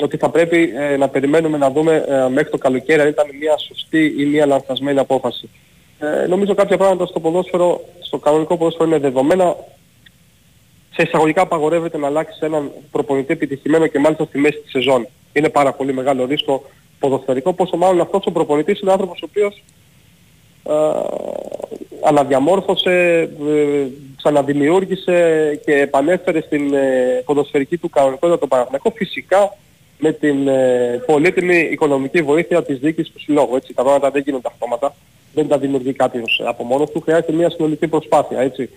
ότι θα πρέπει ε, να περιμένουμε να δούμε ε, μέχρι το καλοκαίρι αν ήταν μια σωστή ή μια λανθασμένη απόφαση. Ε, νομίζω κάποια πράγματα στο ποδόσφαιρο, στο κανονικό ποδόσφαιρο είναι δεδομένα. Σε εισαγωγικά απαγορεύεται να αλλάξει έναν προπονητή επιτυχημένο και μάλιστα στη μέση της σεζόν. Είναι πάρα πολύ μεγάλο ρίσκο ποδοσφαιρικό, πόσο μάλλον αυτός ο προπονητής είναι άνθρωπος ο οποίος αναδιαμόρφωσε, ε, ξαναδημιούργησε και επανέφερε στην ε, ποδοσφαιρική του κανονικότητα το Παναθηναϊκό φυσικά με την ε, πολύτιμη οικονομική βοήθεια της διοίκησης του συλλόγου. Έτσι, τα πράγματα δεν γίνονται αυτόματα, δεν τα δημιουργεί κάποιος από μόνος του, χρειάζεται μια συνολική προσπάθεια έτσι,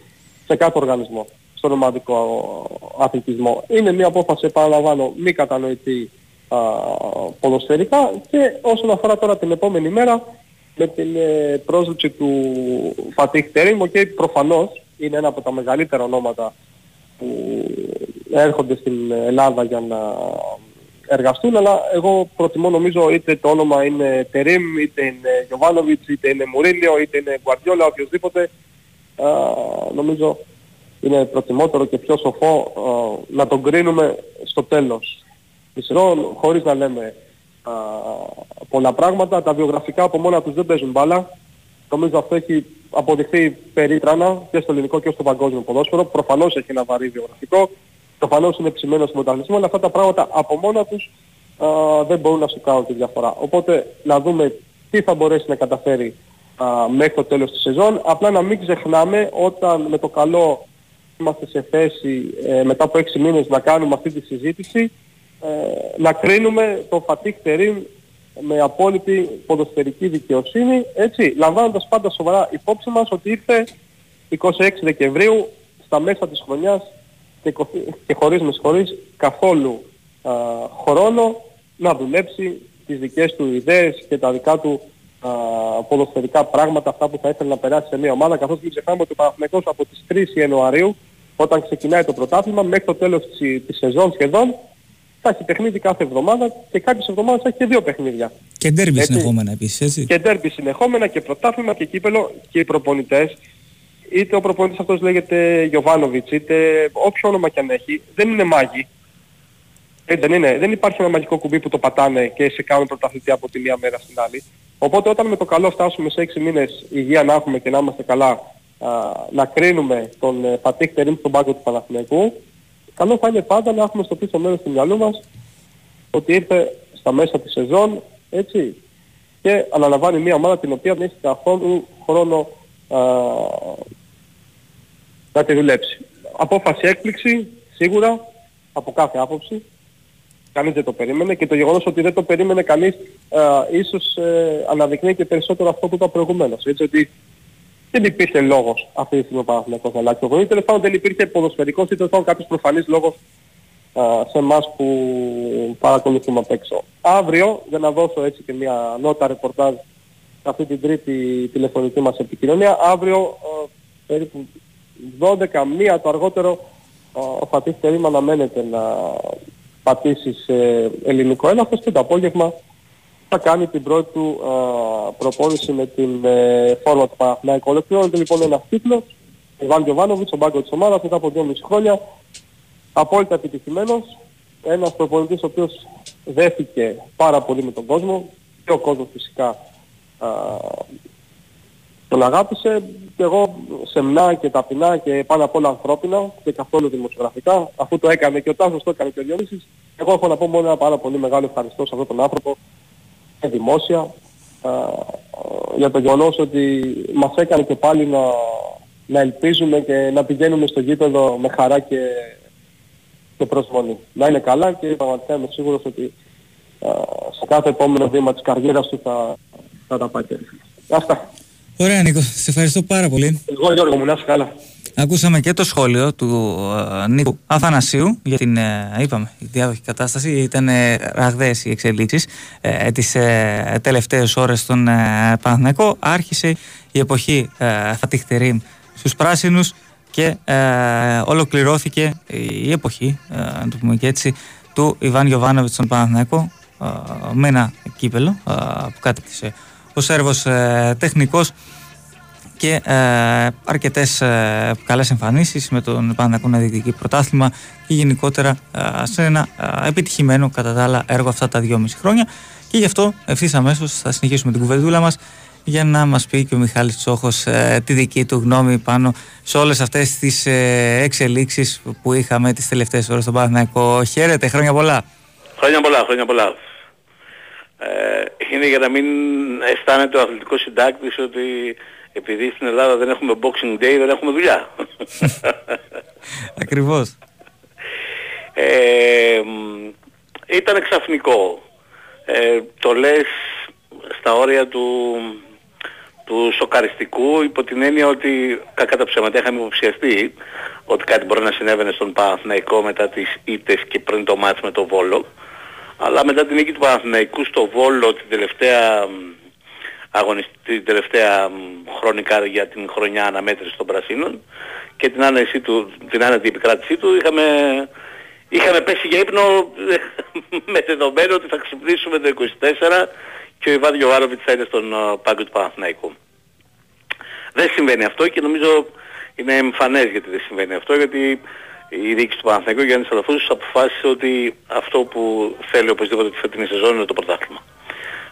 σε κάθε οργανισμό, στον ομαδικό αθλητισμό. Είναι μια απόφαση, επαναλαμβάνω, μη κατανοητή α, ποδοσφαιρικά και όσον αφορά τώρα την επόμενη μέρα, με την ε, πρόσληψη του Φατίχ Τερίμ, και προφανώς είναι ένα από τα μεγαλύτερα ονόματα που έρχονται στην Ελλάδα για να εργαστούν, αλλά εγώ προτιμώ νομίζω είτε το όνομα είναι Τερίμ, είτε είναι Γιωβάνοβιτς, είτε είναι Μουρίνιο, είτε είναι Γκουαρδιόλα, οποιοδήποτε, α, νομίζω είναι προτιμότερο και πιο σοφό να τον κρίνουμε στο τέλος. Μισρό, χωρίς να λέμε πολλά πράγματα. Τα βιογραφικά από μόνα τους δεν παίζουν μπάλα. Νομίζω αυτό έχει αποδειχθεί περίτρανα και στο ελληνικό και στο παγκόσμιο ποδόσφαιρο. Προφανώς έχει ένα βαρύ βιογραφικό. Προφανώς είναι ψημένο στο μεταγλισμό, αλλά αυτά τα πράγματα από μόνα τους α, δεν μπορούν να σου κάνουν τη διαφορά. Οπότε να δούμε τι θα μπορέσει να καταφέρει α, μέχρι το τέλος της σεζόν. Απλά να μην ξεχνάμε όταν με το καλό είμαστε σε θέση ε, μετά από 6 μήνες να κάνουμε αυτή τη συζήτηση ε, να κρίνουμε το Φατίχ Τερίμ με απόλυτη ποδοσφαιρική δικαιοσύνη, έτσι, λαμβάνοντας πάντα σοβαρά υπόψη μας ότι ήρθε 26 Δεκεμβρίου στα μέσα της χρονιάς και, κο- και χωρίς με συγχωρείς καθόλου α, χρόνο να δουλέψει τις δικές του ιδέες και τα δικά του α, ποδοσφαιρικά πράγματα, αυτά που θα ήθελε να περάσει σε μια ομάδα, καθώς μην ξεχνάμε ότι ο Παναθηναϊκός από τις 3 Ιανουαρίου, όταν ξεκινάει το πρωτάθλημα, μέχρι το τέλος της, της σεζόν σχεδόν, θα έχει παιχνίδι κάθε εβδομάδα και κάποιες εβδομάδες θα έχει και δύο παιχνίδια. Και ντέρμπι Έτσι. συνεχόμενα επίσης, έτσι. Και ντέρμπι συνεχόμενα και πρωτάθλημα και κύπελο και οι προπονητές. Είτε ο προπονητής αυτός λέγεται Γιωβάνοβιτς, είτε όποιο όνομα και αν έχει, δεν είναι μάγοι. Ε, δεν, είναι. δεν υπάρχει ένα μαγικό κουμπί που το πατάνε και σε κάνουν πρωταθλητή από τη μία μέρα στην άλλη. Οπότε όταν με το καλό φτάσουμε σε 6 μήνες υγεία να έχουμε και να είμαστε καλά, α, να κρίνουμε τον ε, Πατήκ Τερίμ στον πάγκο του Παναθηναϊκού, καλό θα είναι πάντα να έχουμε στο πίσω μέρος του μυαλού μας ότι ήρθε στα μέσα της σεζόν, έτσι, και αναλαμβάνει μια ομάδα την οποία δεν έχει καθόλου χρόνο α, να τη δουλέψει. Απόφαση έκπληξη, σίγουρα, από κάθε άποψη. Κανείς δεν το περίμενε και το γεγονός ότι δεν το περίμενε κανείς α, ίσως ε, αναδεικνύει και περισσότερο αυτό που είπα προηγουμένως. Έτσι ότι δεν υπήρχε λόγος αυτή τη στιγμή ο Παναθηναϊκός να αλλάξει το γονεί. Τέλος πάντων δεν υπήρχε ποδοσφαιρικός ή τέλος πάντων κάποιος προφανής λόγος α, σε εμάς που παρακολουθούμε απ' έξω. Αύριο, για να δώσω έτσι και μια νότα ρεπορτάζ σε αυτή την τρίτη τηλεφωνική μας επικοινωνία, αύριο α, περίπου 12 μία το αργότερο α, ο Φατίχ Τερίμ αναμένεται να πατήσει σε ελληνικό έδαφος και το απόγευμα θα κάνει την πρώτη του α, προπόνηση με την ε, φόρμα του Παναθηναϊκού. Ολοκληρώνεται λοιπόν ένας κύκλος. Ιβάν Γιωβάνοβιτς, ο μπάγκος της ομάδας, μετά από 2,5 χρόνια, απόλυτα επιτυχημένος. Ένας προπονητής ο οποίος δέθηκε πάρα πολύ με τον κόσμο και ο κόσμος φυσικά α, τον αγάπησε και εγώ σεμνά και ταπεινά και πάνω απ' όλα ανθρώπινα και καθόλου δημοσιογραφικά αφού το έκανε και ο Τάσος το έκανε και ο Διονύσης εγώ έχω να πω μόνο ένα πάρα πολύ μεγάλο ευχαριστώ σε αυτόν τον άνθρωπο και δημόσια α, α, για το γεγονός ότι μας έκανε και πάλι να, να ελπίζουμε και να πηγαίνουμε στο γήπεδο με χαρά και, και προσμονή. Να είναι καλά και πραγματικά είμαι σίγουρος ότι α, σε κάθε επόμενο βήμα της καριέρας του θα, θα τα πάει και Αυτά. Ωραία Νίκο, σε ευχαριστώ πάρα πολύ. Εγώ Γιώργο μου, να είσαι καλά. Ακούσαμε και το σχόλιο του ε, Νίκου Αθανασίου για την, ε, είπαμε, η διάδοχη κατάσταση. Ήταν ε, ραγδαίες οι εξελίξεις ε, τις ε, τελευταίες ώρες στον ε, Παναθηναϊκό. Άρχισε η εποχή ε, Φατίχ Τερίμ στους πράσινους και ε, ολοκληρώθηκε η εποχή, ε, να το πούμε και έτσι, του Ιβάν Γιωβάνοβιτς στον Παναθηναϊκό ε, με ένα κύπελο ε, που κατέκτησε ο Σέρβος ε, τεχνικός και ε, αρκετές ε, καλές εμφανίσεις με τον Παναθηναϊκό να διεκδικεί πρωτάθλημα και γενικότερα ε, σε ένα ε, επιτυχημένο κατά τα άλλα έργο αυτά τα δυόμιση χρόνια και γι' αυτό ευθύς αμέσως θα συνεχίσουμε την κουβεντούλα μας για να μας πει και ο Μιχάλης Τσόχος ε, τη δική του γνώμη πάνω σε όλες αυτές τις ε, εξελίξεις που είχαμε τις τελευταίες ώρες στον Παναθηναϊκό. Χαίρετε, χρόνια πολλά. Χρόνια πολλά, χρόνια πολλά. Ε, είναι για να μην αισθάνεται ο αθλητικός συντάκτης ότι επειδή στην Ελλάδα δεν έχουμε Boxing Day δεν έχουμε δουλειά. *laughs* Ακριβώς. Ε, μ, ήταν ξαφνικό. Ε, το λες στα όρια του, του σοκαριστικού υπό την έννοια ότι κακά τα ψέματα είχαμε υποψιαστεί ότι κάτι μπορεί να συνέβαινε στον Παναθηναϊκό μετά τις ήττες και πριν το μάτς με το Βόλο. Αλλά μετά την νίκη του Παναθηναϊκού στο Βόλο την τελευταία μ, αγωνιστή, την τελευταία μ, χρονικά για την χρονιά αναμέτρηση των Πρασίνων και την άνεση του, την άνετη επικράτησή του είχαμε, είχαμε πέσει για ύπνο *laughs* με δεδομένο ότι θα ξυπνήσουμε το 24 και ο Ιβάν Γιωβάροβιτς θα είναι στον α, πάγκο του Παναθηναϊκού. Δεν συμβαίνει αυτό και νομίζω είναι εμφανές γιατί δεν συμβαίνει αυτό γιατί η διοίκηση του Παναθηναϊκού Γιάννης Αλαφούζος αποφάσισε ότι αυτό που θέλει οπωσδήποτε τη φετινή σεζόν είναι το πρωτάθλημα.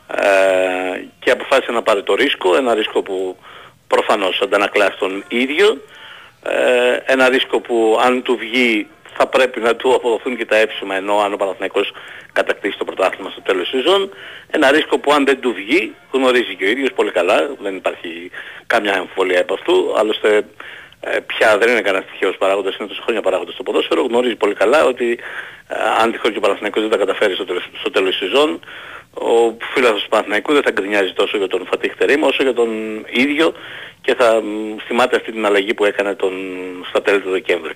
Ε, και αποφάσισε να πάρει το ρίσκο, ένα ρίσκο που προφανώς αντανακλά στον ίδιο, ε, ένα ρίσκο που αν του βγει θα πρέπει να του αποδοθούν και τα έψημα ενώ αν ο Παναθηναϊκός κατακτήσει το πρωτάθλημα στο τέλος της σεζόν. Ένα ρίσκο που αν δεν του βγει, γνωρίζει και ο ίδιος πολύ καλά, δεν υπάρχει καμιά εμφολία από αυτού, άλλωστε ε, πια δεν είναι κανένας τυχαίος παράγοντας, είναι τόσο χρόνια παράγοντας στο ποδόσφαιρο, γνωρίζει πολύ καλά ότι ε, αν τυχόν και ο Παναθηναϊκός δεν τα καταφέρει στο, τέλος- στο τέλος της σεζόν, ο φίλος του Παναθηναϊκού δεν θα γκρινιάζει τόσο για τον Φατίχ Τερίμ όσο για τον ίδιο και θα μ, θυμάται αυτή την αλλαγή που έκανε τον, στα τέλη του Δεκέμβρη.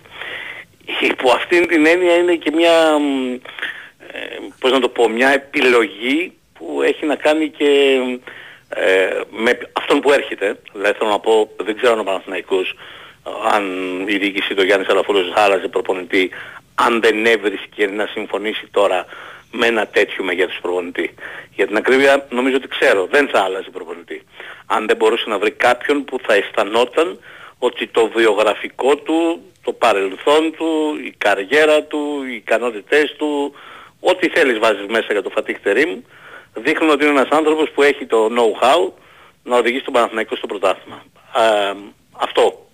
Υπό αυτήν την έννοια είναι και μια, μ, ε, πώς να το πω, μια επιλογή που έχει να κάνει και ε, με αυτόν που έρχεται. Δηλαδή θέλω να πω, δεν ξέρω αν ο Παναθηναϊκός αν η διοίκηση του Γιάννης Αλαφούρος άλλαζε προπονητή αν δεν έβρισκε να συμφωνήσει τώρα με ένα τέτοιο μεγέθους προπονητή. Για την ακρίβεια νομίζω ότι ξέρω, δεν θα άλλαζε προπονητή. Αν δεν μπορούσε να βρει κάποιον που θα αισθανόταν ότι το βιογραφικό του, το παρελθόν του, η καριέρα του, οι ικανότητές του, ό,τι θέλεις βάζεις μέσα για το Φατίχ Τερίμ, δείχνουν ότι είναι ένας άνθρωπος που έχει το know-how να οδηγήσει τον Παναθηναϊκό στο πρωτάθλημα. Ε, αυτό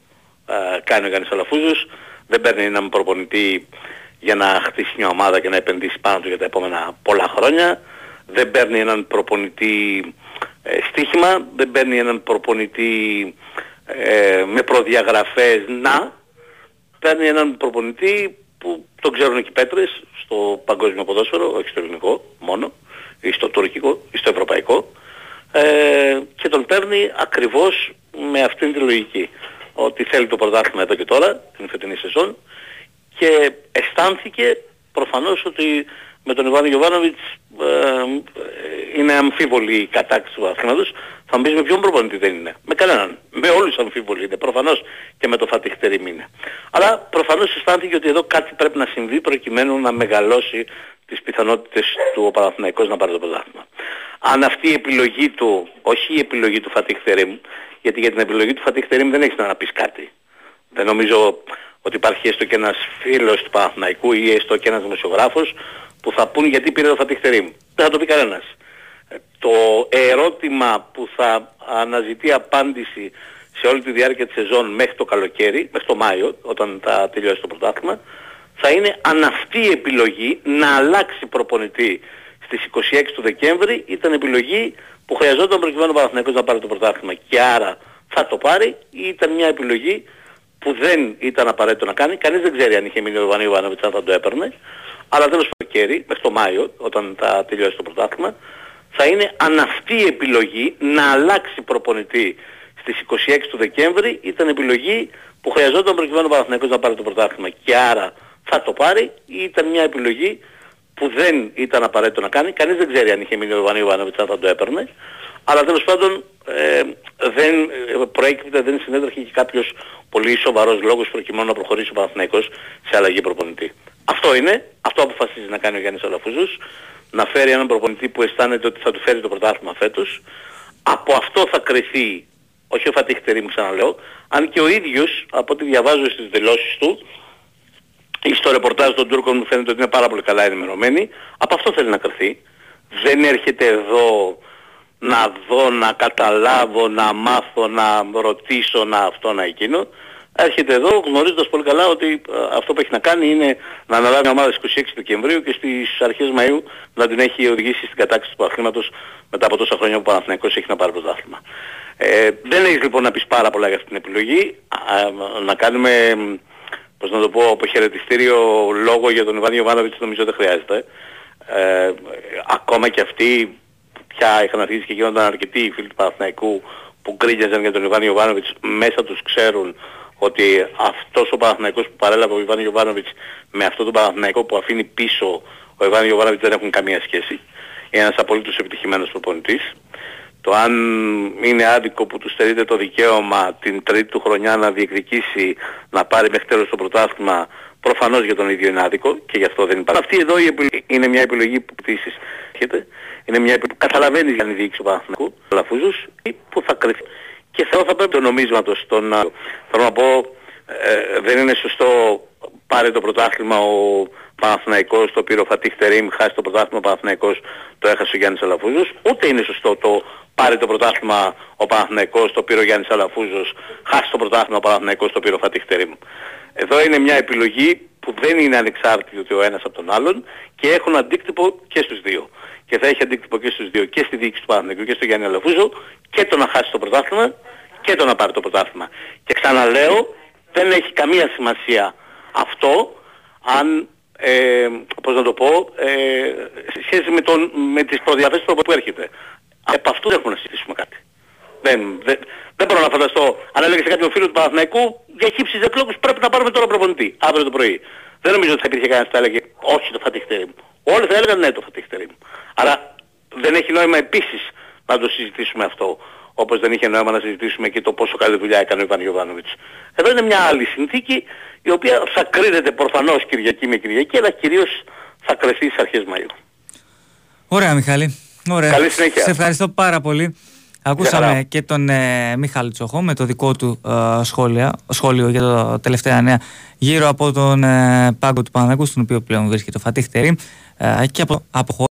ε, κάνει ο Γιάννης Αλαφούζος. Δεν παίρνει έναν προπονητή για να χτίσει μια ομάδα και να επενδύσει πάνω του για τα επόμενα πολλά χρόνια. Δεν παίρνει έναν προπονητή ε, στοίχημα, δεν παίρνει έναν προπονητή ε, με προδιαγραφές να. Παίρνει έναν προπονητή που τον ξέρουν και οι πέτρες στο παγκόσμιο ποδόσφαιρο, όχι στο ελληνικό μόνο, ή στο τουρκικό ή στο ευρωπαϊκό ε, και τον παίρνει ακριβώς με αυτήν τη λογική ότι θέλει το πρωτάθλημα εδώ και τώρα, την φετινή σεζόν και αισθάνθηκε προφανώς ότι με τον Ιβάνο Γιωβάνοβιτς ε, είναι αμφίβολη η κατάκτηση του αθλήματος. Θα μου πεις με ποιον προπονητή δεν είναι. Με κανέναν. Με όλους αμφίβολη είναι. Προφανώς και με το Φατιχτερήμ είναι. Αλλά προφανώς αισθάνθηκε ότι εδώ κάτι πρέπει να συμβεί προκειμένου να μεγαλώσει τις πιθανότητες του ο Παναθηναϊκός να πάρει το πρωτάθλημα. Αν αυτή η επιλογή του, όχι η επιλογή του Φατιχτερήμ, γιατί για την επιλογή του Φατιχτερήμ δεν έχεις να πεις κάτι. Δεν νομίζω ότι υπάρχει έστω και ένας φίλος του Παναθηναϊκού ή έστω και ένας δημοσιογράφος που θα πούν γιατί πήρε το Φατιχτερήμ. Δεν θα το πει κανένας. Ε, Το ερώτημα που θα αναζητεί απάντηση σε όλη τη διάρκεια της σεζόν μέχρι το καλοκαίρι, μέχρι το Μάιο, όταν θα τελειώσει το πρωτάθλημα, θα είναι αν αυτή η επιλογή να αλλάξει προπονητή στις 26 του Δεκέμβρη ήταν επιλογή που χρειαζόταν προκειμένου ο Παναθηναϊκός να πάρει το πρωτάθλημα και άρα θα το πάρει ή ήταν μια επιλογή που δεν ήταν απαραίτητο να κάνει. Κανείς δεν ξέρει αν είχε μείνει ο Ιωάννη Ιωάννοβιτς αν θα το έπαιρνε. Αλλά τέλος το κέρι, μέχρι το Μάιο, όταν θα τελειώσει το πρωτάθλημα, θα είναι αν αυτή η επιλογή να αλλάξει προπονητή στις 26 του Δεκέμβρη ήταν επιλογή που χρειαζόταν προκειμένου ο Παναθηναϊκός να πάρει το πρωτάθλημα και άρα θα το πάρει ή ήταν μια επιλογή που δεν ήταν απαραίτητο να κάνει. Κανείς δεν ξέρει αν είχε μείνει ο Ιωάννη Ιωάννοβιτς αν θα το έπαιρνε. Αλλά τέλος πάντων ε, δεν ε, προέκυπτε, δεν συνέτρεχε και κάποιος πολύ σοβαρός λόγος προκειμένου να προχωρήσει ο Παναθηναϊκός σε αλλαγή προπονητή. Αυτό είναι, αυτό αποφασίζει να κάνει ο Γιάννης Αλαφούζος, να φέρει έναν προπονητή που αισθάνεται ότι θα του φέρει το πρωτάθλημα φέτος. Από αυτό θα κρυθεί, όχι ο Φατίχτερη μου ξαναλέω, αν και ο ίδιος, από ό,τι διαβάζω στις δηλώσεις του, ή στο ρεπορτάζ των Τούρκων μου φαίνεται ότι είναι πάρα πολύ καλά ενημερωμένοι, από αυτό θέλει να κρυθεί. Δεν έρχεται εδώ να δω, να καταλάβω, να μάθω, να ρωτήσω, να αυτό, να εκείνο. Έρχεται εδώ γνωρίζοντας πολύ καλά ότι ε, αυτό που έχει να κάνει είναι να αναλάβει μια ομάδα στις 26 Δεκεμβρίου και στις αρχές Μαΐου να την έχει οδηγήσει στην κατάκτηση του αθλήματος μετά από τόσα χρόνια που ο Παναθηναϊκός έχει να πάρει πρωτάθλημα. Ε, δεν έχεις λοιπόν να πεις πάρα πολλά για αυτή την επιλογή. Α, να κάνουμε, πώς να το πω, αποχαιρετιστήριο λόγο για τον Ιβάν Ιωβάνοβιτς νομίζω δεν χρειάζεται. Ε, ακόμα και αυτοί πια είχαν αρχίσει και γίνονταν αρκετοί οι φίλοι του Παναθηναϊκού που γκρίνιαζαν για τον Ιβάν Ιωβάνοβιτς μέσα τους ξέρουν ότι αυτός ο Παναθηναϊκός που παρέλαβε ο Ιβάν Ιωβάνοβιτς με αυτό το Παναθηναϊκό που αφήνει πίσω ο Ιβάν Ιωβάνοβιτς δεν έχουν καμία σχέση. Είναι ένας απολύτως επιτυχημένος προπονητής. Το αν είναι άδικο που του στερείται το δικαίωμα την τρίτη του χρονιά να διεκδικήσει να πάρει μέχρι τέλος το πρωτάθλημα προφανώς για τον ίδιο είναι άδικο και γι' αυτό δεν υπάρχει. Αυτή εδώ η επιλογή είναι μια επιλογή που πτήσεις είναι μια επιλογή που καταλαβαίνεις για την διοίκηση του Παναθηναϊκού, Λαφούζους, ή που θα κρυφθεί. Και θα, θα πρέπει το νομίσματος τον, θέλω να πω, ε, δεν είναι σωστό πάρει το πρωτάθλημα ο Παναθηναϊκός, το πήρε ο Φατίχ Τερίμ, χάσει το πρωτάθλημα ο Παναθηναϊκός, το έχασε ο Γιάννης Αλαφούζος, ούτε είναι σωστό το πάρει το πρωτάθλημα ο Παναθηναϊκός, το πήρε ο Γιάννης Αλαφούζος, χάσει το πρωτάθλημα ο Παναθηναϊκός, το πήρε ο Φατίχ Τερίμ. Εδώ είναι μια επιλογή που δεν είναι ανεξάρτητη ο ένας από τον άλλον και έχουν αντίκτυπο και στους δύο. Και θα έχει αντίκτυπο και στους δύο, και στη διοίκηση του Παναθηναϊκού και στο Γιάννη Αλαφούζο και το να χάσει το πρωτάθλημα και το να πάρει το πρωτάθλημα. Και ξαναλέω, δεν έχει καμία σημασία αυτό αν ε, πώς να το πω, ε, σε σχέση με, τον, με τις προδιαθέσεις του που έρχεται. Επ' αυτούς δεν έχουμε να συζητήσουμε κάτι. Δεν, δεν, δεν μπορώ να φανταστώ. Αν έλεγε σε κάποιον φίλο του Παναθηναϊκού, για χύψεις δεπλόκους πρέπει να πάρουμε τώρα προπονητή, αύριο το πρωί. Δεν νομίζω ότι θα υπήρχε κανένας που θα έλεγε όχι το Φατιχτερήμ. Όλοι θα έλεγαν ναι το Φατιχτερήμ. Άρα δεν έχει νόημα επίσης να το συζητήσουμε αυτό. Όπως δεν είχε νόημα να συζητήσουμε και το πόσο καλή δουλειά έκανε ο Ιβάν Γιωβάνοβιτς. Εδώ είναι μια άλλη συνθήκη η οποία θα κρίνεται προφανώς Κυριακή με Κυριακή αλλά κυρίως θα κρεθεί στις αρχές Μαΐου. Ωραία Μιχάλη. Ωραία. Καλή συνέχεια. Σε ευχαριστώ πάρα πολύ. Ακούσαμε και τον ε, Μιχάλη Τσοχό με το δικό του ε, σχόλια, σχόλιο για το τελευταία νέα γύρω από τον ε, πάγκο του Παναγού, στον οποίο πλέον βρίσκεται ο Φατίχ Τερίμ, ε, και από, από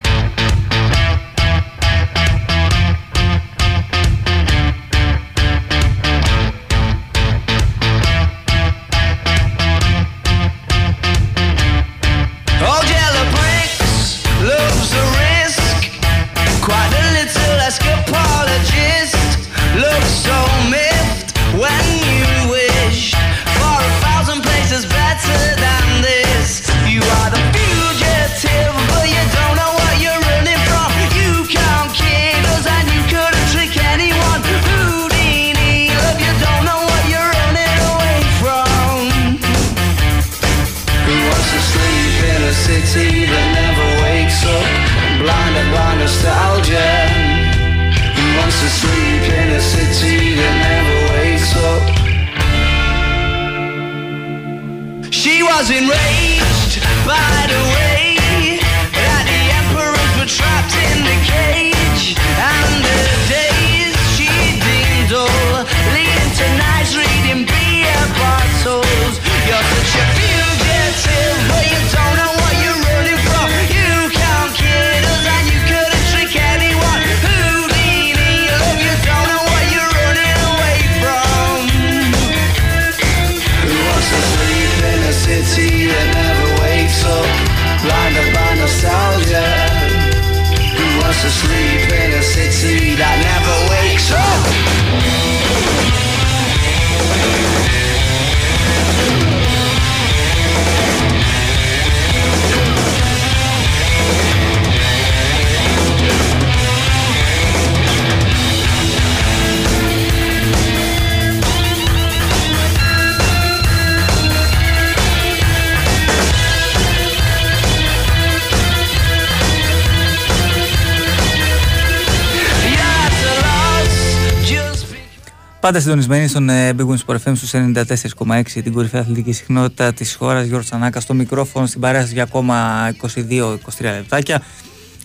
Πάντα συντονισμένοι στον ε, Big Wins Sport FM στους 94,6 την κορυφαία αθλητική συχνότητα της χώρας. Γιώργος Ανάκα στο μικρόφωνο στην παρέα σας για ακόμα 22-23 λεπτάκια.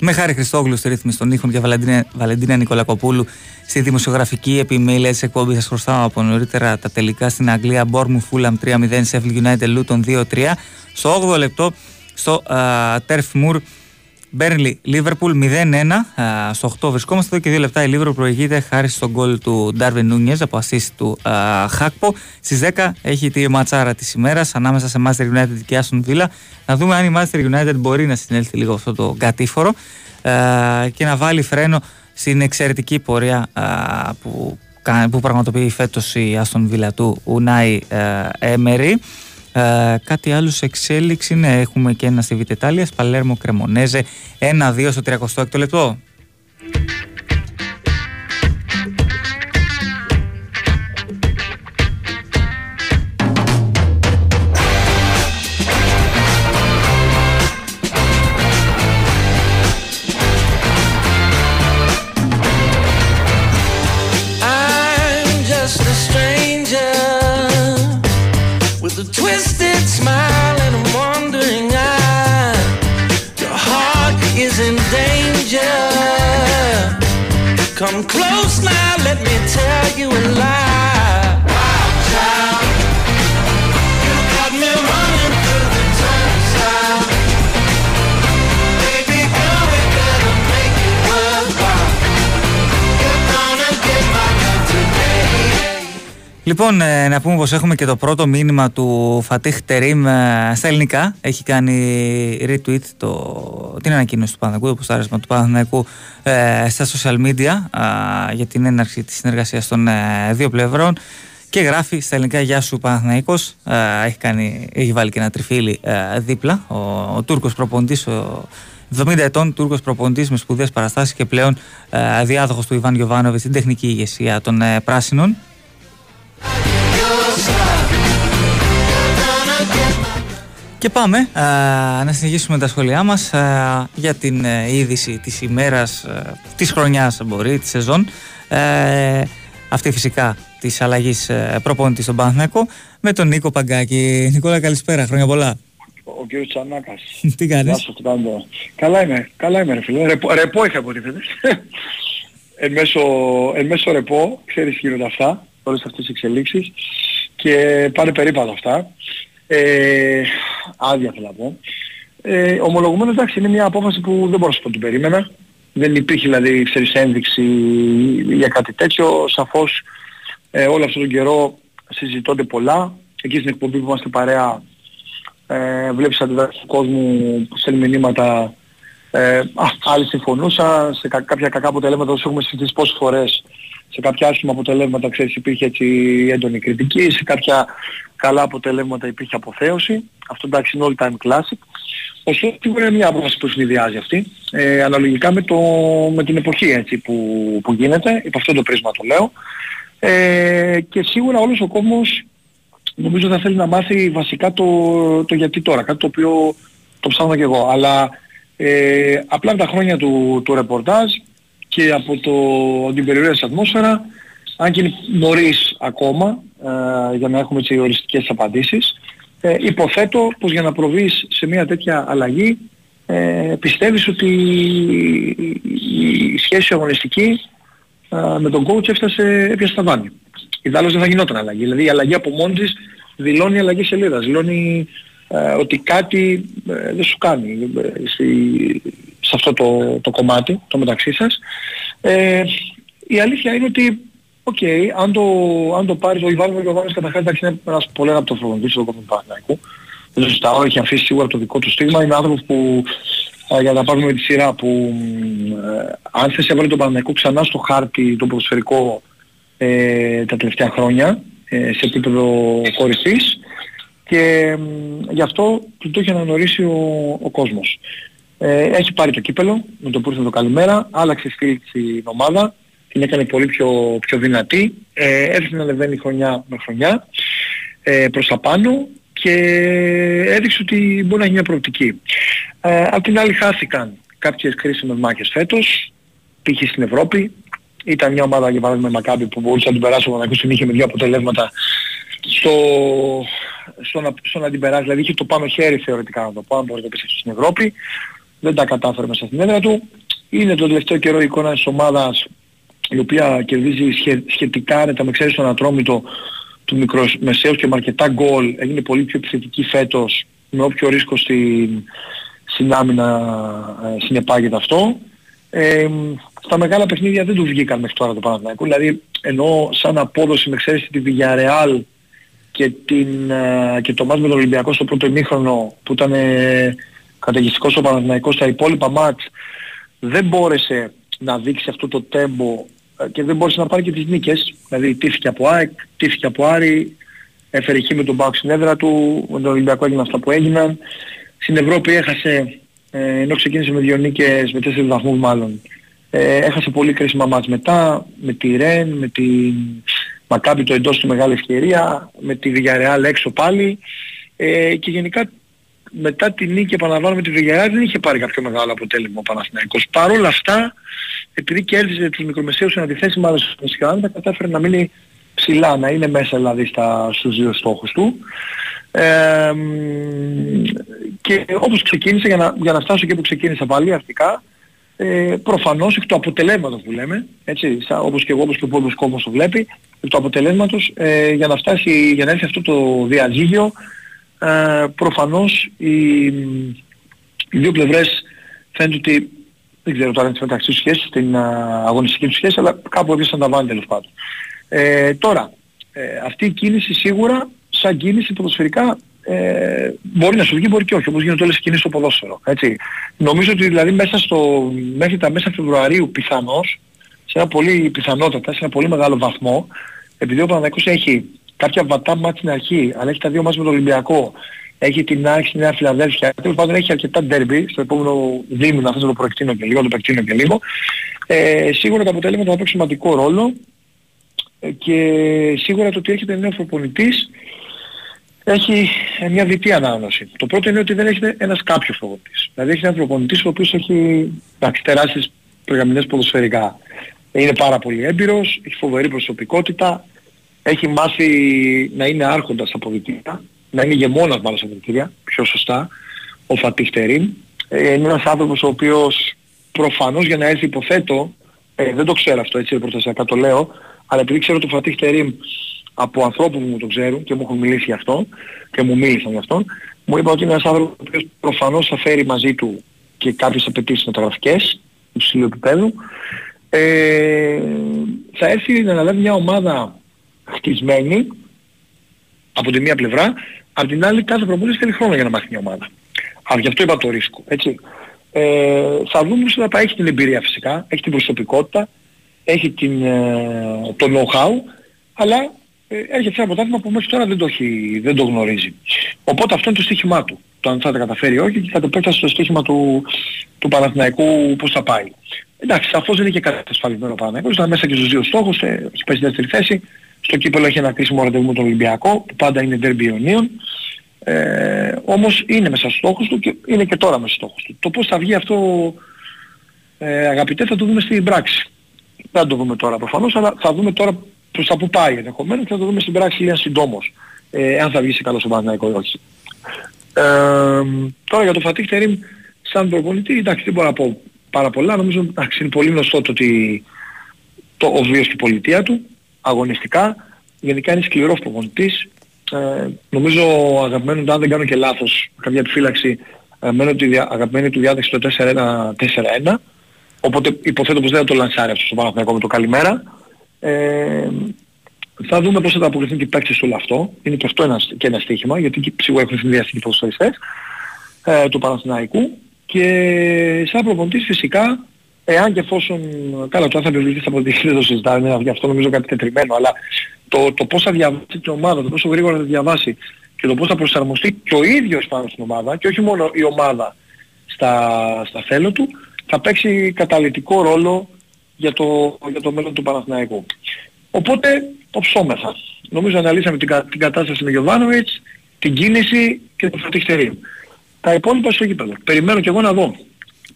Με Χάρη Χριστόγλου στη ρύθμιση των ήχων και Βαλεντίνα, Βαλεντίνα Νικολακοπούλου στη δημοσιογραφική επιμέλεια της εκπομπής. Σας χρωστάω από νωρίτερα τα τελικά στην Αγγλία. Bournemouth Fulham 3-0 Sheffield United Luton 2-3 στο 8ο λεπτό στο uh, Turf Moor Μπέρνλι, Λίβερπουλ 0-1 α, στο 8 βρισκόμαστε εδώ και 2 λεπτά. Η Λίβερπουλ προηγείται χάρη στον γκολ του Ντάρβιν Νούνιες από assist του α, Χάκπο. Στις 10 έχει τη ματσάρα της ημέρας ανάμεσα σε Master United και Aston Villa. Να δούμε αν η Master United μπορεί να συνέλθει λίγο αυτό το κατήφορο α, και να βάλει φρένο στην εξαιρετική πορεία α, που, κα- που πραγματοποιεί φέτος η Aston Villa του Unai Emery ε, κάτι άλλο σε εξέλιξη, ναι, έχουμε και ένα στη Βιτετάλια, Παλέρμο Κρεμονέζε, 1-2 στο 36ο λεπτό. Come close now, let me tell you a lie. Λοιπόν, ε, να πούμε πως έχουμε και το πρώτο μήνυμα του Φατίχ Τερίμ ε, στα ελληνικά. Έχει κάνει retweet το, την ανακοίνωση του Παναθηναϊκού, το ποστάρισμα του Παναθηναϊκού ε, στα social media α, για την έναρξη της συνεργασίας των ε, δύο πλευρών. Και γράφει στα ελληνικά Γεια σου Παναθηναϊκός ε, έχει, κάνει, έχει βάλει και ένα τριφύλι ε, δίπλα. Ο, ο Τούρκος προπονητής ο 70 ετών Τούρκος προπονητής με σπουδαίες παραστάσεις και πλέον ε, διάδοχος του Ιβάν Γιωβάνοβιτς στην τεχνική ηγεσία των ε, Πράσινων Και πάμε α, να συνεχίσουμε τα σχόλιά μας α, για την ε, είδηση της ημέρας, ε, της χρονιάς μπορεί, της σεζόν. Ε, αυτή φυσικά της αλλαγής ε, προπόνητης στον Παναθηναϊκό με τον Νίκο Παγκάκη. Νικόλα καλησπέρα, χρόνια πολλά. Ο κύριος Τσανάκας. Τι κάνεις; Γεια σου, τι κάνετε. Καλά είμαι, καλά είμαι ρε φίλε. Ρεπό, ρεπό είχα υποτίθεται. *laughs* εν, μέσω, εν μέσω ρεπό, ξέρεις γίνονται αυτά, όλες αυτές τις εξελίξεις και πάνε περίπατο αυτά. Ε, άδεια θέλω να πω. Ε, ομολογουμένως εντάξει είναι μια απόφαση που δεν μπορώ να σου πω την περίμενα. Δεν υπήρχε δηλαδή ξέρεις ένδειξη για κάτι τέτοιο. Σαφώς ε, όλο αυτόν τον καιρό συζητώνται πολλά. Εκεί στην εκπομπή που είμαστε παρέα ε, βλέπεις αντιδράσεις του κόσμου που στέλνει μηνύματα ε, α, άλλοι συμφωνούσαν, σε κα, κάποια κακά αποτελέσματα όσο έχουμε συζητήσει πόσες φορές σε κάποια άσχημα αποτελέσματα ξέρεις υπήρχε έτσι έντονη κριτική, σε κάποια καλά αποτελέσματα υπήρχε αποθέωση. Αυτό εντάξει είναι all time classic. Ωστόσο σίγουρα είναι μια απόφαση που συνδυάζει αυτή, ε, αναλογικά με, το, με την εποχή έτσι, που, που γίνεται, υπό αυτό το πρίσμα το λέω. Ε, και σίγουρα όλος ο κόσμος νομίζω θα θέλει να μάθει βασικά το, το γιατί τώρα, κάτι το οποίο το ψάχνω και εγώ. Αλλά ε, απλά τα χρόνια του, του ρεπορτάζ και από το, την περιοχή της ατμόσφαιρα, αν και είναι νωρίς ακόμα ε, για να έχουμε έτσι οριστικές απαντήσεις, ε, υποθέτω πως για να προβείς σε μια τέτοια αλλαγή ε, πιστεύεις ότι η σχέση αγωνιστική ε, με τον coach έφτασε, έπιασε τα βάνη. Ιδάλλως δεν θα γινόταν αλλαγή. Δηλαδή η αλλαγή από μόνη της δηλώνει αλλαγή σελίδας. Δηλώνει ε, ότι κάτι ε, δεν σου κάνει ε, σε αυτό το, το κομμάτι, το μεταξύ σας. Ε, η αλήθεια είναι ότι, οκ, okay, αν, το, αν το πάρεις, ο Ιβάνος Γιωβάνης καταρχάς εντάξει είναι ένας πολύ από το φροντής του Παναθηναϊκού. Δεν το συζητάω, έχει αφήσει σίγουρα το δικό του στίγμα. Είναι άνθρωπος που, ε, για να πάρουμε τη σειρά, που ε, αν θες έβαλε τον Παναθηναϊκό ξανά στο χάρτη το ποδοσφαιρικό ε, τα τελευταία χρόνια, ε, σε επίπεδο κορυφής, και γι' αυτό του το έχει αναγνωρίσει ο, ο κόσμος. Ε, έχει πάρει το κύπελο με το που ήρθε το καλημέρα, άλλαξε στήλη στην ομάδα, την έκανε πολύ πιο, πιο δυνατή, ε, έρθει να ανεβαίνει χρονιά με χρονιά ε, προς τα πάνω και έδειξε ότι μπορεί να έχει μια προοπτική. Ε, απ' την άλλη χάθηκαν κάποιες κρίσιμες μάχες φέτος, π.χ. στην Ευρώπη, ήταν μια ομάδα για παράδειγμα Μακάμπη που μπορούσε να την περάσει ο την είχε με δύο αποτελέσματα στο, στο, να, στο να την περάσει. Δηλαδή είχε το πάνω χέρι θεωρητικά να το πω, αν μπορεί να το πεις στην Ευρώπη. Δεν τα κατάφερε μέσα στην έδρα του. Είναι το τελευταίο καιρό η εικόνα της ομάδας η οποία κερδίζει σχε, σχετικά άνετα με ξέρεις τον ατρόμητο του μικρομεσαίου και με αρκετά γκολ. Έγινε πολύ πιο επιθετική φέτος με όποιο ρίσκο στην, στην άμυνα ε, συνεπάγεται αυτό. Ε, στα μεγάλα παιχνίδια δεν τους βγήκαν μέχρι τώρα το Παναθηναϊκό. Δηλαδή ενώ σαν απόδοση με ξέρεις τη Villarreal και, την, ε, και το μάτς με τον Ολυμπιακό στο πρώτο ημίχρονο που ήταν ε, καταιγιστικός ο Παναθηναϊκός στα υπόλοιπα μάτς δεν μπόρεσε να δείξει αυτό το τέμπο ε, και δεν μπόρεσε να πάρει και τις νίκες. Δηλαδή τύφηκε από ΑΕΚ, τύφηκε από Άρη, έφερε χει με τον Πάο στην έδρα του, με τον Ολυμπιακό έγιναν αυτά που έγιναν. Στην Ευρώπη έχασε, ε, ενώ ξεκίνησε με δύο νίκες, με τέσσερις βαθμούς μάλλον, ε, έχασε πολύ κρίσιμα μάτς μετά, με τη Ρεν, με την Μακάμπι το εντός του μεγάλη ευκαιρία, με τη Villarreal έξω πάλι ε, και γενικά μετά την νίκη επαναλαμβάνω με τη Villarreal δεν είχε πάρει κάποιο μεγάλο αποτέλεσμα ο Παναθηναϊκός. Παρ' όλα αυτά, επειδή κέρδισε τους μικρομεσαίους σε αντιθέσει άλλες τα κατάφερε να μείνει ψηλά, να είναι μέσα δηλαδή στα, στους δύο στόχους του. Ε, και όπως ξεκίνησε, για να, για να φτάσω και που ξεκίνησα πάλι αρχικά, ε, προφανώς εκ του αποτελέσματος που λέμε, έτσι, σαν, όπως και εγώ, όπως και ο πόλος κόμμος το βλέπει, εκ του αποτελέσματος, ε, για να φτάσει, για να έρθει αυτό το διαζύγιο, ε, προφανώς οι, οι δύο πλευρές φαίνεται ότι, δεν ξέρω τώρα είναι μεταξύ τους σχέσεις, στην αγωνιστική τους σχέση, αλλά κάπου έπιασαν τα βάνη τέλος πάντων. Ε, τώρα, ε, αυτή η κίνηση σίγουρα, σαν κίνηση ποδοσφαιρικά, ε, μπορεί να σου βγει, μπορεί και όχι, όπως γίνονται όλες οι κινήσεις στο ποδόσφαιρο. Έτσι. Νομίζω ότι δηλαδή μέσα στο, μέχρι τα μέσα Φεβρουαρίου πιθανώς, σε ένα πολύ πιθανότατα, σε ένα πολύ μεγάλο βαθμό, επειδή ο Παναγιακός έχει κάποια βατά μάτια στην αρχή, αλλά έχει τα δύο μάτια με τον Ολυμπιακό, έχει την ΑΕΚ στη Νέα Φιλαδέλφια, τέλος πάντων έχει αρκετά ντέρμπι, στο επόμενο δίμηνο αυτό το προεκτείνω και λίγο, το επεκτείνω και λίγο, ε, σίγουρα τα αποτελέσματα θα παίξουν σημαντικό ρόλο ε, και σίγουρα το ότι έρχεται νέος προπονητής έχει ε, μια διτή ανάγνωση. Το πρώτο είναι ότι δεν έχει ένας κάποιος προπονητής. Δηλαδή έχει ένας προπονητής ο οποίος έχει εντάξει, τεράστιες προγραμμινές ποδοσφαιρικά. Είναι πάρα πολύ έμπειρος, έχει φοβερή προσωπικότητα, έχει μάθει να είναι άρχοντας από διτήρια, να είναι ηγεμόνας μάλλον από διτήρια, πιο σωστά, ο Φατίχ Τερίμ. Ε, είναι ένας άνθρωπος ο οποίος προφανώς για να έρθει υποθέτω, ε, δεν το ξέρω αυτό έτσι προτασιακά το λέω, αλλά επειδή ξέρω το Φατίχ Τερίμ από ανθρώπους που μου το ξέρουν και μου έχουν μιλήσει γι' αυτό και μου μίλησαν γι' αυτό, μου είπα ότι είναι ένας άνθρωπος ο οποίος προφανώς θα φέρει μαζί του και κάποιες απαιτήσεις μεταγραφικές υψηλού επίπεδου. Ε, θα έρθει να αναλάβει μια ομάδα χτισμένη από τη μία πλευρά, από την άλλη κάθε προπονητής θέλει χρόνο για να μάθει μια ομάδα. Α, γι' αυτό είπα το ρίσκο. Έτσι. Ε, θα δούμε πώς θα πάει. Έχει την εμπειρία φυσικά, έχει την προσωπικότητα, έχει την, ε, το know-how, αλλά ε, έρχεται σε ένα πρωτάθλημα που μέχρι τώρα δεν το, έχει, δεν το γνωρίζει. Οπότε αυτό είναι το στοίχημά του. Το αν θα τα καταφέρει ή όχι και θα το επέκταση στο στοίχημα του, του Παναθηναϊκού πώς θα πάει. Εντάξει, σαφώς δεν είχε κάτι ασφαλισμένο ο Παναθηναϊκός, ήταν μέσα και στους δύο στόχους, ε, έχει πέσει δεύτερη θέση. Στο κύπελο έχει ένα κρίσιμο ραντεβού με τον Ολυμπιακό, που πάντα είναι derby Ιωνίων. Ε, όμως είναι μέσα στους στόχους του και είναι και τώρα μέσα στους στόχους του. Το πώς θα βγει αυτό ε, αγαπητέ θα το δούμε στην πράξη. Δεν θα το δούμε τώρα προφανώς, αλλά θα δούμε τώρα προς τα που πάει ενδεχομένως και θα το δούμε στην πράξη λίγα συντόμως. Ε, αν θα βγει σε καλό ο Παναθηναϊκό ή όχι. Ε, τώρα για το Φατίχ Τερίμ σαν προπονητή, εντάξει δεν μπορώ να πω πάρα πολλά. Νομίζω εντάξει, είναι πολύ γνωστό το ότι το, ο βίος του πολιτεία του, αγωνιστικά, γενικά είναι σκληρός προπονητής. Ε, νομίζω αγαπημένο του, αν δεν κάνω και λάθος, κάποια επιφύλαξη, αγαπημένο του, αγαπημένη του διάθεση το 4-1-4-1. Οπότε υποθέτω πως δεν θα το λανσάρει αυτό στο Παναθηναϊκό με το καλημέρα. Ε, θα δούμε πώς θα τα αποκριθούν και οι παίκτες του όλο αυτό. Είναι και αυτό ένα, και ένα στοίχημα, γιατί σίγουρα έχουν συνδυαστεί και ποδοσφαιριστές ε, του Παναθηναϊκού. Και σαν προπονητής φυσικά, εάν και εφόσον, καλά το αν θα επιβληθεί από τη δεν το συζητάμε, γι' αυτό νομίζω κάτι τετριμένο, αλλά το, το πώς θα διαβάσει την ομάδα, το πόσο γρήγορα θα διαβάσει και το πώς θα προσαρμοστεί και ο ίδιος πάνω στην ομάδα και όχι μόνο η ομάδα στα, στα θέλω του, θα παίξει καταλητικό ρόλο για το, για το μέλλον του Παναθηναϊκού. Οπότε το ψώμεθα. Νομίζω αναλύσαμε την, την κατάσταση με Γιωβάνοβιτς, την κίνηση και το φωτιχτερή. Τα υπόλοιπα στο γήπεδο. Περιμένω και εγώ να δω.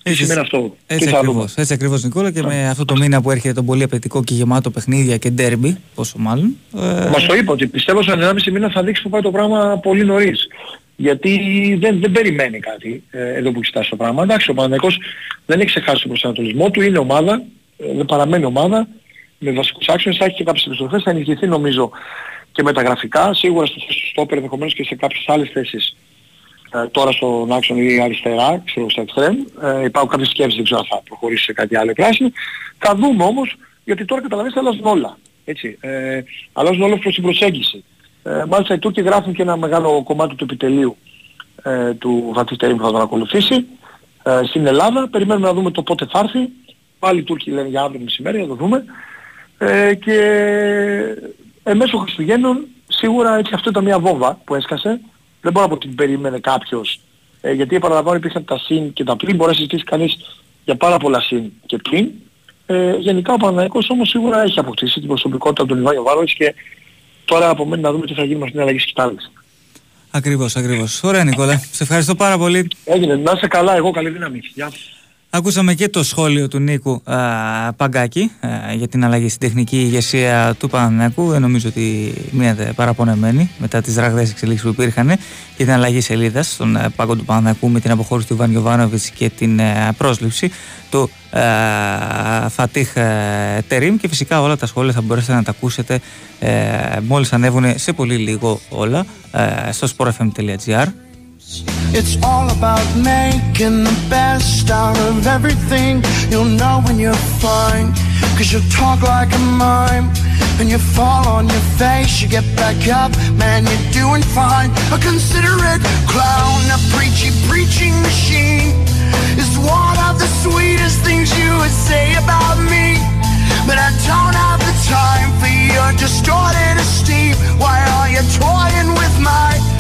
Έτσι, σημαίνει αυτό; Έτσι ακριβώς, έτσι ακριβώς Νικόλα και με αυτό το μήνα που έρχεται το πολύ απαιτητικό και γεμάτο παιχνίδια και ντέρμπι, πόσο μάλλον. Ε... Μας το είπα ότι πιστεύω σε 1,5 μήνα θα δείξει που πάει το πράγμα πολύ νωρίς. Γιατί δεν, δεν περιμένει κάτι ε, εδώ που κοιτάς το πράγμα. Εντάξει, ο Παναγικός δεν έχει ξεχάσει τον προσανατολισμό του, είναι ομάδα, ε, δεν παραμένει ομάδα, με βασικούς άξονες, θα έχει και κάποιες επιστροφές, θα ενισχυθεί νομίζω και με τα γραφικά, σίγουρα στο θέση του στόπερ, ενδεχομένως και σε κάποιες άλλες θέσεις ε, τώρα στον άξονα ή αριστερά, ξέρω στα εξτρέμ, ε, υπάρχουν κάποιες σκέψεις, δεν ξέρω αν θα προχωρήσει σε κάτι άλλο κλάση. Θα δούμε όμως, γιατί τώρα καταλαβαίνεις αλλάζουν όλα. Έτσι, ε, αλλάζουν όλα προς την προσέγγιση. Ε, μάλιστα οι Τούρκοι γράφουν και ένα μεγάλο κομμάτι του επιτελείου ε, του Βατιστέρη που θα τον ακολουθήσει ε, στην Ελλάδα. Περιμένουμε να δούμε το πότε θα έρθει. Πάλι οι Τούρκοι λένε για αύριο μεσημέρι, θα το δούμε. Ε, και εμέσω Χριστουγέννων σίγουρα έτσι αυτό ήταν μια βόμβα που έσκασε δεν μπορώ να πω ότι την περίμενε κάποιος. Ε, γιατί επαναλαμβάνω υπήρχαν τα συν και τα πλήν, μπορεί να συζητήσει κανείς για πάρα πολλά συν και πλήν. Ε, γενικά ο Παναγικός όμως σίγουρα έχει αποκτήσει την προσωπικότητα του Ιβάνιο Βάροβιτς και τώρα απομένει να δούμε τι θα γίνει με αυτήν την αλλαγή σκητάλης. Ακριβώς, ακριβώς. Ωραία Νικόλα. Σε ευχαριστώ πάρα πολύ. Έγινε. Να είσαι καλά. Εγώ καλή δύναμη. Γεια. Ακούσαμε και το σχόλιο του Νίκου α, Παγκάκη α, για την αλλαγή στην τεχνική ηγεσία του Παναθηναϊκού. Δεν νομίζω ότι μείνατε παραπονεμένοι μετά τις ραγδαίες εξελίξεις που υπήρχαν και την αλλαγή σελίδας στον α, πάγκο του Παναθηναϊκού με την αποχώρηση του Ιβάν Γιωβάνοβιτς και την α, πρόσληψη του α, Φατίχ Τερίμ και φυσικά όλα τα σχόλια θα μπορέσετε να τα ακούσετε ε, μόλις ανέβουν σε πολύ λίγο όλα στο sportfm.gr It's all about making the best out of everything. You'll know when you're fine, cause you talk like a mime. And you fall on your face, you get back up, man, you're doing fine. A considerate clown, a preachy preaching machine is one of the sweetest things you would say about me. But I don't have the time for your distorted esteem. Why because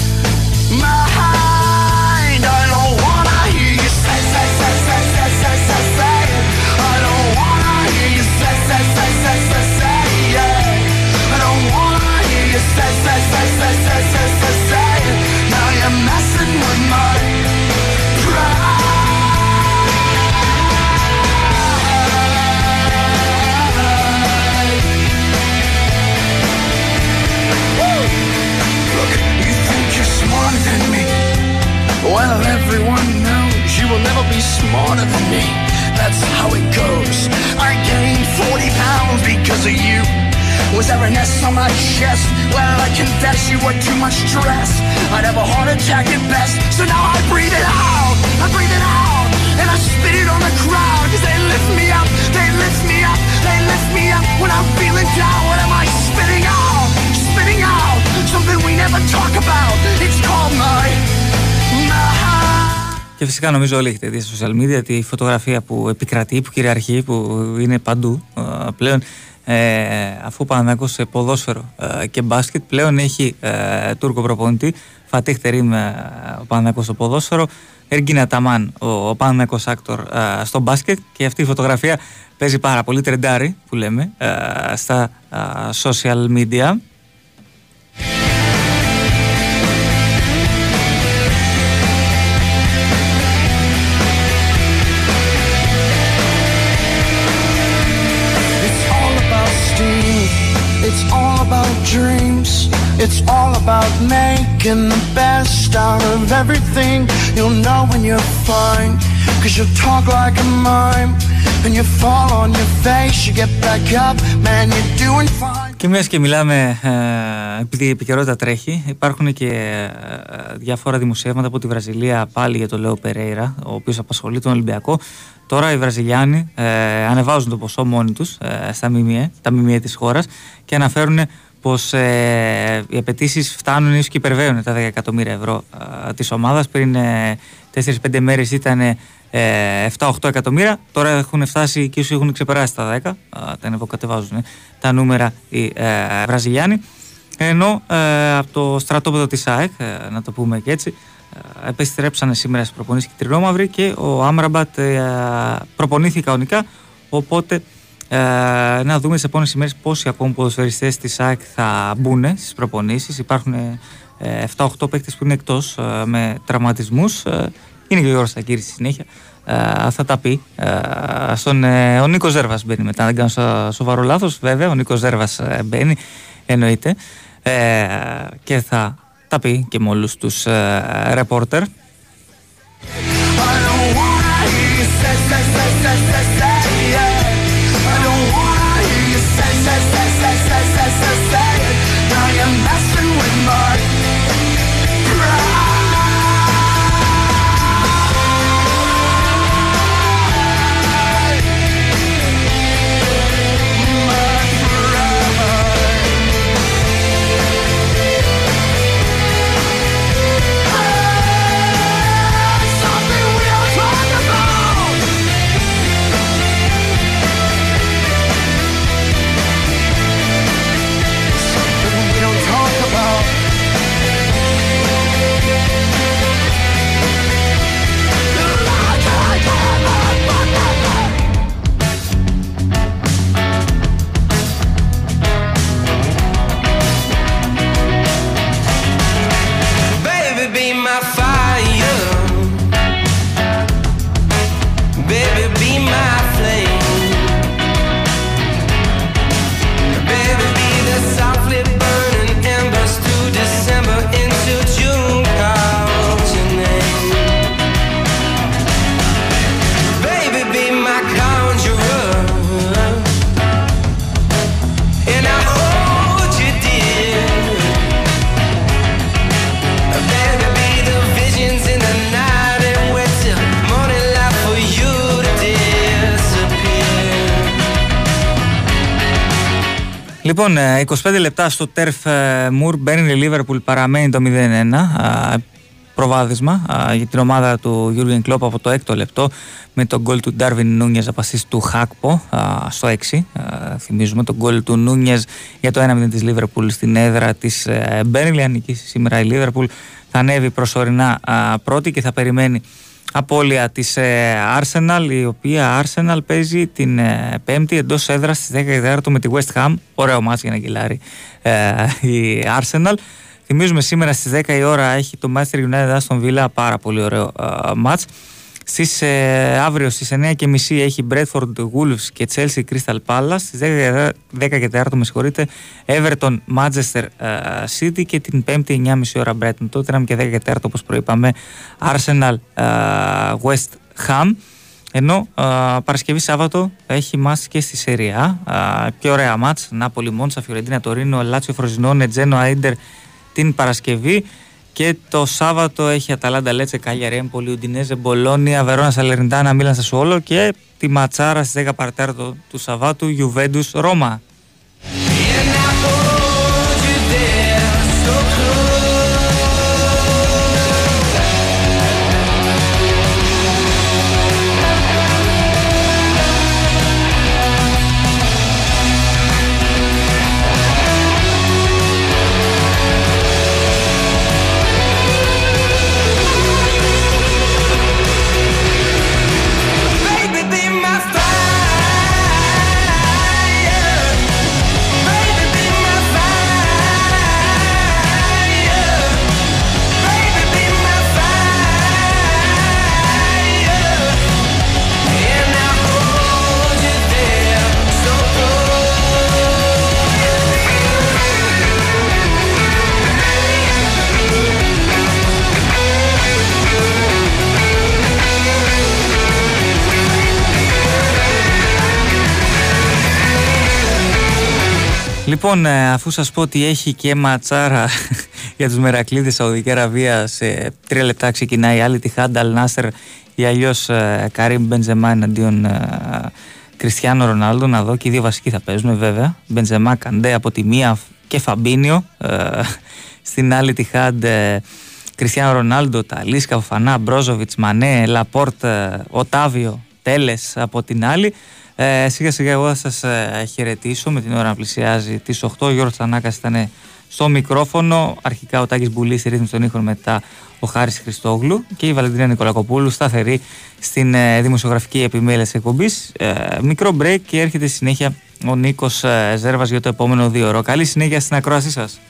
you were too much stress. I'd have a heart attack at best, so now I breathe it out. I breathe it out, and I spit it on the crowd. Cause they lift me up, they lift me up, they lift me up. When I'm feeling down, what am I spitting out? Spitting out something we never talk about. It's called my, my. Και φυσικά νομίζω όλοι έχετε δει στα social media τη φωτογραφία που επικρατεί, που κυριαρχεί, που είναι παντού ε, πλέον ε, αφού ο Παναθηναϊκός σε ποδόσφαιρο ε, και μπάσκετ πλέον έχει ε, Τούρκο προπονητή Φατίχ Τερίμ ε, ο Παναθηναϊκός στο ποδόσφαιρο Εργκίν Αταμάν ο, ο Παναθηναϊκός AKTOR ε, στο μπάσκετ. Και αυτή η φωτογραφία παίζει πάρα πολύ τρεντάρει που λέμε ε, στα ε, social media It's all about making the best out of everything. You'll know when you're fine. Cause you talk like a mime. And you fall on your face. You get back up. Man, you're doing fine. Και μιας και μιλάμε, ε, επειδή η επικαιρότητα τρέχει, υπάρχουν και ε, διάφορα δημοσιεύματα από τη Βραζιλία πάλι για τον Λέο Περέιρα, ο οποίος απασχολεί τον Ολυμπιακό. Τώρα οι Βραζιλιάνοι ε, ανεβάζουν το ποσό μόνοι τους ε, στα ΜΜΕ, τα ΜΜΕ της χώρας και αναφέρουν πως ε, οι απαιτήσεις φτάνουν ίσως και υπερβαίνουν τα 10 εκατομμύρια ευρώ ε, της ομάδας. Πριν ε, 4-5 μέρες ήταν ε, 7-8 εκατομμύρια, τώρα έχουν φτάσει και ίσως έχουν ξεπεράσει τα 10, ε, τα ανεβοκατεβάζουν ε, τα νούμερα οι ε, Βραζιλιάνοι. Ενώ ε, από το στρατόπεδο της ΑΕΚ, ε, να το πούμε και έτσι, ε, επιστρέψανε σήμερα στις προπονήσεις και τρινόμαυροι και ο Άμραμπατ ε, προπονήθηκε κανονικά, οπότε ε, να δούμε σε επόμενες ημέρες πόσοι ακόμα ποδοσφαιριστές της ΑΕΚ θα μπουν στις προπονήσεις. Υπάρχουν ε, 7-8 παίκτες που είναι εκτός ε, με τραυματισμούς. Ε, είναι και ο Γιώργος Στακύρης στη συνέχεια. Ε, θα τα πει. Ε, στον, ε, ο Νίκος Ζέρβας μπαίνει μετά, δεν κάνω σο- σοβαρό λάθος. Βέβαια, ο Νίκος Ζέρβας ε, μπαίνει, εννοείται. Ε, και θα τα πει και με όλους τους ε, ρεπόρτερ. Say, Λοιπόν, ε, 25 λεπτά στο Τέρφ Μουρ, μπαίνει η Λίβερπουλ, παραμένει το 0-1. α, Προβάδισμα α, για την ομάδα του Γιούργεν Κλόπ από το έκτο λεπτό με το γκολ του Ντάρβιν Νούνιες από ασίστ του Γκάκπο α, στο 6. Α, θυμίζουμε το γκολ του Νούνιες για το 1-0 της Λίβερπουλ στην έδρα της ε, Μπέρνλι. Αν νικήσει σήμερα η Λίβερπουλ θα ανέβει προσωρινά α, πρώτη και θα περιμένει απώλεια της ε, Arsenal η οποία Arsenal παίζει την ε, πέμπτη εντός έδρας στις 10 η με τη West Ham. Ωραίο ματς για να τσιλάρει ε, η Arsenal. Θυμίζουμε σήμερα στις 10 η ώρα έχει το Manchester United Aston Villa. Πάρα πολύ ωραίο ε, μάτς στις, ε, αύριο στις 9 και μισή έχει Bradford Wolves και Chelsea Crystal Palace στις 10, 10 και 4 με συγχωρείτε Everton Manchester ε, City και την 5η 9.30 ώρα Brighton Tottenham και 10 και 4 όπως προείπαμε Arsenal ε, West Ham Ενώ α, Παρασκευή Σάββατο έχει μάτς και στη Σεριά. Πιο ωραία μάτς. Νάπολη Μόντσα, Φιωρεντίνα Τωρίνο, Λάτσιο Φροζινόνε, Τζένο Άιντερ την Παρασκευή. Και το Σάββατο έχει Αταλάντα Λέτσε, Κάλια Ρέμπολη, Ουντινέζε, Μπολόνια, Βερόνα Σαλερντάνα, Μίλαν Σασουόλο και τη ματσάρα στις 10 Παρτέρτο του Σαββάτου, Γιουβέντους Ρώμα. Λοιπόν, ε, αφού σας πω ότι έχει και ματσάρα *laughs* για τους μερακλήδες Σαουδική Αραβία σε τρία λεπτά ξεκινάει η Αλ Ιτιχάντ Αλ Νάσερ ή αλλιώς ε, Καρίμ Μπενζεμά εναντίον ε, Κριστιανό Ρονάλντο. Να δω και οι δύο βασικοί θα παίζουν βέβαια. Μπενζεμά Καντέ από τη μία και Φαμπίνιο ε, *laughs* στην Αλ Ιτιχάντ Κριστιανό Ρονάλντο, Ταλίσκα, Φοφανά, Μπρόζοβιτς, Μανέ, Λαπόρτ, ε, Οτάβιο, Τέλες από την άλλη ε, σιγά σιγά εγώ θα σας ε, χαιρετήσω με την ώρα να πλησιάζει τις 8. Ο Γιώργος Τσανάκας ήταν στο μικρόφωνο. Αρχικά ο Τάκης Μπουλής στη ρύθμιση των ήχων μετά ο Χάρης Χριστόγλου και η Βαλεντίνα Νικολακοπούλου σταθερή στην ε, δημοσιογραφική επιμέλεια της εκπομπής. Ε, μικρό break και έρχεται στη συνέχεια ο Νίκος ε, Ζέρβας για το επόμενο δύο ώρο. Καλή συνέχεια στην ακρόασή σας.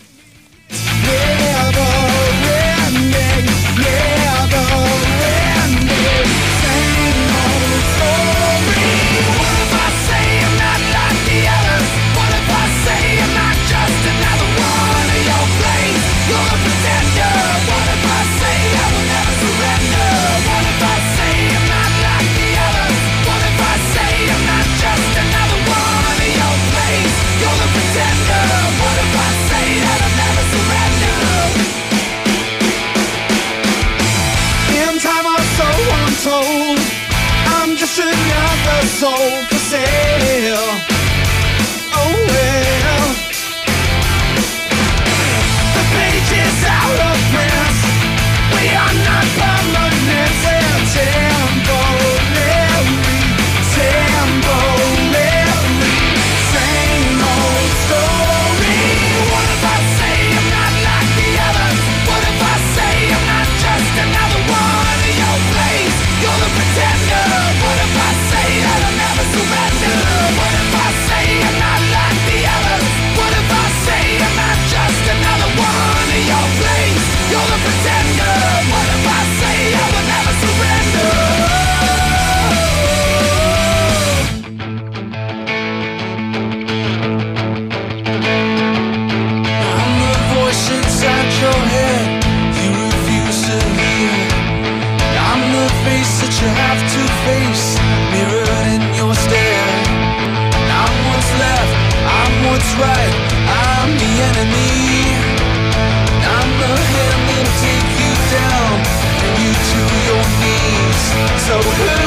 so